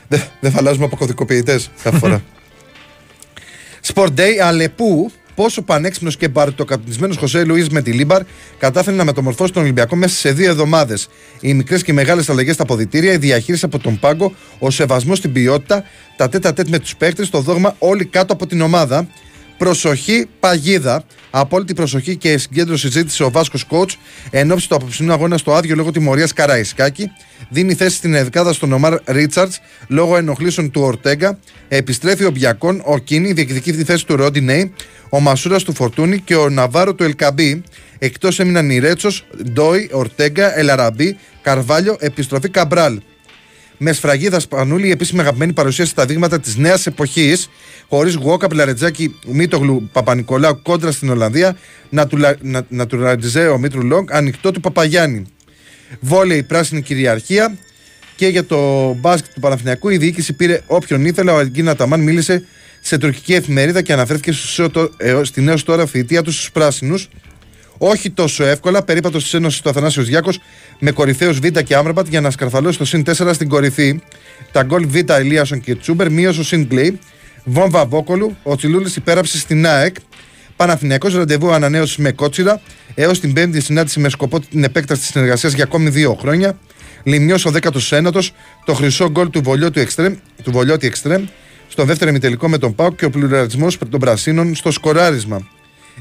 Δεν δεν θα αλλάζουμε από κωδικοποιητέ κάθε φορά. Sport Day Αλεπού πόσο πανέξυπνος και μπαρτοκαπνισμένο Χοσέ Λουίς Μεντιλίμπαρ κατάφερε να μεταμορφώσει τον Ολυμπιακό μέσα σε δύο εβδομάδες. Οι μικρές και μεγάλες αλλαγές στα αποδητήρια, η διαχείριση από τον πάγκο, ο σεβασμός στην ποιότητα, τα τέτα τέτ με τους παίκτες, το δόγμα όλοι κάτω από την ομάδα. Προσοχή, παγίδα. Απόλυτη προσοχή και συγκέντρωση ζήτησε ο Βάσκος Κότ εν ώψη του απόψινού αγώνα στο άδειο λόγω τιμωρίας Καραϊσκάκη. Δίνει θέση στην εδκάδα στον Ομάρ Ρίτσαρτς λόγω ενοχλήσεων του Ορτέγκα. Επιστρέφει ο Μπιακόν, ο Κίνη, διεκδικεί τη θέση του Ρόντι Νέι, ο Μασούρας του Φορτούνη και ο Ναβάρο του Ελ Κααμπί. Εκτός έμειναν οι Ρέτσος, Ντόι, Ορτέγκα, Ελ Αραμπί, Καρβάλιο, επιστροφή Καμπράλ με σφραγίδα Σπανούλη, η επίσημη αγαπημένη παρουσίαση στα δείγματα της νέας εποχής, χωρίς Γουόκαπ, Λαρεντζάκη, Μίτογλου, Παπανικολάου κόντρα στην Ολλανδία, να του, να, να του ο Μήτρου-Λονγκ, ανοιχτό του Παπαγιάννη. η πράσινη κυριαρχία και για το μπάσκετ του Παναθηναϊκού η διοίκηση πήρε όποιον ήθελε. Ο Αγκίνα Ταμάν μίλησε σε τουρκική εφημερίδα και αναφέρθηκε στην έως τώρα θητεία του στους πράσινους όχι τόσο εύκολα. Περίπατος της Ένωσης του Αθανάσιος Διάκο με κορυφαίους Β και Άμραμπατ για να σκαρφαλώσει το συν 4 στην κορυφή. Τα γκολ Β Ελίασον και Τσούμπερ μείωσε ο συν Κλέη. Βόμβα Βόκολου, ο Τσιλούλης υπέραψε στην ΑΕΚ. Παναθηνιακός ραντεβού ανανέωσης με κότσιρα έως την πέμπτη συνάντηση με σκοπό την επέκταση της συνεργασίας για ακόμη δύο χρόνια. Λιμιό ο 19ο, το χρυσό γκολ του Βολιώτη Εξτρέμ, του Βολιώτη Εξτρέμ, στο δεύτερο ημιτελικό με τον Πάουκ και ο πλουραλισμός των Πρασίνων στο σκοράρισμα.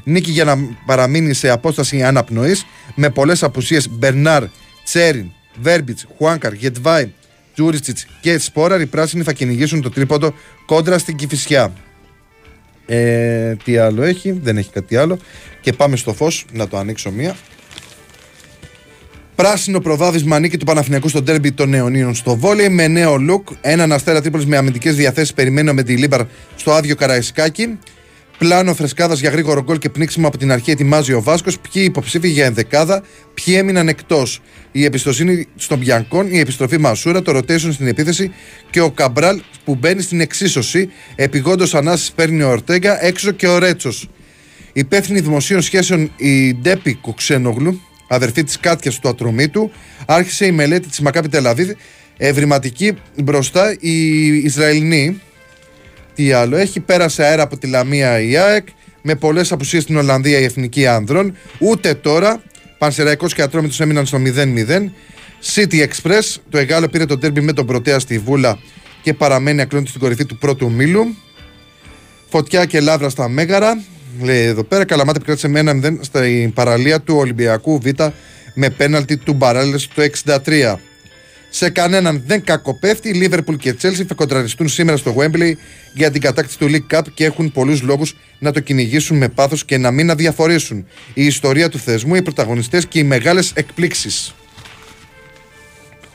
Νίκη για να παραμείνει σε απόσταση αναπνοής με πολλές απουσίες Μπερνάρ, Τσέριν, Βέρμπιτς, Χουάνκαρ, Γετβάη, Τζούρισιτ και Σπόραρ. Οι πράσινοι θα κυνηγήσουν το τρίποντο κόντρα στην Κυφυσιά. Ε, τι άλλο έχει, δεν έχει κάτι άλλο. Και πάμε στο φως να το ανοίξω μία. Πράσινο προβάδισμα νίκη του Παναθηναϊκού στο ντέρμπι των αιωνίων στο βόλεϊ με νέο look. Έναν αστέρα τρίπολης με αμυντικές διαθέσεις περιμένει ο Μεντιλίμπαρ στο άδειο Καραϊσκάκι. Πλάνο φρεσκάδας για γρήγορο γκολ και πνίξιμο από την αρχή ετοιμάζει ο Βάσκος. Ποιοι υποψήφοι για ενδεκάδα, ποιοι έμειναν εκτός. Η εμπιστοσύνη στον Μπιανκόν, η επιστροφή Μασούρα, το rotation στην επίθεση και ο Καμπράλ που μπαίνει στην εξίσωση. Επειγόντως ανάσες παίρνει ο Ορτέγκα, έξω και ο Ρέτσος. Υπεύθυνη δημοσίων σχέσεων η Ντέπη Κουξένογλου, αδερφή της Κάτιας του Ατρωμίτου, άρχισε η μελέτη της Μακάπη Τελαβίδη. Ευρηματική μπροστά η Ισραηλινή, τι άλλο έχει, πέρασε αέρα από τη Λαμία η ΑΕΚ, με πολλές απουσίες στην Ολλανδία η Εθνική Άνδρων. Ούτε τώρα, Πανσεραϊκός και Ατρόμητος έμειναν στο 0-0. City Express, το Εγάλο πήρε το τέρμπι με τον Πρωτέα στη Βούλα και παραμένει ακλόνητη στην κορυφή του πρώτου ομίλου. Φωτιά και λάβρα στα Μέγαρα. Λέει εδώ πέρα, Καλαμάτα επικράτησε με 1-0 στην παραλία του Ολυμπιακού Β με πέναλτι του Μπαράλες το 63. Σε κανέναν δεν κακοπέφτει. Η Λίβερπουλ και η Τσέλσι θα κοντραριστούν σήμερα στο Wembley για την κατάκτηση του League Cup και έχουν πολλούς λόγους να το κυνηγήσουν με πάθος και να μην αδιαφορήσουν. Η ιστορία του θεσμού, οι πρωταγωνιστές και οι μεγάλες εκπλήξεις.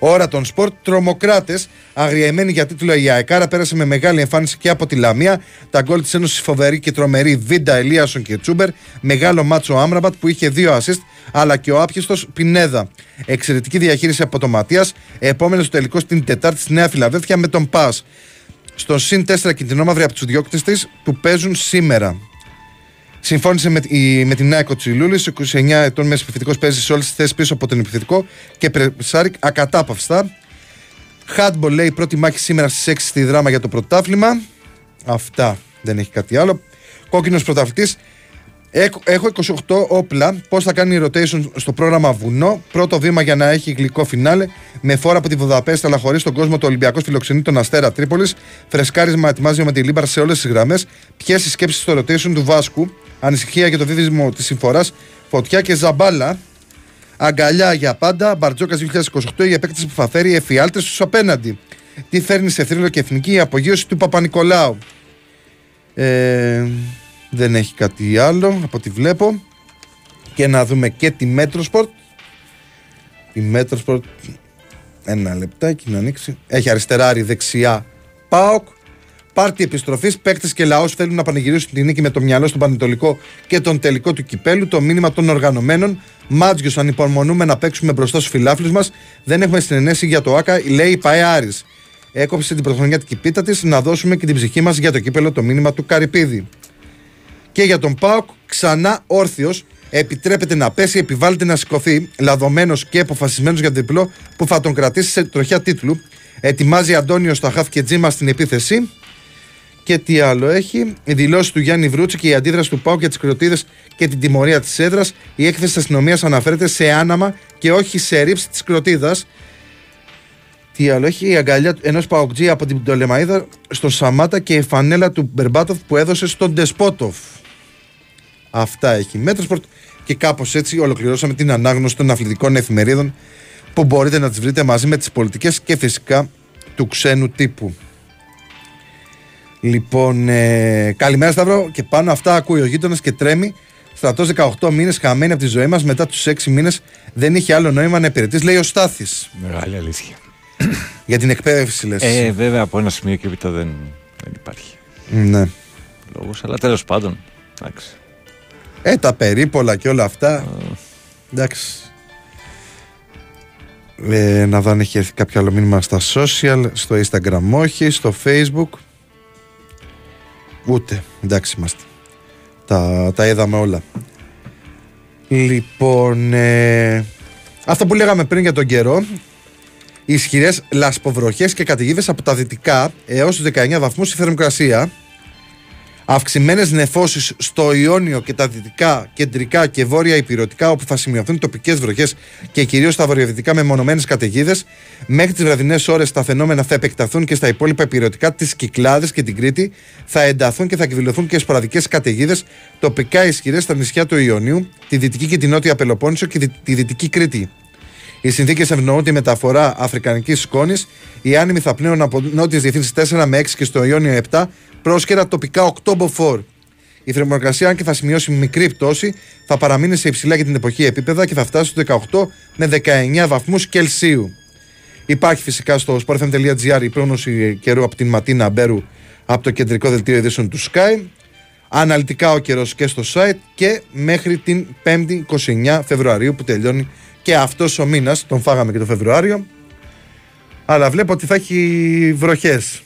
Ώρα των Σπορ, τρομοκράτες, αγριεμένοι για τίτλο η Αεκάρα, πέρασε με μεγάλη εμφάνιση και από τη Λαμία. Τα γκολ της Ένωσης φοβερή και τρομερή Βίντα Ελίασον και Τσούμπερ. Μεγάλο μάτσο Άμραμπατ που είχε δύο assist, αλλά και ο άπιαστος Πινέδα. Εξαιρετική διαχείριση από το Ματίας. Επόμενος τελικό στην Τετάρτη στη Νέα Φιλαδέλφια με τον Πας. Στο συν 4 κινδυνόμαυροι από τους διώκτε της που παίζουν σήμερα. Συμφώνησε με, η, με την Νέα Κοτσιλούλη, 29 ετών μέσα επιθετικός παίζει σε όλες τις θέσεις πίσω από τον επιθετικό και πρεσάρει ακατάπαυστα. Χάντμπολ λέει πρώτη μάχη σήμερα στις 6 στη Δράμα για το πρωτάθλημα. Αυτά δεν έχει κάτι άλλο. Κόκκινος πρωταθλητής. Έχω 28 όπλα. Πώς θα κάνει rotation στο πρόγραμμα Βουνό; Πρώτο βήμα για να έχει γλυκό φινάλε. Με φόρα από τη Βουδαπέστη, αλλά χωρίς τον κόσμο, ο Ολυμπιακός φιλοξενεί τον Αστέρα Τρίπολης. Φρεσκάρισμα ετοιμάζει ο Μεντιλίμπαρ σε όλες τις γραμμές. Ποιες οι σκέψεις στο rotation του Βάσκου; Ανησυχία για το δίδυμο της συμφοράς. Φωτιά και ζαμπάλα. Αγκαλιά για πάντα. Μπαρτζώκας 2028. Η επέκταση που θα φέρει εφιάλτες στους απέναντι. Τι φέρνει σε θρύλο και εθνική η απογείωση του Παπανικολάου; Ε, δεν έχει κάτι άλλο από ό,τι βλέπω. Και να δούμε και τη Metrosport. Η Metrosport. Ένα λεπτάκι να ανοίξει. Έχει αριστερά ή δεξιά. Πάοκ. Πάρτι επιστροφής. Παίκτες και λαός θέλουν να πανηγυρίσουν την νίκη με το μυαλό στον Πανετολικό και τον τελικό του κυπέλου. Το μήνυμα των οργανωμένων. Μάτζιος, ανυπομονούμε να παίξουμε μπροστά στους φιλάφλου μας. Δεν έχουμε συνενέσει για το ΑΚΑ, λέει η ΠαΕ Άρης. Έκοψε την πρωτοχρονιάτικη πίτα της να δώσουμε και την ψυχή μας για το κύπελο το μήνυμα του Καρυπίδη. Και για τον Πάοκ ξανά όρθιος. Επιτρέπεται να πέσει, επιβάλλεται να σηκωθεί, λαδωμένος και αποφασισμένος για διπλό που θα τον κρατήσει σε τροχιά τίτλου. Ετοιμάζει Αντώνιο στα χαφ και τζίμα στην επίθεση. Και τι άλλο έχει; Η δηλώση του Γιάννη Βρούτση και η αντίδραση του ΠΑΟΚ για τις κροτίδες και την τιμωρία της έδρας. Η έκθεση τη αστυνομίας αναφέρεται σε άναμμα και όχι σε ρίψη της κροτίδας. Τι άλλο έχει; Η αγκαλιά ενός Παοκτζή από την Πτολεμαίδα στο Σαμάτα και η φανέλα του Μπερμπάτοφ που έδωσε στον Ντεσπότοφ. Αυτά έχει. Metrosport. Και κάπως έτσι ολοκληρώσαμε την ανάγνωση των αθλητικών εφημερίδων που μπορείτε να τις βρείτε μαζί με τις πολιτικές και φυσικά του ξένου τύπου. Λοιπόν, ε, καλημέρα Σταύρο και πάνω αυτά ακούει ο γείτονας και τρέμει. Στρατός 18 μήνες χαμένοι από τη ζωή μας μετά τους 6 μήνες δεν είχε άλλο νόημα να υπηρετείς, λέει ο Στάθης. Μεγάλη αλήθεια. Για την εκπαίδευση, λες. Ε, βέβαια από ένα σημείο και έπειτα δεν, δεν υπάρχει Ναι. λόγος, αλλά τέλος πάντων. Εντάξει. Ε, τα περίπολα και όλα αυτά. Εντάξει. Ε, να δω αν έχει έρθει κάποιο άλλο μήνυμα στα social, στο Instagram όχι, στο Facebook. Ούτε. Εντάξει είμαστε. Τα, τα είδαμε όλα. Λοιπόν, ε, αυτό που λέγαμε πριν για τον καιρό, οι ισχυρές λασποβροχές και καταιγίδες από τα δυτικά έως τους 19 βαθμούς στη θερμοκρασία. Αυξημένες νεφώσεις στο Ιόνιο και τα δυτικά, κεντρικά και βόρεια υπηρετικά, όπου θα σημειωθούν τοπικές βροχές και κυρίως στα βορειοδυτικά μεμονωμένε καταιγίδες. Μέχρι τις βραδινές ώρες τα φαινόμενα θα επεκταθούν και στα υπόλοιπα υπηρετικά, τι Κυκλάδε και την Κρήτη. Θα ενταθούν και θα εκδηλωθούν και σποραδικές καταιγίδες, τοπικά ισχυρές στα νησιά του Ιωνίου, τη δυτική και τη νότια Πελοπόννησο και δι- τη δυτική Κρήτη. Οι συνθήκες ευνοούν τη μεταφορά αφρικανικής σκόνης. Οι άνεμοι θα πνέουν από νότιες διευθύνσεις 4 με 6 και στο Ιόνιο 7, πρόσκαιρα τοπικά 8 μποφόρ. Η θερμοκρασία, αν και θα σημειώσει μικρή πτώση, θα παραμείνει σε υψηλά για την εποχή επίπεδα και θα φτάσει στου 18 με 19 βαθμούς Κελσίου. Υπάρχει φυσικά στο sportfm.gr η πρόγνωση καιρού από την Ματίνα Μπέρου από το κεντρικό δελτίο ειδήσεων του Sky. Αναλυτικά ο καιρός και στο site και μέχρι την 5η 29 Φεβρουαρίου που τελειώνει και αυτός ο μήνας. Τον φάγαμε και το Φεβρουάριο. Αλλά βλέπω ότι θα έχει βροχές.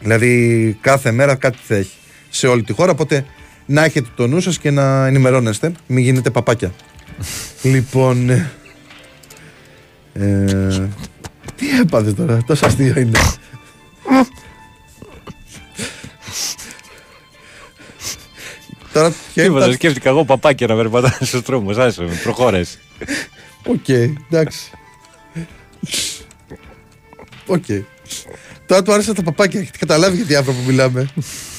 Δηλαδή κάθε μέρα κάτι θα έχει σε όλη τη χώρα. Οπότε να έχετε το νου σας και να ενημερώνεστε. Μην γίνετε παπάκια. λοιπόν. ε, ε, τι έπαθες τώρα, τόσο αστείο είναι. Τώρα ποια είναι Τίποτα, τα- σκέφτηκα εγώ παπάκια να περπατάω στους δρόμους. Άσε με, προχώρες. Οκ, εντάξει. Οκ. Τώρα του άρεσαν τα παπάκια. Έχετε καταλάβει γιατί άνθρωπο που μιλάμε.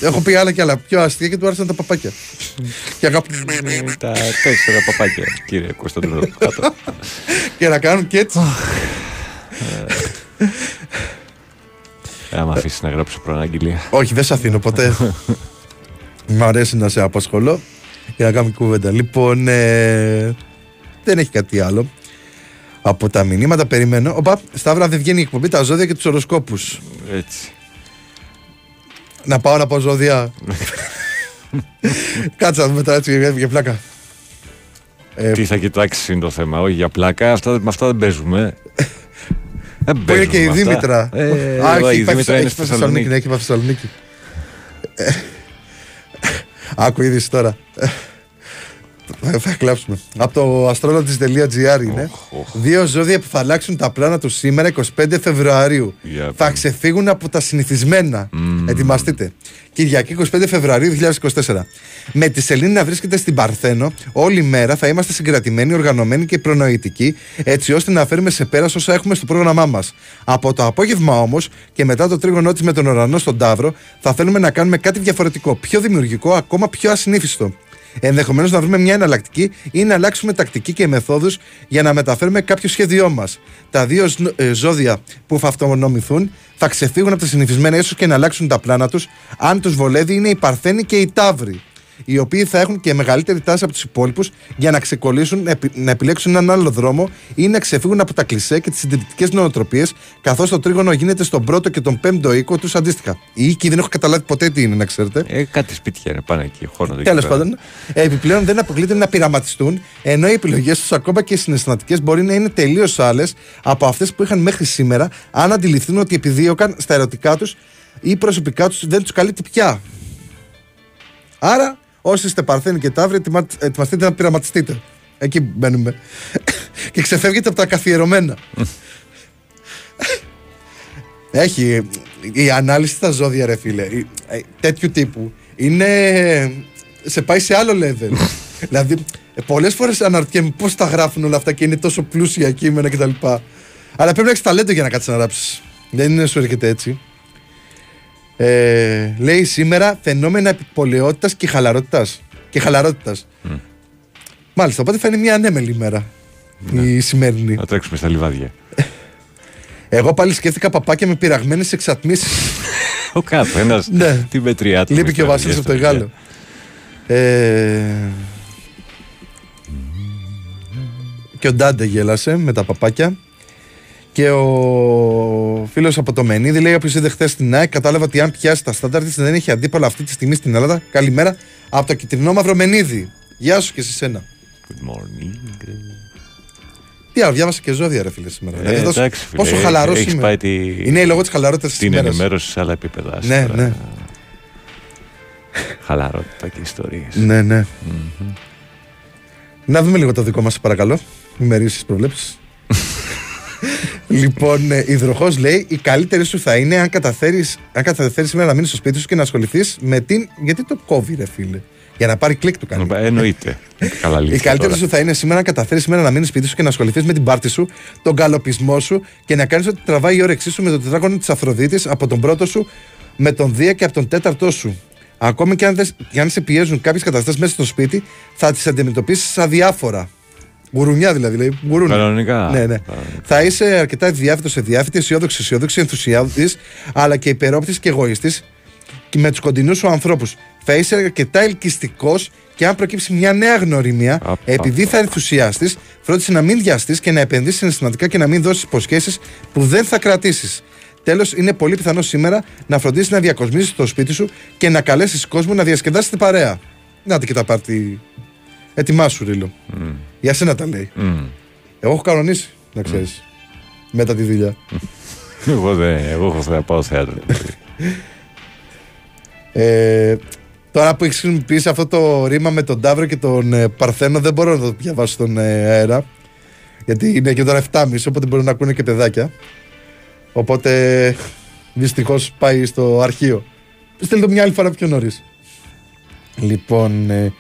Έχω πει άλλα και άλλα πιο αστεία και του άρεσαν τα παπάκια. και, αγάπη... Τα τέσσερα παπάκια, κύριε Κωνσταντίνο. Κάτω. και να κάνουν και έτσι. Ε, Άμα αφήσεις να γράψω προαναγγελία. Όχι, δεν σε αφήνω ποτέ. Μ' αρέσει να σε απασχολώ για να κάνουμε κουβέντα. Λοιπόν, ε, δεν έχει κάτι άλλο. Από τα μηνύματα περιμένω. Οπα, Σταύρα δεν βγαίνει η εκπομπή, τα ζώδια και τους οροσκόπους. Έτσι. Να πάω να πω ζώδια. Κάτσε να δούμε τώρα έτσι για- για πλάκα. Ε, Τι θα κοιτάξει είναι το θέμα, όχι για πλάκα. Αυτά, με αυτά δεν παίζουμε. Δεν Που είναι παίζουμε και η με αυτά. Δήμητρα. Ε, Α, όχι, έχει η πάει Δήμητρα είναι έχει στη πάει Θεσσαλονίκη. Θεσσαλονίκη. Ναι, έχει πάει στη Θεσσαλονίκη. Ε, Άκου είδηση τώρα. Ε, Θα, θα κλάψουμε. Από το astrologist.gr είναι. Δύο ζώδια που θα αλλάξουν τα πλάνα του σήμερα 25 Φεβρουαρίου. Για θα πάμε. ξεφύγουν από τα συνηθισμένα. Ετοιμαστείτε. Κυριακή 25 Φεβρουαρίου 2024. Με τη Σελήνη να βρίσκεται στην Παρθένο, όλη μέρα θα είμαστε συγκρατημένοι, οργανωμένοι και προνοητικοί, έτσι ώστε να φέρουμε σε πέρα όσα έχουμε στο πρόγραμμά μας. Από το απόγευμα όμως και μετά το τρίγωνό της με τον ουρανό στον Ταύρο, θα θέλουμε να κάνουμε κάτι διαφορετικό, πιο δημιουργικό, ακόμα πιο ασυνήθιστο. Ενδεχομένως να βρούμε μια εναλλακτική ή να αλλάξουμε τακτική και μεθόδους για να μεταφέρουμε κάποιο σχέδιό μας. Τα δύο σν- ε, ζώδια που θα αυτονομηθούν θα ξεφύγουν από τα συνηθισμένα ίσως και να αλλάξουν τα πλάνα τους. Αν τους βολεύει, είναι οι Παρθένοι και οι Ταύροι. Οι οποίοι θα έχουν και μεγαλύτερη τάση από τους υπόλοιπους για να ξεκολλήσουν, να επι- να επιλέξουν έναν άλλο δρόμο ή να ξεφύγουν από τα κλισέ και τις συντηρητικές νοοτροπίες, καθώς το τρίγωνο γίνεται στον πρώτο και τον πέμπτο οίκο τους αντίστοιχα. Οι οίκοι δεν έχω καταλάβει ποτέ τι είναι, να ξέρετε. Ε, κάτι σπίτια είναι πάνω εκεί, χώνονται εκεί Τέλος πέρα. πάντων, επιπλέον δεν αποκλείται να πειραματιστούν, ενώ οι επιλογές τους, ακόμα και οι συναισθηματικές, μπορεί να είναι τελείως άλλες από αυτές που είχαν μέχρι σήμερα, αν αντιληφθούν ότι επιδίωκαν στα ερωτικά τους ή προσωπικά τους δεν τους καλύπτει πια. Άρα, όσοι είστε Παρθένοι και Ταύροι, ετοιμα- ετοιμαστείτε να πειραματιστείτε. Εκεί μπαίνουμε. και ξεφεύγετε από τα καθιερωμένα. Έχει. Η ανάλυση στα ζώδια, ρε φίλε. η- ε, τέτοιου τύπου. Είναι. Σε πάει σε άλλο level. δηλαδή, πολλές φορές αναρωτιέμαι πώς τα γράφουν όλα αυτά και είναι τόσο πλούσια κείμενα κτλ. Αλλά πρέπει να έχεις ταλέντο για να κάτσεις να γράψεις. Δεν είναι σου έρχεται έτσι. Ε, λέει σήμερα φαινόμενα επιπολαιότητας και χαλαρότητας. Και χαλαρότητας. Μάλιστα, οπότε θα είναι μια ανέμελη ημέρα. Η σημερινή. Να τρέξουμε στα λιβάδια. Εγώ πάλι σκέφτηκα παπάκια με πειραγμένες εξατμίσεις. Ο καθένας Ναι. τη μετριά του. Λείπει και ο Βασίλης από το Γάλλο. Ε, και ο Ντάντε γέλασε με τα παπάκια. Και ο φίλος από το Μενίδη λέει: Όποιος είδε χθες στην ΑΕΚ, κατάλαβα ότι αν πιάσει τα στάνταρ της δεν έχει αντίπαλο αυτή τη στιγμή στην Ελλάδα. Καλημέρα από το κυτρινό μαύρο Μενίδη. Γεια σου και σε σένα. Good morning. Τι άλλο, διάβασα και ζώδια, ρε φίλε σήμερα. Ε, Δηλαδή, τόσο- εντάξει, φίλε, πόσο χαλαρός έχεις είμαι. πάει τη- Είναι λόγω της χαλαρότητας της Την ημέρας. ενημέρωση σε άλλα επίπεδα. Ναι, Τώρα, ναι. Χαλαρότητα και ιστορίες. Ναι, ναι. Να δούμε λίγο το δικό μας, παρακαλώ. Ημερήσει προβλέψεις. λοιπόν, ε, υδροχό λέει: Η καλύτερη σου θα είναι αν καταφέρει αν καταφέρεις σήμερα να μείνεις στο σπίτι σου και να ασχοληθείς με την. Γιατί το κόβει, ρε φίλε. Για να πάρει κλικ του κάνει. Εννοείται. Καλά Η λύση. καλύτερη τώρα. σου θα είναι σήμερα να καταφέρει σήμερα να μείνεις σπίτι σου και να ασχοληθείς με την πάρτη σου, τον καλοπισμό σου και να κάνεις ότι τραβάει η όρεξή σου με το τετράγωνο της Αφροδίτης από τον πρώτο σου, με τον Δία και από τον τέταρτό σου. Ακόμη και αν, δες- και αν σε πιέζουν κάποιες καταστάσεις μέσα στο σπίτι, θα τις αντιμετωπίσεις αδιάφορα. Γουρουνιά δηλαδή, λέει. Γουρούνια. Κανονικά. Ναι, ναι. Θα είσαι αρκετά διάφυτο σε διάφυτη, αισιόδοξη, αισιόδοξη, ενθουσιάδης, αλλά και υπερόπτης και εγωιστής και με τους κοντινούς σου ανθρώπους. Θα είσαι αρκετά ελκυστικός και αν προκύψει μια νέα γνωριμία, Απα. επειδή θα ενθουσιαστεί, φρόντισε να μην βιαστείς και να επενδύσεις συναισθηματικά και να μην δώσεις υποσχέσεις που δεν θα κρατήσεις. Τέλος, είναι πολύ πιθανό σήμερα να φροντίσεις να διακοσμήσεις το σπίτι σου και να καλέσεις κόσμο να διασκεδάσετε παρέα. Να και τα πάρτι. Ετοιμάσου, Ρίλο. Για σένα τα λέει. Μμ. Εγώ έχω κανονίσει, να ξέρεις. Μετά τη δουλειά. Εγώ δεν. Εγώ έχω θα πάω θέατρο. Ε, τώρα που έχεις χρησιμοποιήσει αυτό το ρήμα με τον Ταύρο και τον ε, Παρθένο, δεν μπορώ να το διαβάσω στον ε, αέρα. Γιατί είναι και τώρα 7.30, οπότε μπορεί να ακούνε και παιδάκια. Οπότε δυστυχώς πάει στο αρχείο. Στείλτε το μια άλλη φορά πιο νωρίς. Λοιπόν, ε,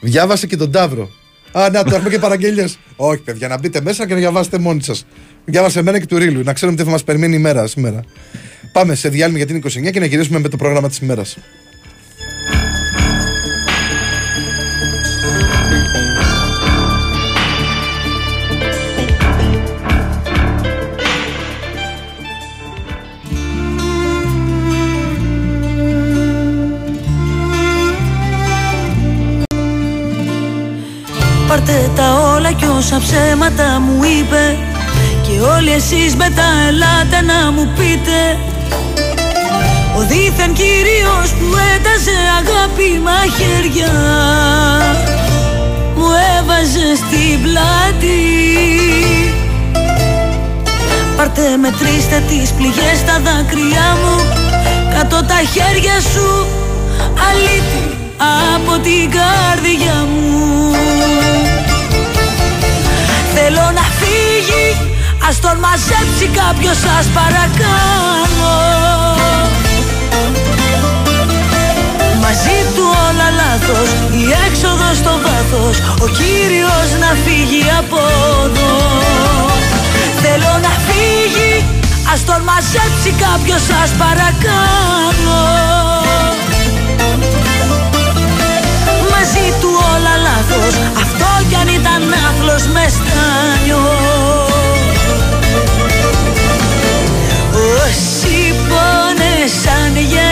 διάβασε και τον Ταύρο. Α, να το έχουμε και παραγγελίες. Όχι, παιδιά, να μπείτε μέσα και να διαβάσετε μόνοι σας. Διάβασε εμένα και του Ρίλου, να ξέρουμε τι θα μας περιμένει η μέρα σήμερα. Πάμε σε διάλειμμα για την 29 και να γυρίσουμε με το πρόγραμμα της ημέρας. Πάρτε τα όλα κι όσα ψέματα μου είπε. Και όλοι εσείς μετά ελάτε να μου πείτε. Ο δίθεν κύριος που έταζε αγάπη μαχαίρια Μου έβαζε στην πλάτη. Πάρτε μετρήστε τις πληγές στα δάκρυά μου. Κάτω τα χέρια σου αλήτη από την καρδιά μου ας τον μαζέψει κάποιος σας παρακάνω. Μαζί του όλα λάθος, η έξοδος στο βάθος Ο Κύριος να φύγει από εδώ. Θέλω να φύγει, ας τον μαζέψει κάποιος σας παρακάνω. Μαζί του όλα λάθος Αυτό κι αν ήταν άθλος μες στάνιο πόνεσαν για ένα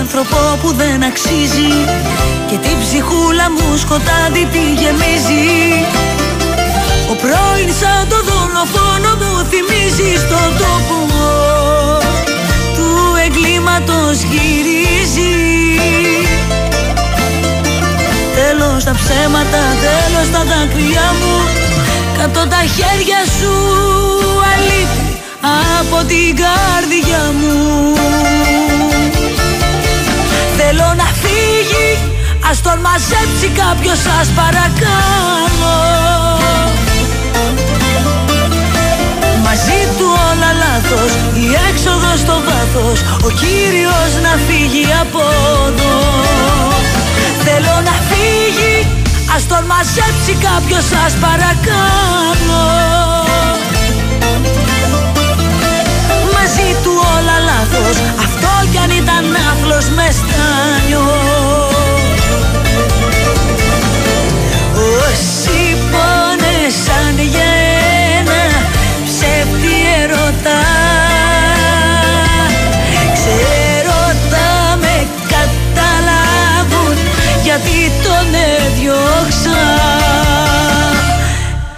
άνθρωπο που δεν αξίζει. Και την ψυχούλα μου σκοτάδι τη γεμίζει. Ο πρώην σαν το δολοφόνο μου θυμίζει στον τόπο Του εγκλήματος γυρίζει. Τέλος τα ψέματα, τέλος τα δάκρυα μου. Κάτω τα χέρια σου αλήθεια από την καρδιά μου Θέλω να φύγει, ας τον μαζέψει κάποιος σας παρακαλώ Μαζί του όλα λάθος, η έξοδος στο βάθος Ο Κύριος να φύγει από εδώ. Θέλω να φύγει, ας τον μαζέψει κάποιος σας παρακαλώ μαζί του όλα λάθος Αυτό κι αν ήταν άθλος μες στάνιο Όσοι πόνεσαν για ένα ψεύτη ερωτά. Ξέρω τα με καταλάβουν γιατί τον έδιωξα.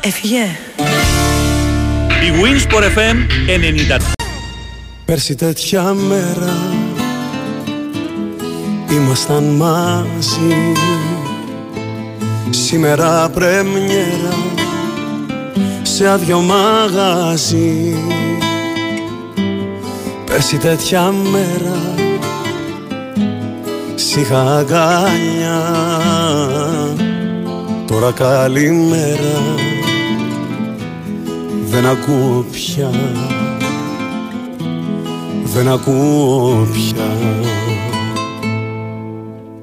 Έφυγε. Η Winsport FM 90 Πέρσι τέτοια μέρα ήμασταν μαζί. Σήμερα πρεμιέρα σε άδειο μαγαζί. Πέρσι τέτοια μέρα σ' είχα αγκαλιά Τώρα καλημέρα δεν ακούω πια δεν ακούω πια.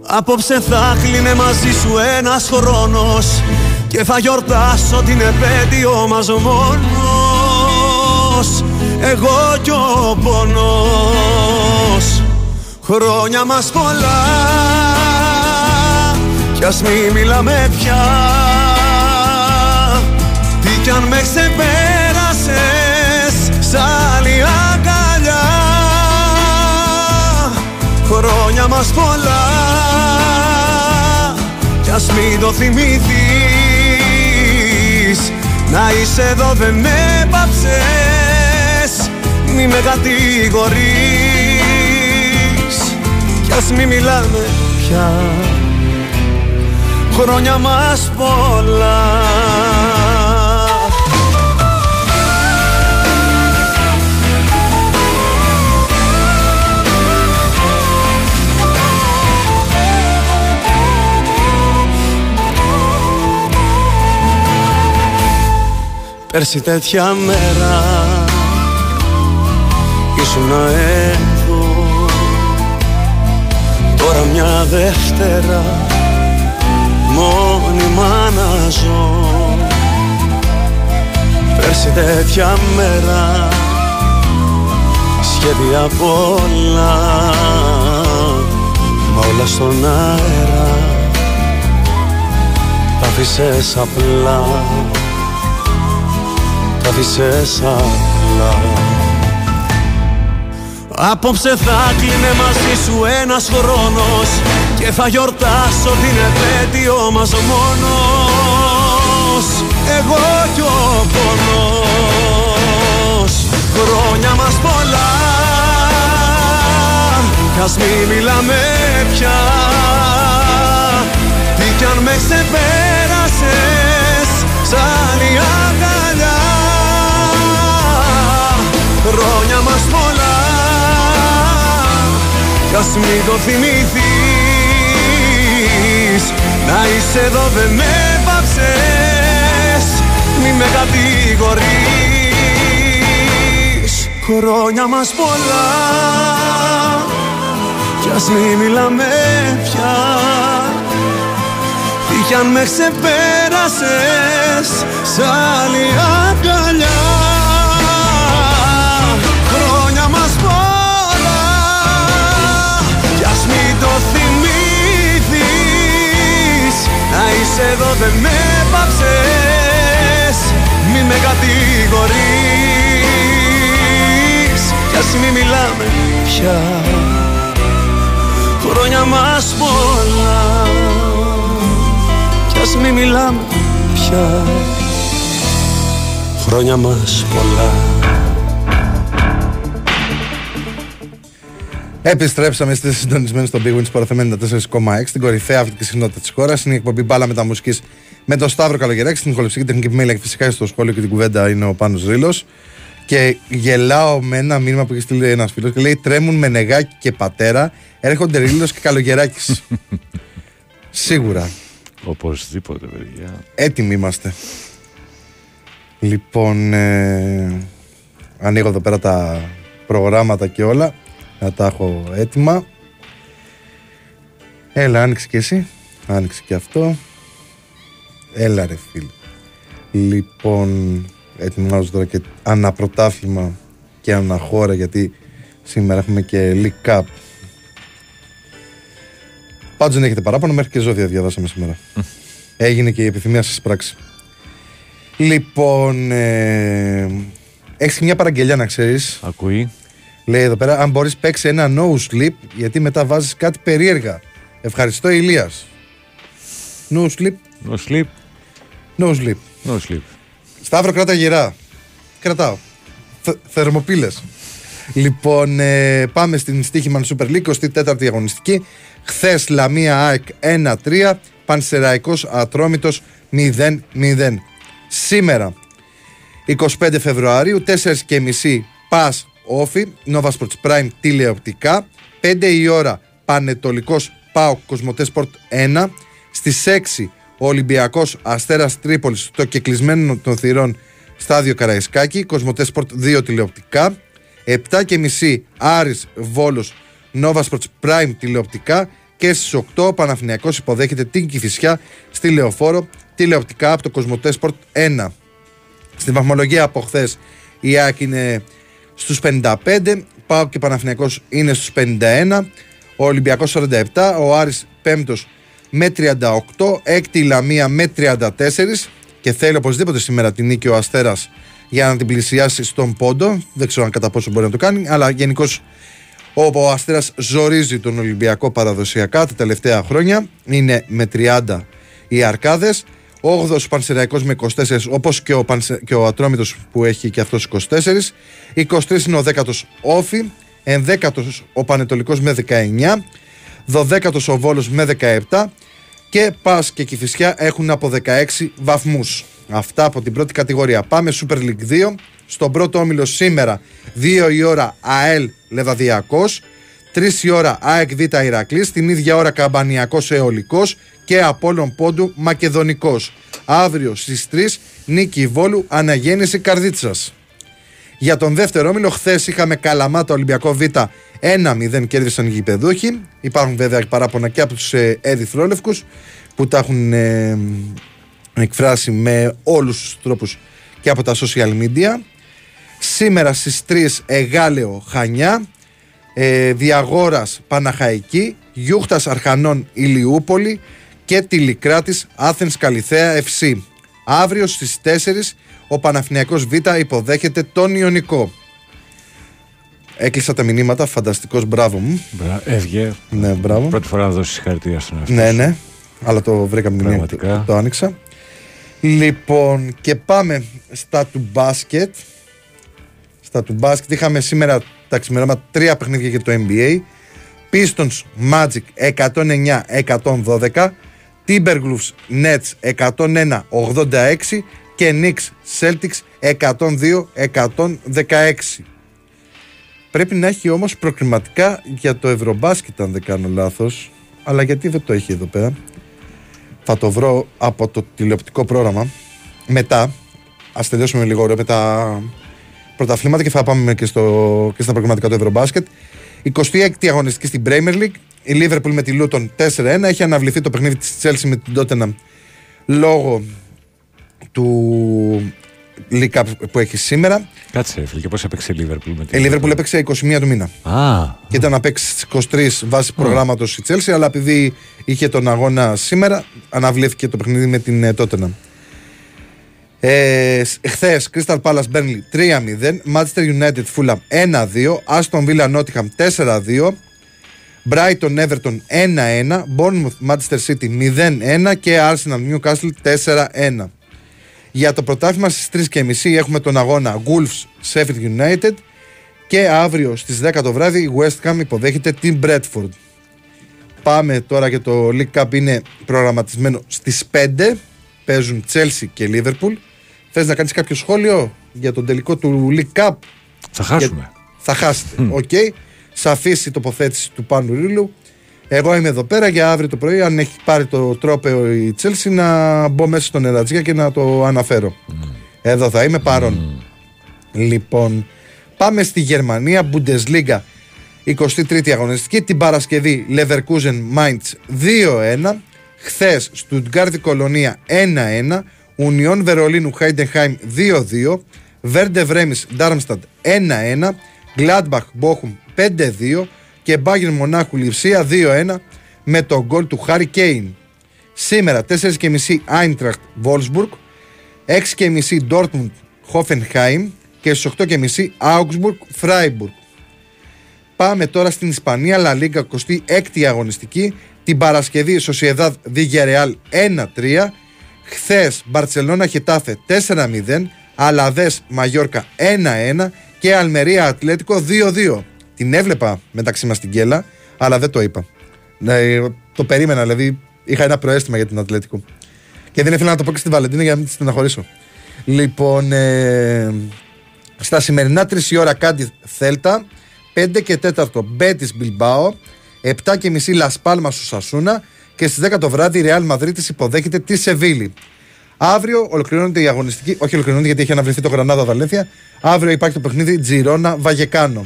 Απόψε θα κλείνε μαζί σου ένας χρόνος Και θα γιορτάσω την επέτειο μας μόνος. Εγώ κι ο πόνος. Χρόνια μας πολλά. Κι ας μη μιλάμε πια. Τι κι αν με ξεπέρασες Σ' χρόνια μας πολλά. Κι ας μην το θυμηθείς. Να είσαι εδώ δεν με πάψες. Μη με κατηγορείς. Κι ας μην μιλάμε πια. Χρόνια μας πολλά Πέρσι τέτοια μέρα ήσουν εδώ Τώρα μια Δευτέρα μόνιμα να ζω. Πέρσι τέτοια μέρα σχέδια πολλά Μα όλα στον αέρα τα αφήσες απλά τα αφήσες απλά Απόψε θα κλείνε μαζί σου ένας χρόνος Και θα γιορτάσω την επέτειο μας μόνος. Εγώ κι ο πόνος. Χρόνια μας πολλά. Κι ας μη μιλάμε πια. Τι κι αν με ξεπέρασες Σαν η χρόνια μας πολλά. Κι ας μην το θυμηθείς να είσαι εδώ δεν με πάψες μη με κατηγορείς. Χρόνια μας πολλά. Κι ας μην μιλάμε πια. Τι κι αν με ξεπέρασες σ' άλλη αγκαλιά είσαι εδώ δεν με πάψες Μη με κατηγορείς. Κι ας μη μιλάμε πια. Χρόνια μας πολλά. Κι ας μη μιλάμε πια. Χρόνια μας πολλά Επιστρέψαμε, είστε συντονισμένοι στο Big Wins Παραθεμένη 4,6 στην κορυφαία αυτή συχνότητα της χώρας. Είναι η εκπομπή Μπάλα Μεταμουσική με τον Σταύρο Καλογεράκη, στην ηχοληψική τεχνική επιμέλεια και φυσικά στο σχόλιο και την κουβέντα είναι ο Πάνος Ρήλος. Και γελάω με ένα μήνυμα που έχει στείλει ένας φίλος και λέει: Τρέμουν με νεγάκι και πατέρα, έρχονται Ρήλος και Καλογεράκης. Σίγουρα. Οπωσδήποτε, παιδιά. Έτοιμοι είμαστε. Λοιπόν, ε, ανοίγω εδώ πέρα τα προγράμματα και όλα. Να τα έχω έτοιμα. Έλα, άνοιξε και εσύ. Άνοιξε και αυτό. Έλα ρε φίλ. Λοιπόν, ετοιμάζω τώρα και αναπρωτάθλημα και αναχώρα γιατί σήμερα έχουμε και League Cup. Πάντως δεν έχετε παράπονο, μέχρι και ζώδια διαβάσαμε σήμερα. Έγινε και η επιθυμία σας πράξη. Λοιπόν, ε, έχεις μια παραγγελιά να ξέρεις. Ακούει. Λέει εδώ πέρα, αν μπορείς παίξει ένα no sleep, γιατί μετά βάζεις κάτι περίεργα. Ευχαριστώ Ηλίας. No sleep. No sleep. No sleep. No sleep. Σταύρο κράτα γερά. Κρατάω. Θε, θερμοπύλες. Λοιπόν, ε, πάμε στην Στίχημαν Super League, 24η αγωνιστική. Χθες Λαμία ΑΕΚ 1-3, Πανσεραϊκός Ατρόμητος 0-0. Σήμερα, 25 Φεβρουαρίου, 4.30 Πας Όφι, Nova Sports Prime τηλεοπτικά. 5 η ώρα Πανετολικός ΠΑΟ Κοσμοτέ Sport 1. Στις 6 ο Ολυμπιακός Αστέρας Τρίπολης στο κεκλεισμένο των θυρών στάδιο Καραϊσκάκη. Κοσμοτέ Sport 2 τηλεοπτικά. 7 και μισή Άρης Βόλος Nova Sports Prime τηλεοπτικά και στις 8 ο Παναθηναϊκός υποδέχεται την Κηφισιά στη Λεωφόρο τηλεοπτικά από το Κοσμοτέ Sport 1. Στην βαθμολογία από χθες η ΑΕΚ είναι στους 55, Πάο και Παναθηναϊκός είναι στους 51, ο Ολυμπιακός 47, ο Άρης 5 με 38, έκτη η Λαμία με 34 και θέλει οπωσδήποτε σήμερα την νίκη ο Αστέρας για να την πλησιάσει στον πόντο. Δεν ξέρω αν κατά πόσο μπορεί να το κάνει, αλλά γενικώς ο Αστέρας ζορίζει τον Ολυμπιακό παραδοσιακά τα τελευταία χρόνια. Είναι με 30 οι Αρκάδες. 8ο Πανσεραϊκός με 24, όπως και ο, Πανσε... και ο Ατρόμητος που έχει και αυτός 24. 23 είναι ο 10ο Όφη. 11ο ο Πανετολικός με 19. 12ο ο Βόλος με 17. Και Πας και Κυφυσιά έχουν από 16 βαθμούς. Αυτά από την πρώτη κατηγορία. Πάμε Super League 2. Στον πρώτο όμιλο σήμερα 2 η ώρα ΑΕΛ Λεβαδιακός. 3 η ώρα ΑΕΚ Β Ηρακλής. Την ίδια ώρα Καμπανιακός Αιωλικό και Απόλλων Πόντου Μακεδονικός. Αύριο στις 3 Νίκη Βόλου Αναγέννηση Καρδίτσας. Για τον δεύτερο όμιλο, χθες είχαμε καλαμάτα Ολυμπιακό Β 1-0 κέρδισαν οι γηπεδούχοι. Υπάρχουν βέβαια παράπονα και από τους ε, ερυθρόλευκου που τα έχουν ε, εκφράσει με όλους τους τρόπους και από τα social media. Σήμερα στις 3 Εγάλεο Χανιά, ε, Διαγόρας Παναχαϊκή, Γιούχτας Αρχανών Ηλιούπολη, και τη Λικράτης Άθενς Καλιθέα FC. Αύριο στις 4 ο Παναθηναϊκός Β υποδέχεται τον Ιωνικό. Έκλεισα τα μηνύματα, φανταστικός μπράβο μου. Μπρα, έβγε. Ναι, μπράβο. Πρώτη φορά να δώσεις συγχαρητήρια στον εαυτό. Ναι, ναι. Αλλά το βρήκα μηνύματα. Το, το άνοιξα. Λοιπόν, και πάμε στα του μπάσκετ. Στα του μπάσκετ είχαμε σήμερα τα ξημερώματα τρία παιχνίδια για το NBA. Pistons Magic 109-112. Timberwolves Nets 101-86 και Knicks Celtics 102-116. Πρέπει να έχει όμως προκριματικά για το Ευρωμπάσκετ αν δεν κάνω λάθος. Αλλά γιατί δεν το έχει εδώ πέρα. Θα το βρω από το τηλεοπτικό πρόγραμμα. Μετά ας τελειώσουμε λίγο με τα πρωταθλήματα και θα πάμε και, στο, και στα προκριματικά του Ευρωμπάσκετ. 26η αγωνιστική στην Premier League η Liverpool με τη Luton 4-1. Έχει αναβληθεί το παιχνίδι της Chelsea με την Tottenham λόγω του League Cup που έχει σήμερα. Κάτσε, φίλε, και πώς έπαιξε η Liverpool με την. Η Liverpool έπαιξε 21 του μήνα. Α. Και ήταν να παίξει στις 23 βάσει προγράμματος η Chelsea, αλλά επειδή είχε τον αγώνα σήμερα, αναβλήθηκε το παιχνίδι με την ε, Tottenham. Ε, Χθες Crystal Palace Burnley 3-0, Manchester United Fulham 1-2, Aston Villa Nottingham 4-2, Brighton Everton 1-1, Bournemouth Manchester City 0-1 και Arsenal Newcastle 4-1. Για το πρωτάθλημα στις 3.30 έχουμε τον αγώνα Wolves Sheffield United και αύριο στις 10 το βράδυ η West Ham υποδέχεται την Bradford. Πάμε τώρα για το League Cup είναι προγραμματισμένο στις 5 παίζουν Chelsea και Liverpool. Θες να κάνεις κάποιο σχόλιο για τον τελικό του League Cup; Θα χάσουμε. Για... Θα χάσετε. OK. Okay. Σαφής η τοποθέτηση του Πάνου Ρίλου. Εγώ είμαι εδώ πέρα για αύριο το πρωί. Αν έχει πάρει το τρόπαιο η Chelsea να μπω μέσα στον Ερατζία και να το αναφέρω. Εδώ θα είμαι παρόν. Λοιπόν, πάμε στη Γερμανία, Bundesliga 23η αγωνιστική. Την Παρασκευή Leverkusen Mainz 2-1. Χθες Stuttgart Κολονία 1-1. Ουνιόν Βερολίνου Χάιντενχαϊμ 2-2. Βέρντερ Βρέμης Ντάρμσταντ 1-1. Gladbach Bochum 5-2 και Μπάγερν Μονάχου Λιψία 2-1 με το γκολ του Χάρι Κέιν. Σήμερα 4.30 Άιντραχτ Βόλσμπουργκ, 6.30 Ντόρτμουντ Χόφενχάιμ και στις 8.30 Augsburg Φράιμπουργκ. Πάμε τώρα στην Ισπανία, Λα Λίγκα 26η αγωνιστική. Την Παρασκευή Σοσιεδάδ Ρεάλ 1-3. Χθες Μπαρσελόνα Χετάφε 4-0. Αλαδές Μαγιόρκα 1-1 και Αλμερία Ατλέτικο 2-2. Την έβλεπα μεταξύ μας την κέλα, αλλά δεν το είπα. Ναι, το περίμενα, δηλαδή είχα ένα προέστημα για την Ατλέτικο. Και δεν ήθελα να το πω και στην Βαλεντίνα για να μην τη στεναχωρήσω. Λοιπόν, ε, στα σημερινά 3 η ώρα κάτι Θέλτα, 5 και 4 Μπέτη Μπιλμπάο, 7 και μισή Λασπάλμα στο Σασούνα και στις 10 το βράδυ η Ρεάλ Μαδρίτης υποδέχεται τη Σεβίλη. Αύριο ολοκληρώνεται η αγωνιστική, όχι ολοκληρώνεται γιατί έχει αναβληθεί το Γρανάδα Βαλένθια. Αύριο υπάρχει το παιχνίδι Τζιρόνα Βαγεκάνο.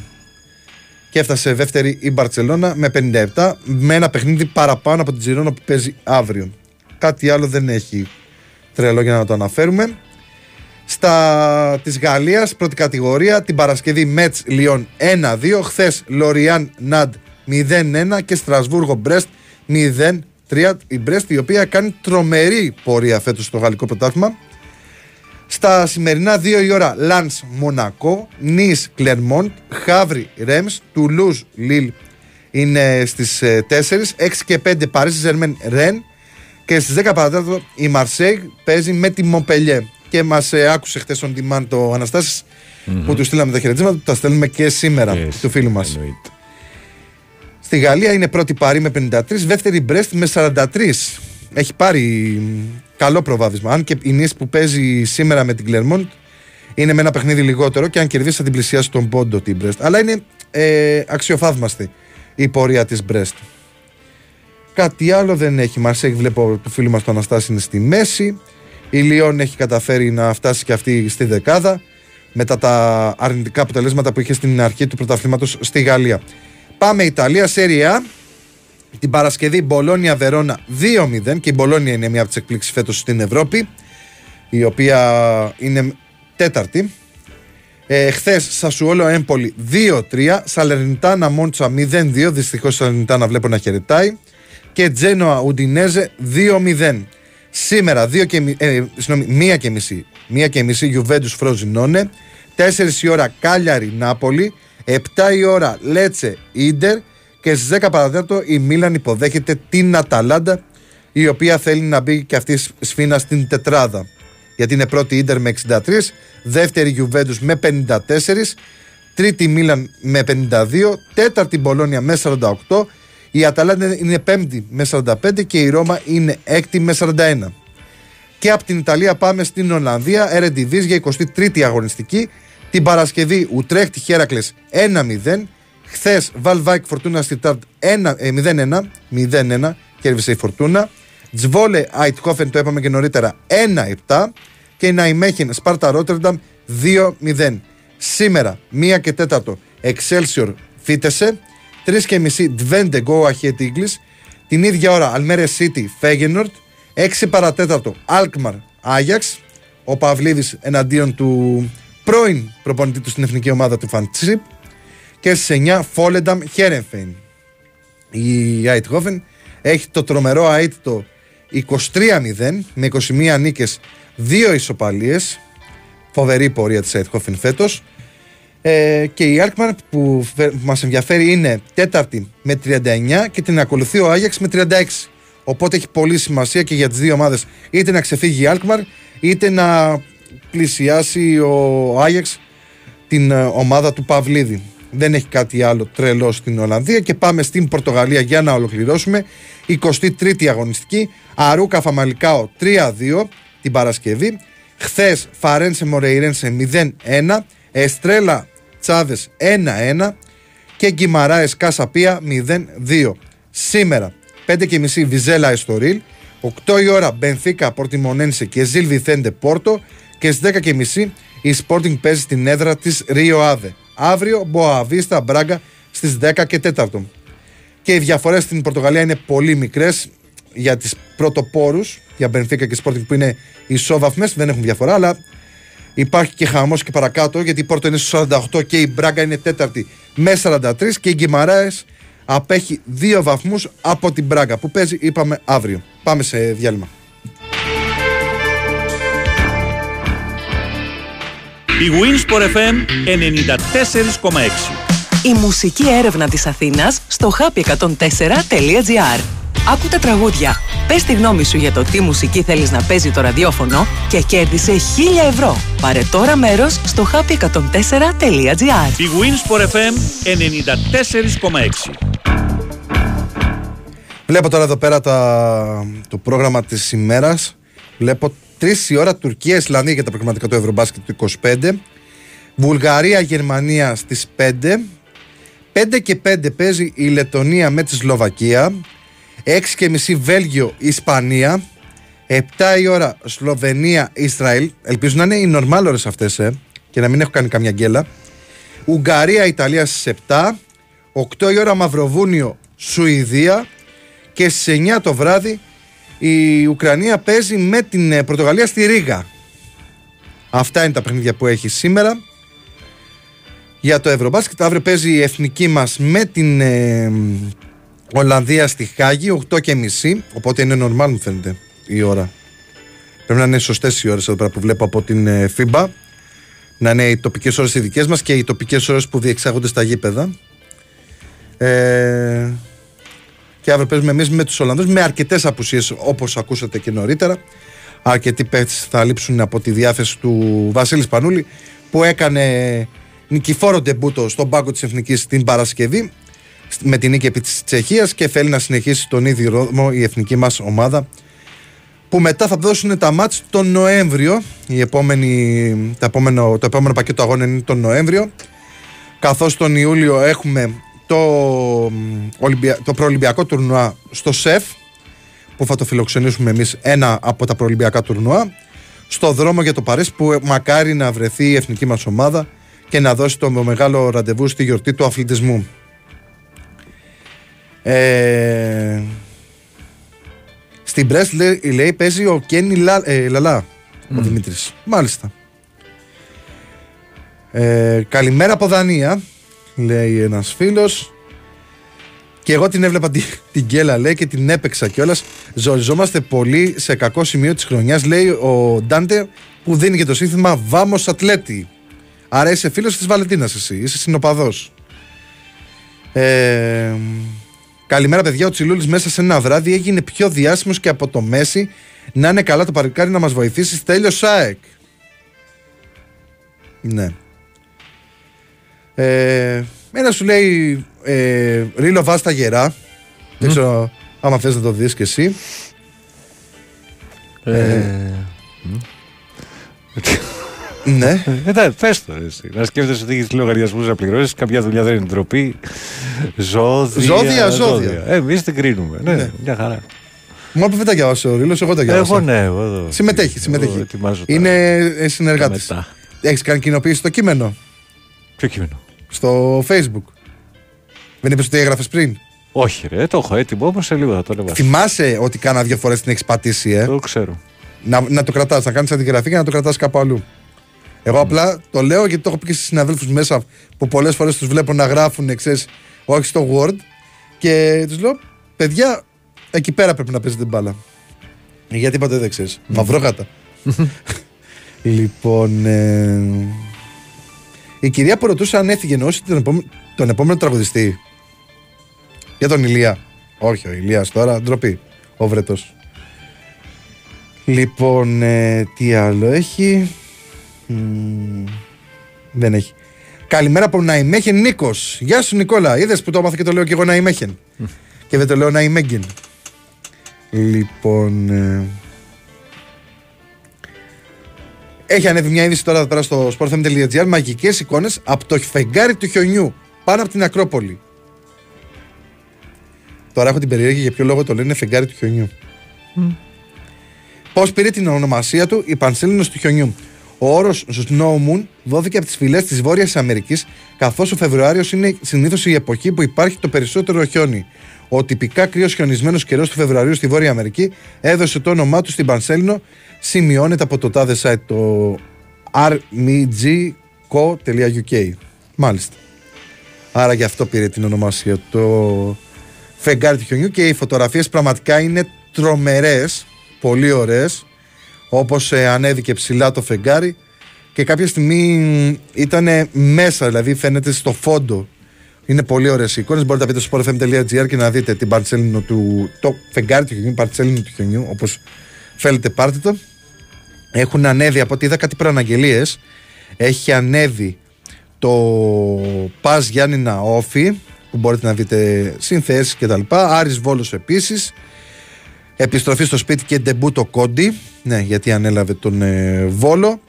Και έφτασε δεύτερη η Μπαρσελόνα με 57, με ένα παιχνίδι παραπάνω από την Τζιρόνα που παίζει αύριο. Κάτι άλλο δεν έχει τρελό για να το αναφέρουμε. Στα της Γαλλίας, πρώτη κατηγορία, την Παρασκευή Μέτς Λιόν 1-2. Χθες Λοριάν Ναντ 0-1 και Στρασβούργο Μπρέστ 0-3. Η Μπρέστ η οποία κάνει τρομερή πορεία φέτος στο γαλλικό πρωτάθλημα. Στα σημερινά 2 η ώρα Λαν Μονακό, Νη Κλερμόντ, Χάβρι Ρέμς, Τουλούζ Λίλ είναι στις 4, 6 και 5 Παρίσι Ζερμέν Ρεν. Και στις 10 παρατέταρτο η Μαρσέγ παίζει με τη Μοπελιέ. Και μας ε, άκουσε χθες on demand το ανασταση που του στείλαμε τα χαιρετίσματα, που τα στέλνουμε και σήμερα yes, του φίλου μας. Στη Γαλλία είναι πρώτη Παρή με 53, δεύτερη Μπρέστ με 43. Έχει πάρει καλό προβάδισμα. Αν και η Νίς που παίζει σήμερα με την Κλερμόντ είναι με ένα παιχνίδι λιγότερο και αν κερδίσει θα την πλησιάσει τον πόντο την Μπρέστ. Αλλά είναι ε, αξιοθαύμαστη η πορεία της Μπρέστ. Κάτι άλλο δεν έχει. Μαρσέγ βλέπω του φίλου μας το Αναστάση είναι στη μέση. Η Λιόν έχει καταφέρει να φτάσει και αυτή στη δεκάδα μετά τα αρνητικά αποτελέσματα που είχε στην αρχή του πρωταθλήματος στη Γαλλία. Πάμε Ιταλία, Σέρια. Την Παρασκευή Μπολόνια Βερόνα 2-0 και η Μπολόνια είναι μία από τις εκπλήξεις φέτος στην Ευρώπη, η οποία είναι τέταρτη. Ε, Χθες Σασουόλο Έμπολη 2-3, Σαλερνιτάνα Μόντσα 0-2, δυστυχώς Σαλερνιτάνα βλέπω να χαιρετάει. Και Τζένοα Ουντινέζε 2-0. Σήμερα, δύο και, ε, συγνώμη, μία και μισή. Μία και μισή Γιουβέντους Φροζινόνε. 4 η ώρα Κάλιαρη Νάπολη. 7 η ώρα Λέτσε Ίντερ. Και στις 10 παραδέτο η Μίλαν υποδέχεται την Αταλάντα. Η οποία θέλει να μπει και αυτή σφίνα στην τετράδα. Γιατί είναι πρώτη Ίντερ με 63. Δεύτερη Γιουβέντους με 54. Τρίτη Μίλαν με 52. Τέταρτη Μπολόνια με 48 η Αταλάντα είναι πέμπτη με 45 και η Ρώμα είναι έκτη με 41. Και από την Ιταλία πάμε στην Ολλανδία, Ερεντιβής για 23η αγωνιστική. Την Παρασκευή Ουτρέχτη Χέρακλες 1-0. Χθες Βαλβάικ Φορτούνα Στιτάρτ 0-1. 0-1 κέρδισε η Φορτούνα. Τζβόλε Αιτχόφεν το είπαμε και νωρίτερα 1-7. Και η Ναϊμέχεν Σπάρτα Ρότερνταμ 2-0. Σήμερα 1 και 4 Excelsior Φίτεσε. 3 και μισή Ντβέντε Go Ahead Eagles. Την ίδια ώρα Αλμέρε City Φέγενορτ. 6 παρατέταρτο Alkmaar Άγιαξ. Ο Παυλίδης εναντίον του πρώην προπονητή του στην εθνική ομάδα του Φαντσίπ. Και στις 9 Φόλενταμ Χέρενφέιν. Η Αιτχόφεν έχει το τρομερό αίτητο 23-0 με 21 νίκες, 2 ισοπαλίες. Φοβερή πορεία της Αιτχόφεν φέτος. Ε, και η Alkmaar που μας ενδιαφέρει είναι τέταρτη με 39 και την ακολουθεί ο Άγιαξ με 36. Οπότε έχει πολύ σημασία και για τις δύο ομάδες είτε να ξεφύγει η Alkmaar είτε να πλησιάσει ο Άγιαξ την ε, ομάδα του Παυλίδη. Δεν έχει κάτι άλλο τρελό στην Ολλανδία και πάμε στην Πορτογαλία για να ολοκληρώσουμε. 23η αγωνιστική. Αρούκα Φαμαλικάο 3-2 την Παρασκευή. Χθες Φαρένσε Μορεϊρένσε 0-1. Εστρέλα Τσάδε 1-1. Και Γκυμαράε Κασαπία 0-2. Σήμερα 5.30 Βιζέλα Εστορίλ. 8 η ώρα Μπενθήκα Πορτιμονένσε και Ζιλ Βιθέντε Πόρτο. Και στις 10.30 η Sporting παίζει στην έδρα της Ρίο Άδε. Αύριο Μποαβίστα Μπράγκα στις 10 και 4. Και οι διαφορές στην Πορτογαλία είναι πολύ μικρές για τις πρωτοπόρους, για Μπενθήκα και Sporting που είναι ισόβαθμες, δεν έχουν διαφορά, αλλά υπάρχει και χαμός και παρακάτω γιατί η Πόρτο είναι στο 48 και η Μπράγκα είναι τέταρτη με 43 και η Γκυμαράες απέχει δύο βαθμούς από την Μπράγκα που παίζει, είπαμε αύριο. Πάμε σε διάλειμμα. Η Winsport FM 94,6 Η μουσική έρευνα της Αθήνας στο happy104.gr Άκου τα τραγούδια. Πες τη γνώμη σου για το τι μουσική θέλεις να παίζει το ραδιόφωνο και κέρδισε 1000 ευρώ. Πάρε τώρα μέρος στο happy104.gr Η Winsport FM 94,6 Βλέπω τώρα εδώ πέρα τα... το πρόγραμμα της ημέρας. Βλέπω 3 η ώρα Τουρκία, Ισλανδία για τα πραγματικά του Ευρωμπάσκετ του 25. Βουλγαρία, Γερμανία στις 5. 5 και 5 παίζει η Λετωνία με τη Σλοβακία. 6 και μισή Βέλγιο, Ισπανία. 7 η ώρα Σλοβενία, Ισραήλ. Ελπίζω να είναι οι νορμάλ ώρες αυτές ε, και να μην έχω κάνει καμιά γκέλα. Ουγγαρία, Ιταλία στις 7. 8 η ώρα Μαυροβούνιο, Σουηδία. Και στις 9 το βράδυ η Ουκρανία παίζει με την ε, Πορτογαλία στη Ρήγα. Αυτά είναι τα παιχνίδια που έχει σήμερα. Για το Ευρωμπάσκετ αύριο παίζει η εθνική μας με την ε, Ολλανδία στη Χάγη 8 και μισή, οπότε είναι normal μου φαίνεται η ώρα. Πρέπει να είναι σωστές οι ώρες εδώ πέρα που βλέπω από την ε, FIBA. Να είναι οι τοπικές ώρες οι δικές μας και οι τοπικές ώρες που διεξάγονται στα γήπεδα. Ε, και αύριο παίζουμε εμείς με τους Ολλανδούς με αρκετές απουσίες όπως ακούσατε και νωρίτερα. Αρκετοί παίχτε θα λείψουν από τη διάθεση του Βασίλης Πανούλη που έκανε νικηφόρο ντεμπούτο στον πάγκο της Εθνικής την Παρασκευή με την νίκη επί της Τσεχίας και θέλει να συνεχίσει τον ίδιο ρόμο η εθνική μας ομάδα που μετά θα δώσουν τα μάτς τον Νοέμβριο η επόμενη, το, επόμενο, το επόμενο πακέτο αγώνα είναι τον Νοέμβριο καθώς τον Ιούλιο έχουμε το, Ολυμπια, το προολυμπιακό τουρνουά στο ΣΕΦ που θα το φιλοξενήσουμε εμείς ένα από τα προολυμπιακά τουρνουά στο δρόμο για το Παρίσι που μακάρι να βρεθεί η εθνική μας ομάδα και να δώσει το μεγάλο ραντεβού στη γιορτή του αθλητισμού. Ε, στην Πρέσ λέει, λέει παίζει ο Κένι Λα, ε, Λαλά, ο Δημήτρης. Μάλιστα. Ε, καλημέρα από Δανία, λέει ένας φίλος. Και εγώ την έβλεπα την, την γκέλα, λέει, και την έπαιξα κιόλας. Ζοριζόμαστε πολύ σε κακό σημείο της χρονιάς, λέει ο Ντάντε, που δίνει και το σύνθημα Βάμο Ατλέτη. Άρα είσαι φίλος της Βαλεντίνας, εσύ. Είσαι συνοπαδός. Ε, καλημέρα, παιδιά. Ο Τσιλούλης μέσα σε ένα βράδυ έγινε πιο διάσημος και από το Μέση. Να είναι καλά το παρικάρι να μας βοηθήσεις. Στέλιο ΣΑΕΚ. Ναι. Ε, ένα σου λέει ε, Ρίλο βάστα γερά. Δεν ξέρω άμα θες να το δεις και εσύ. Ε, ναι. Εντάξει, πες το εσύ. Να σκέφτεσαι ότι έχεις λογαριασμούς να πληρώσεις, κάποια δουλειά δεν είναι ντροπή. Ζώδια. Ζώδια, ζώδια. Ε, εμείς την κρίνουμε. Ναι, Ναι. μια χαρά. Μα που δεν τα διάβασε ο Ρίλος, εγώ τα διάβασα. Εγώ ναι, εγώ εδώ. Συμμετέχει, Εγώ συμμετέχει. ετοιμάζω τα- Είναι ε, συνεργάτης. τα μετά. Έχεις κάνει κοινοποίηση στο κείμενο, Ποιο κείμενο; Στο facebook. Δεν είπες ότι έγραφες πριν; Όχι ρε, το έχω έτοιμο, όμως σε λίγο θα το ανεβάσω. Θυμάσαι ότι κάνα δύο φορές την έχεις πατήσει, ε; Το ξέρω. Να, να το κρατάς, να κάνεις αντιγραφή και να το κρατάς κάπου αλλού. Εγώ απλά το λέω γιατί το έχω πει και στις συναδέλφους μέσα που πολλές φορές τους βλέπω να γράφουν, ξέρεις, όχι στο Word και τους λέω, παιδιά, εκεί πέρα πρέπει να παίζετε μπάλα. Γιατί είπατε δεν ξέρεις. Μαυρόγατα. λοιπόν, ε, η κυρία που ρωτούσε αν έφυγε εννοούσε τον, επόμε- τον επόμενο τραγουδιστή. Για τον Ηλία. Όχι, ο Ηλίας τώρα, ντροπή. Ο Βρετός. Λοιπόν, ε, τι άλλο έχει; Μμμ, δεν έχει. Καλημέρα από Ναϊμέχεν Νίκος. Γεια σου Νικόλα. Είδες που το έμαθα και το λέω και εγώ Ναϊμέχεν. και δεν το λέω Ναϊμέγγεν. Λοιπόν. ε, έχει ανέβει μια είδηση τώρα εδώ πέρα στο sportfm.gr. Μαγικές εικόνες από το φεγγάρι του χιονιού πάνω από την Ακρόπολη. Τώρα έχω την περιέργεια για ποιο λόγο το λένε φεγγάρι του χιονιού. Πώς πήρε την ονομασία του η Πανσέλινος του χιονιού. Ο όρος Snow Moon δόθηκε από τις φυλές της Βόρειας Αμερικής, καθώς ο Φεβρουάριος είναι συνήθως η εποχή που υπάρχει το περισσότερο χιόνι. Ο τυπικά κρύος χιονισμένος καιρός του Φεβρουαρίου στη Βόρεια Αμερική έδωσε το όνομά του στην Πανσέλινο. Σημειώνεται από το τάδε site το rmgco.uk. Μάλιστα. Άρα γι' αυτό πήρε την ονομασία το φεγγάρι του χιονιού και οι φωτογραφίες πραγματικά είναι τρομερές, πολύ ωραίες όπως ε, ανέβηκε ψηλά το φεγγάρι και κάποια στιγμή ήταν μέσα, δηλαδή φαίνεται στο φόντο. Είναι πολύ ωραίες οι εικόνες. Μπορείτε να μπείτε στο sportfm.gr και να δείτε την παρτσέλινο του. το φεγγάρι του χιονιού, παρτσέλινο του χιονιού, όπως θέλετε, πάρτε το. Έχουν ανέβει από ό,τι είδα κάτι προαναγγελίες. Έχει ανέβει το Πα Γιάννηνα Όφη, που μπορείτε να δείτε συνθέσεις κτλ. Άρης Βόλος επίσης Επιστροφή στο σπίτι και ντεμπούτο κόντι. Ναι, γιατί ανέλαβε τον ε, Βόλο.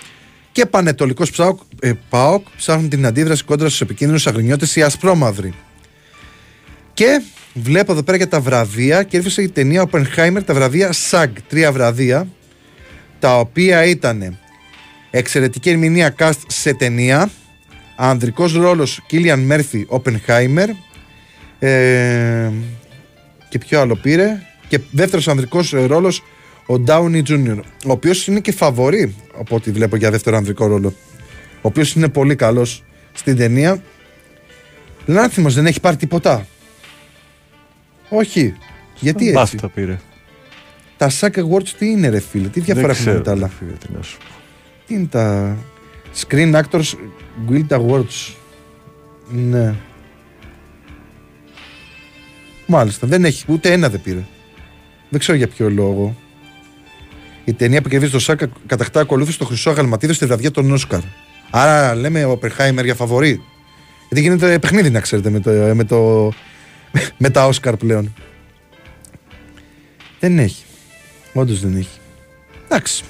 Και Πανετολικός Ψάοκ, ε, ΠΑΟΚ ψάχνουν την αντίδραση κόντρα στους επικίνδυνους αγρινιώτες οι Ασπρόμαυροι. Και βλέπω εδώ πέρα για τα βραβεία και έρθωσε η ταινία Oppenheimer, τα βραβεία SAG, τρία βραβεία, τα οποία ήταν εξαιρετική ερμηνεία cast σε ταινία, ανδρικός ρόλος Κίλιαν Μέρφυ Oppenheimer ε, και ποιο άλλο πήρε και δεύτερος ανδρικός ε, ρόλος ο Downey Jr. ο οποίος είναι και φαβορή από ό,τι βλέπω για δεύτερο ανδρικό ρόλο ο οποίος είναι πολύ καλός στην ταινία Λάνθιμος δεν έχει πάρει τίποτα όχι γιατί έτσι; Μπάστα πήρε. τα SAG Awards τι είναι ρε φίλε; Τι διαφορά Δεν έχουν με ξέρω, τα άλλα; ρε φίλε, τι να σου πω. τι είναι τα Screen Actors Guild Awards; Ναι Μάλιστα, δεν έχει, ούτε ένα δεν πήρε. Δεν ξέρω για ποιο λόγο. Η ταινία που κερδίζει το ΣΑΚ κατακτά ακολούθησε στο Χρυσό Αγαλματίδιο στη βραδιά των Όσκαρ. Άρα λέμε ο Οπερχάιμερ για φαβορή. Γιατί γίνεται παιχνίδι, να ξέρετε, με, το, με, το, με τα Όσκαρ πλέον. Δεν έχει. Όντως δεν έχει. Εντάξει.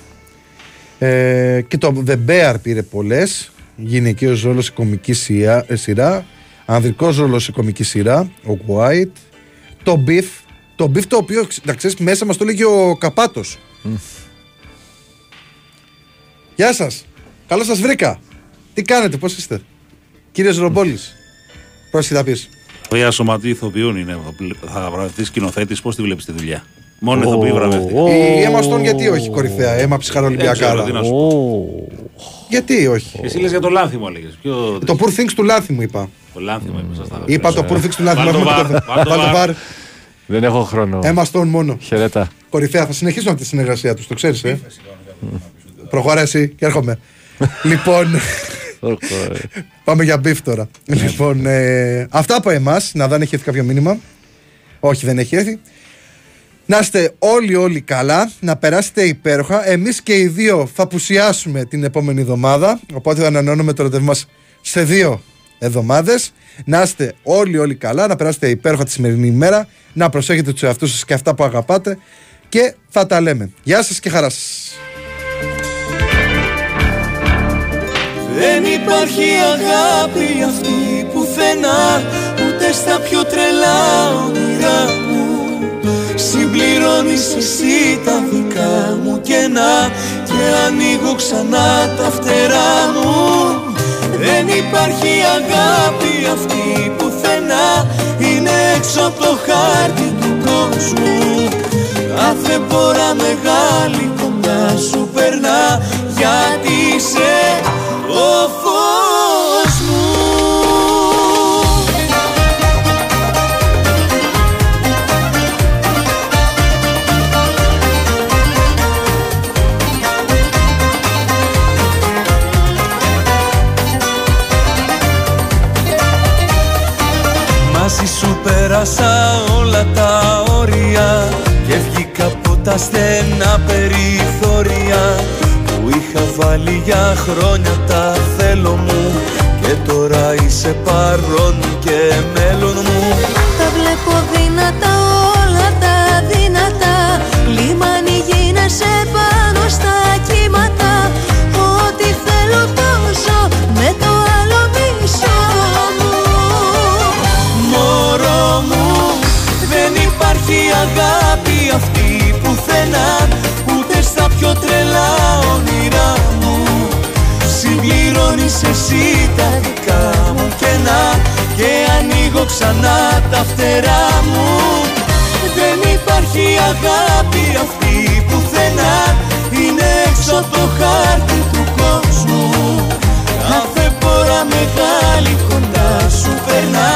Ε, και το The Bear πήρε πολλές. Γυναικείο ρόλος σε κομική σειρά, ε, σειρά. Ανδρικός ρόλος σε κομική σειρά. Ο White. Το Beef. Το Beef το οποίο, να ξέρεις, μέσα μας το λέγει ο Καπάτος. Γεια σας. Καλώς σας βρήκα. Τι κάνετε, πώς είστε; Κύριε Ρομπόλης. Πρόσεχε θα πεις; Ωραία σωματή ηθοποιούν είναι. Θα- Θα βραβευτείς σκηνοθέτης, πώς τη βλέπεις τη δουλειά; Μόνο Ω, ηθοποιοί βραβεύτηκαν. ω. Η Emma Stone γιατί όχι κορυφαία, αίμα ψυχαρολυμπιακά. Δεν ξέρω τι να σου πω. Γιατί όχι; Εσύ λες για το λάνθιμο, έλεγες. Ποιο. Το Poor Things του Λάνθιμου είπα. Το λάνθιμο είπε, σας τα Είπα το Poor Things του Λάνθιμου. Βάλ' το έχουμε βαρ, βάλ' το Βάλ' το βαρ. βαρ. Δεν έχω χρόνο. Emma Stone μόνο. Χαιρέτα. Κορυφαία. Θα συνεχίσουμε αυτή τη συνεργασία τους, το ξέρεις, ε. Προχωρά εσύ και έρχομαι. λοιπόν, πάμε για beef τώρα. λοιπόν, ε, αυτά από εμάς. Να δω αν έχει έρθει κάποιο μήνυμα. Όχι, δεν έχει έρθει. Να είστε όλοι όλοι καλά, να περάσετε υπέροχα. Εμείς και οι δύο θα απουσιάσουμε την επόμενη εβδομάδα, οπότε θα ανανεώνουμε το ραντεβού μας σε δύο εβδομάδες. Να είστε όλοι όλοι καλά, να περάσετε υπέροχα τη σημερινή ημέρα, να προσέχετε τους εαυτούς σας και αυτά που αγαπάτε και θα τα λέμε. Γεια σας και χαρά σας. Δεν υπάρχει αγάπη αυτή πουθενά Ούτε στα πιο τρελά όνειρά μου. Συμπληρώνεις εσύ τα δικά μου κενά Και ανοίγω ξανά τα φτερά μου. Δεν υπάρχει αγάπη αυτή πουθενά Είναι έξω από το χάρτη του κόσμου. Κάθε φορά μεγάλη κοντά σου περνά Γιατί είσαι ο φως μου. Μαζί σου πέρασα όλα τα όρια Και βγήκα από τα τα στενά περιθώρια. που είχα βάλει για χρόνια τα θέλω μου. Και τώρα είσαι παρόν και μέλλον μου. Τα βλέπω δυνατά όλα τα δυνατά Λίμανι γίνεσαι πάνω στα κύματα. Ό,τι θέλω τόσο με το άλλο μισό μου. Μωρό μου δεν υπάρχει αγάπη αυτή πουθενά Ούτε στα πιο τρελά όνειρά μου. Συμπληρώνεις εσύ τα δικά μου κενά Και ανοίγω ξανά τα φτερά μου. Δεν υπάρχει αγάπη αυτή πουθενά Είναι έξω από το χάρτη του κόσμου. Κάθε φορά μεγάλη κοντά σου περνά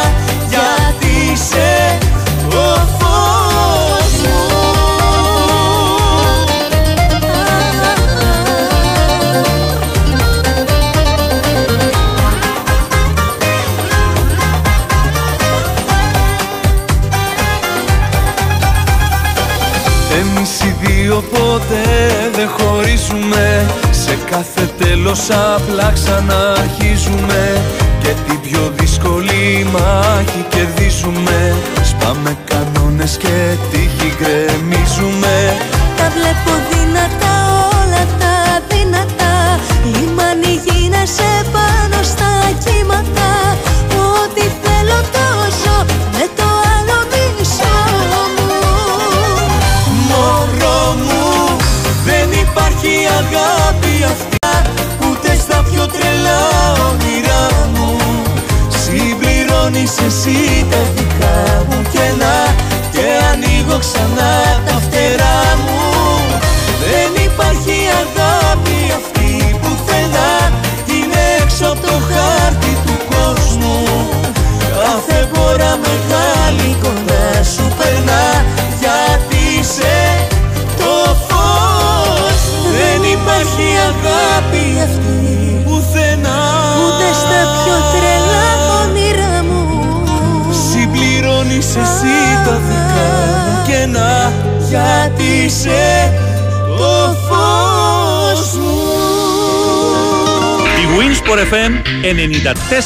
κάθε τέλος απλά ξαναρχίζουμε Και την πιο δύσκολη μάχη κερδίζουμε. Σπάμε κανόνες και τύχη γκρεμίζουμε. Τα βλέπω Συμπληρώνεις εσύ τα δικά μου κενά Και ανοίγω ξανά τα φτερά μου. Δεν υπάρχει αγάπη αυτή πουθενά Είναι έξω από το χάρτη του κόσμου. Κάθε φορά μεγάλη τα δικά μου κενά Γιατί είσαι το φως μου. Η Winsport FM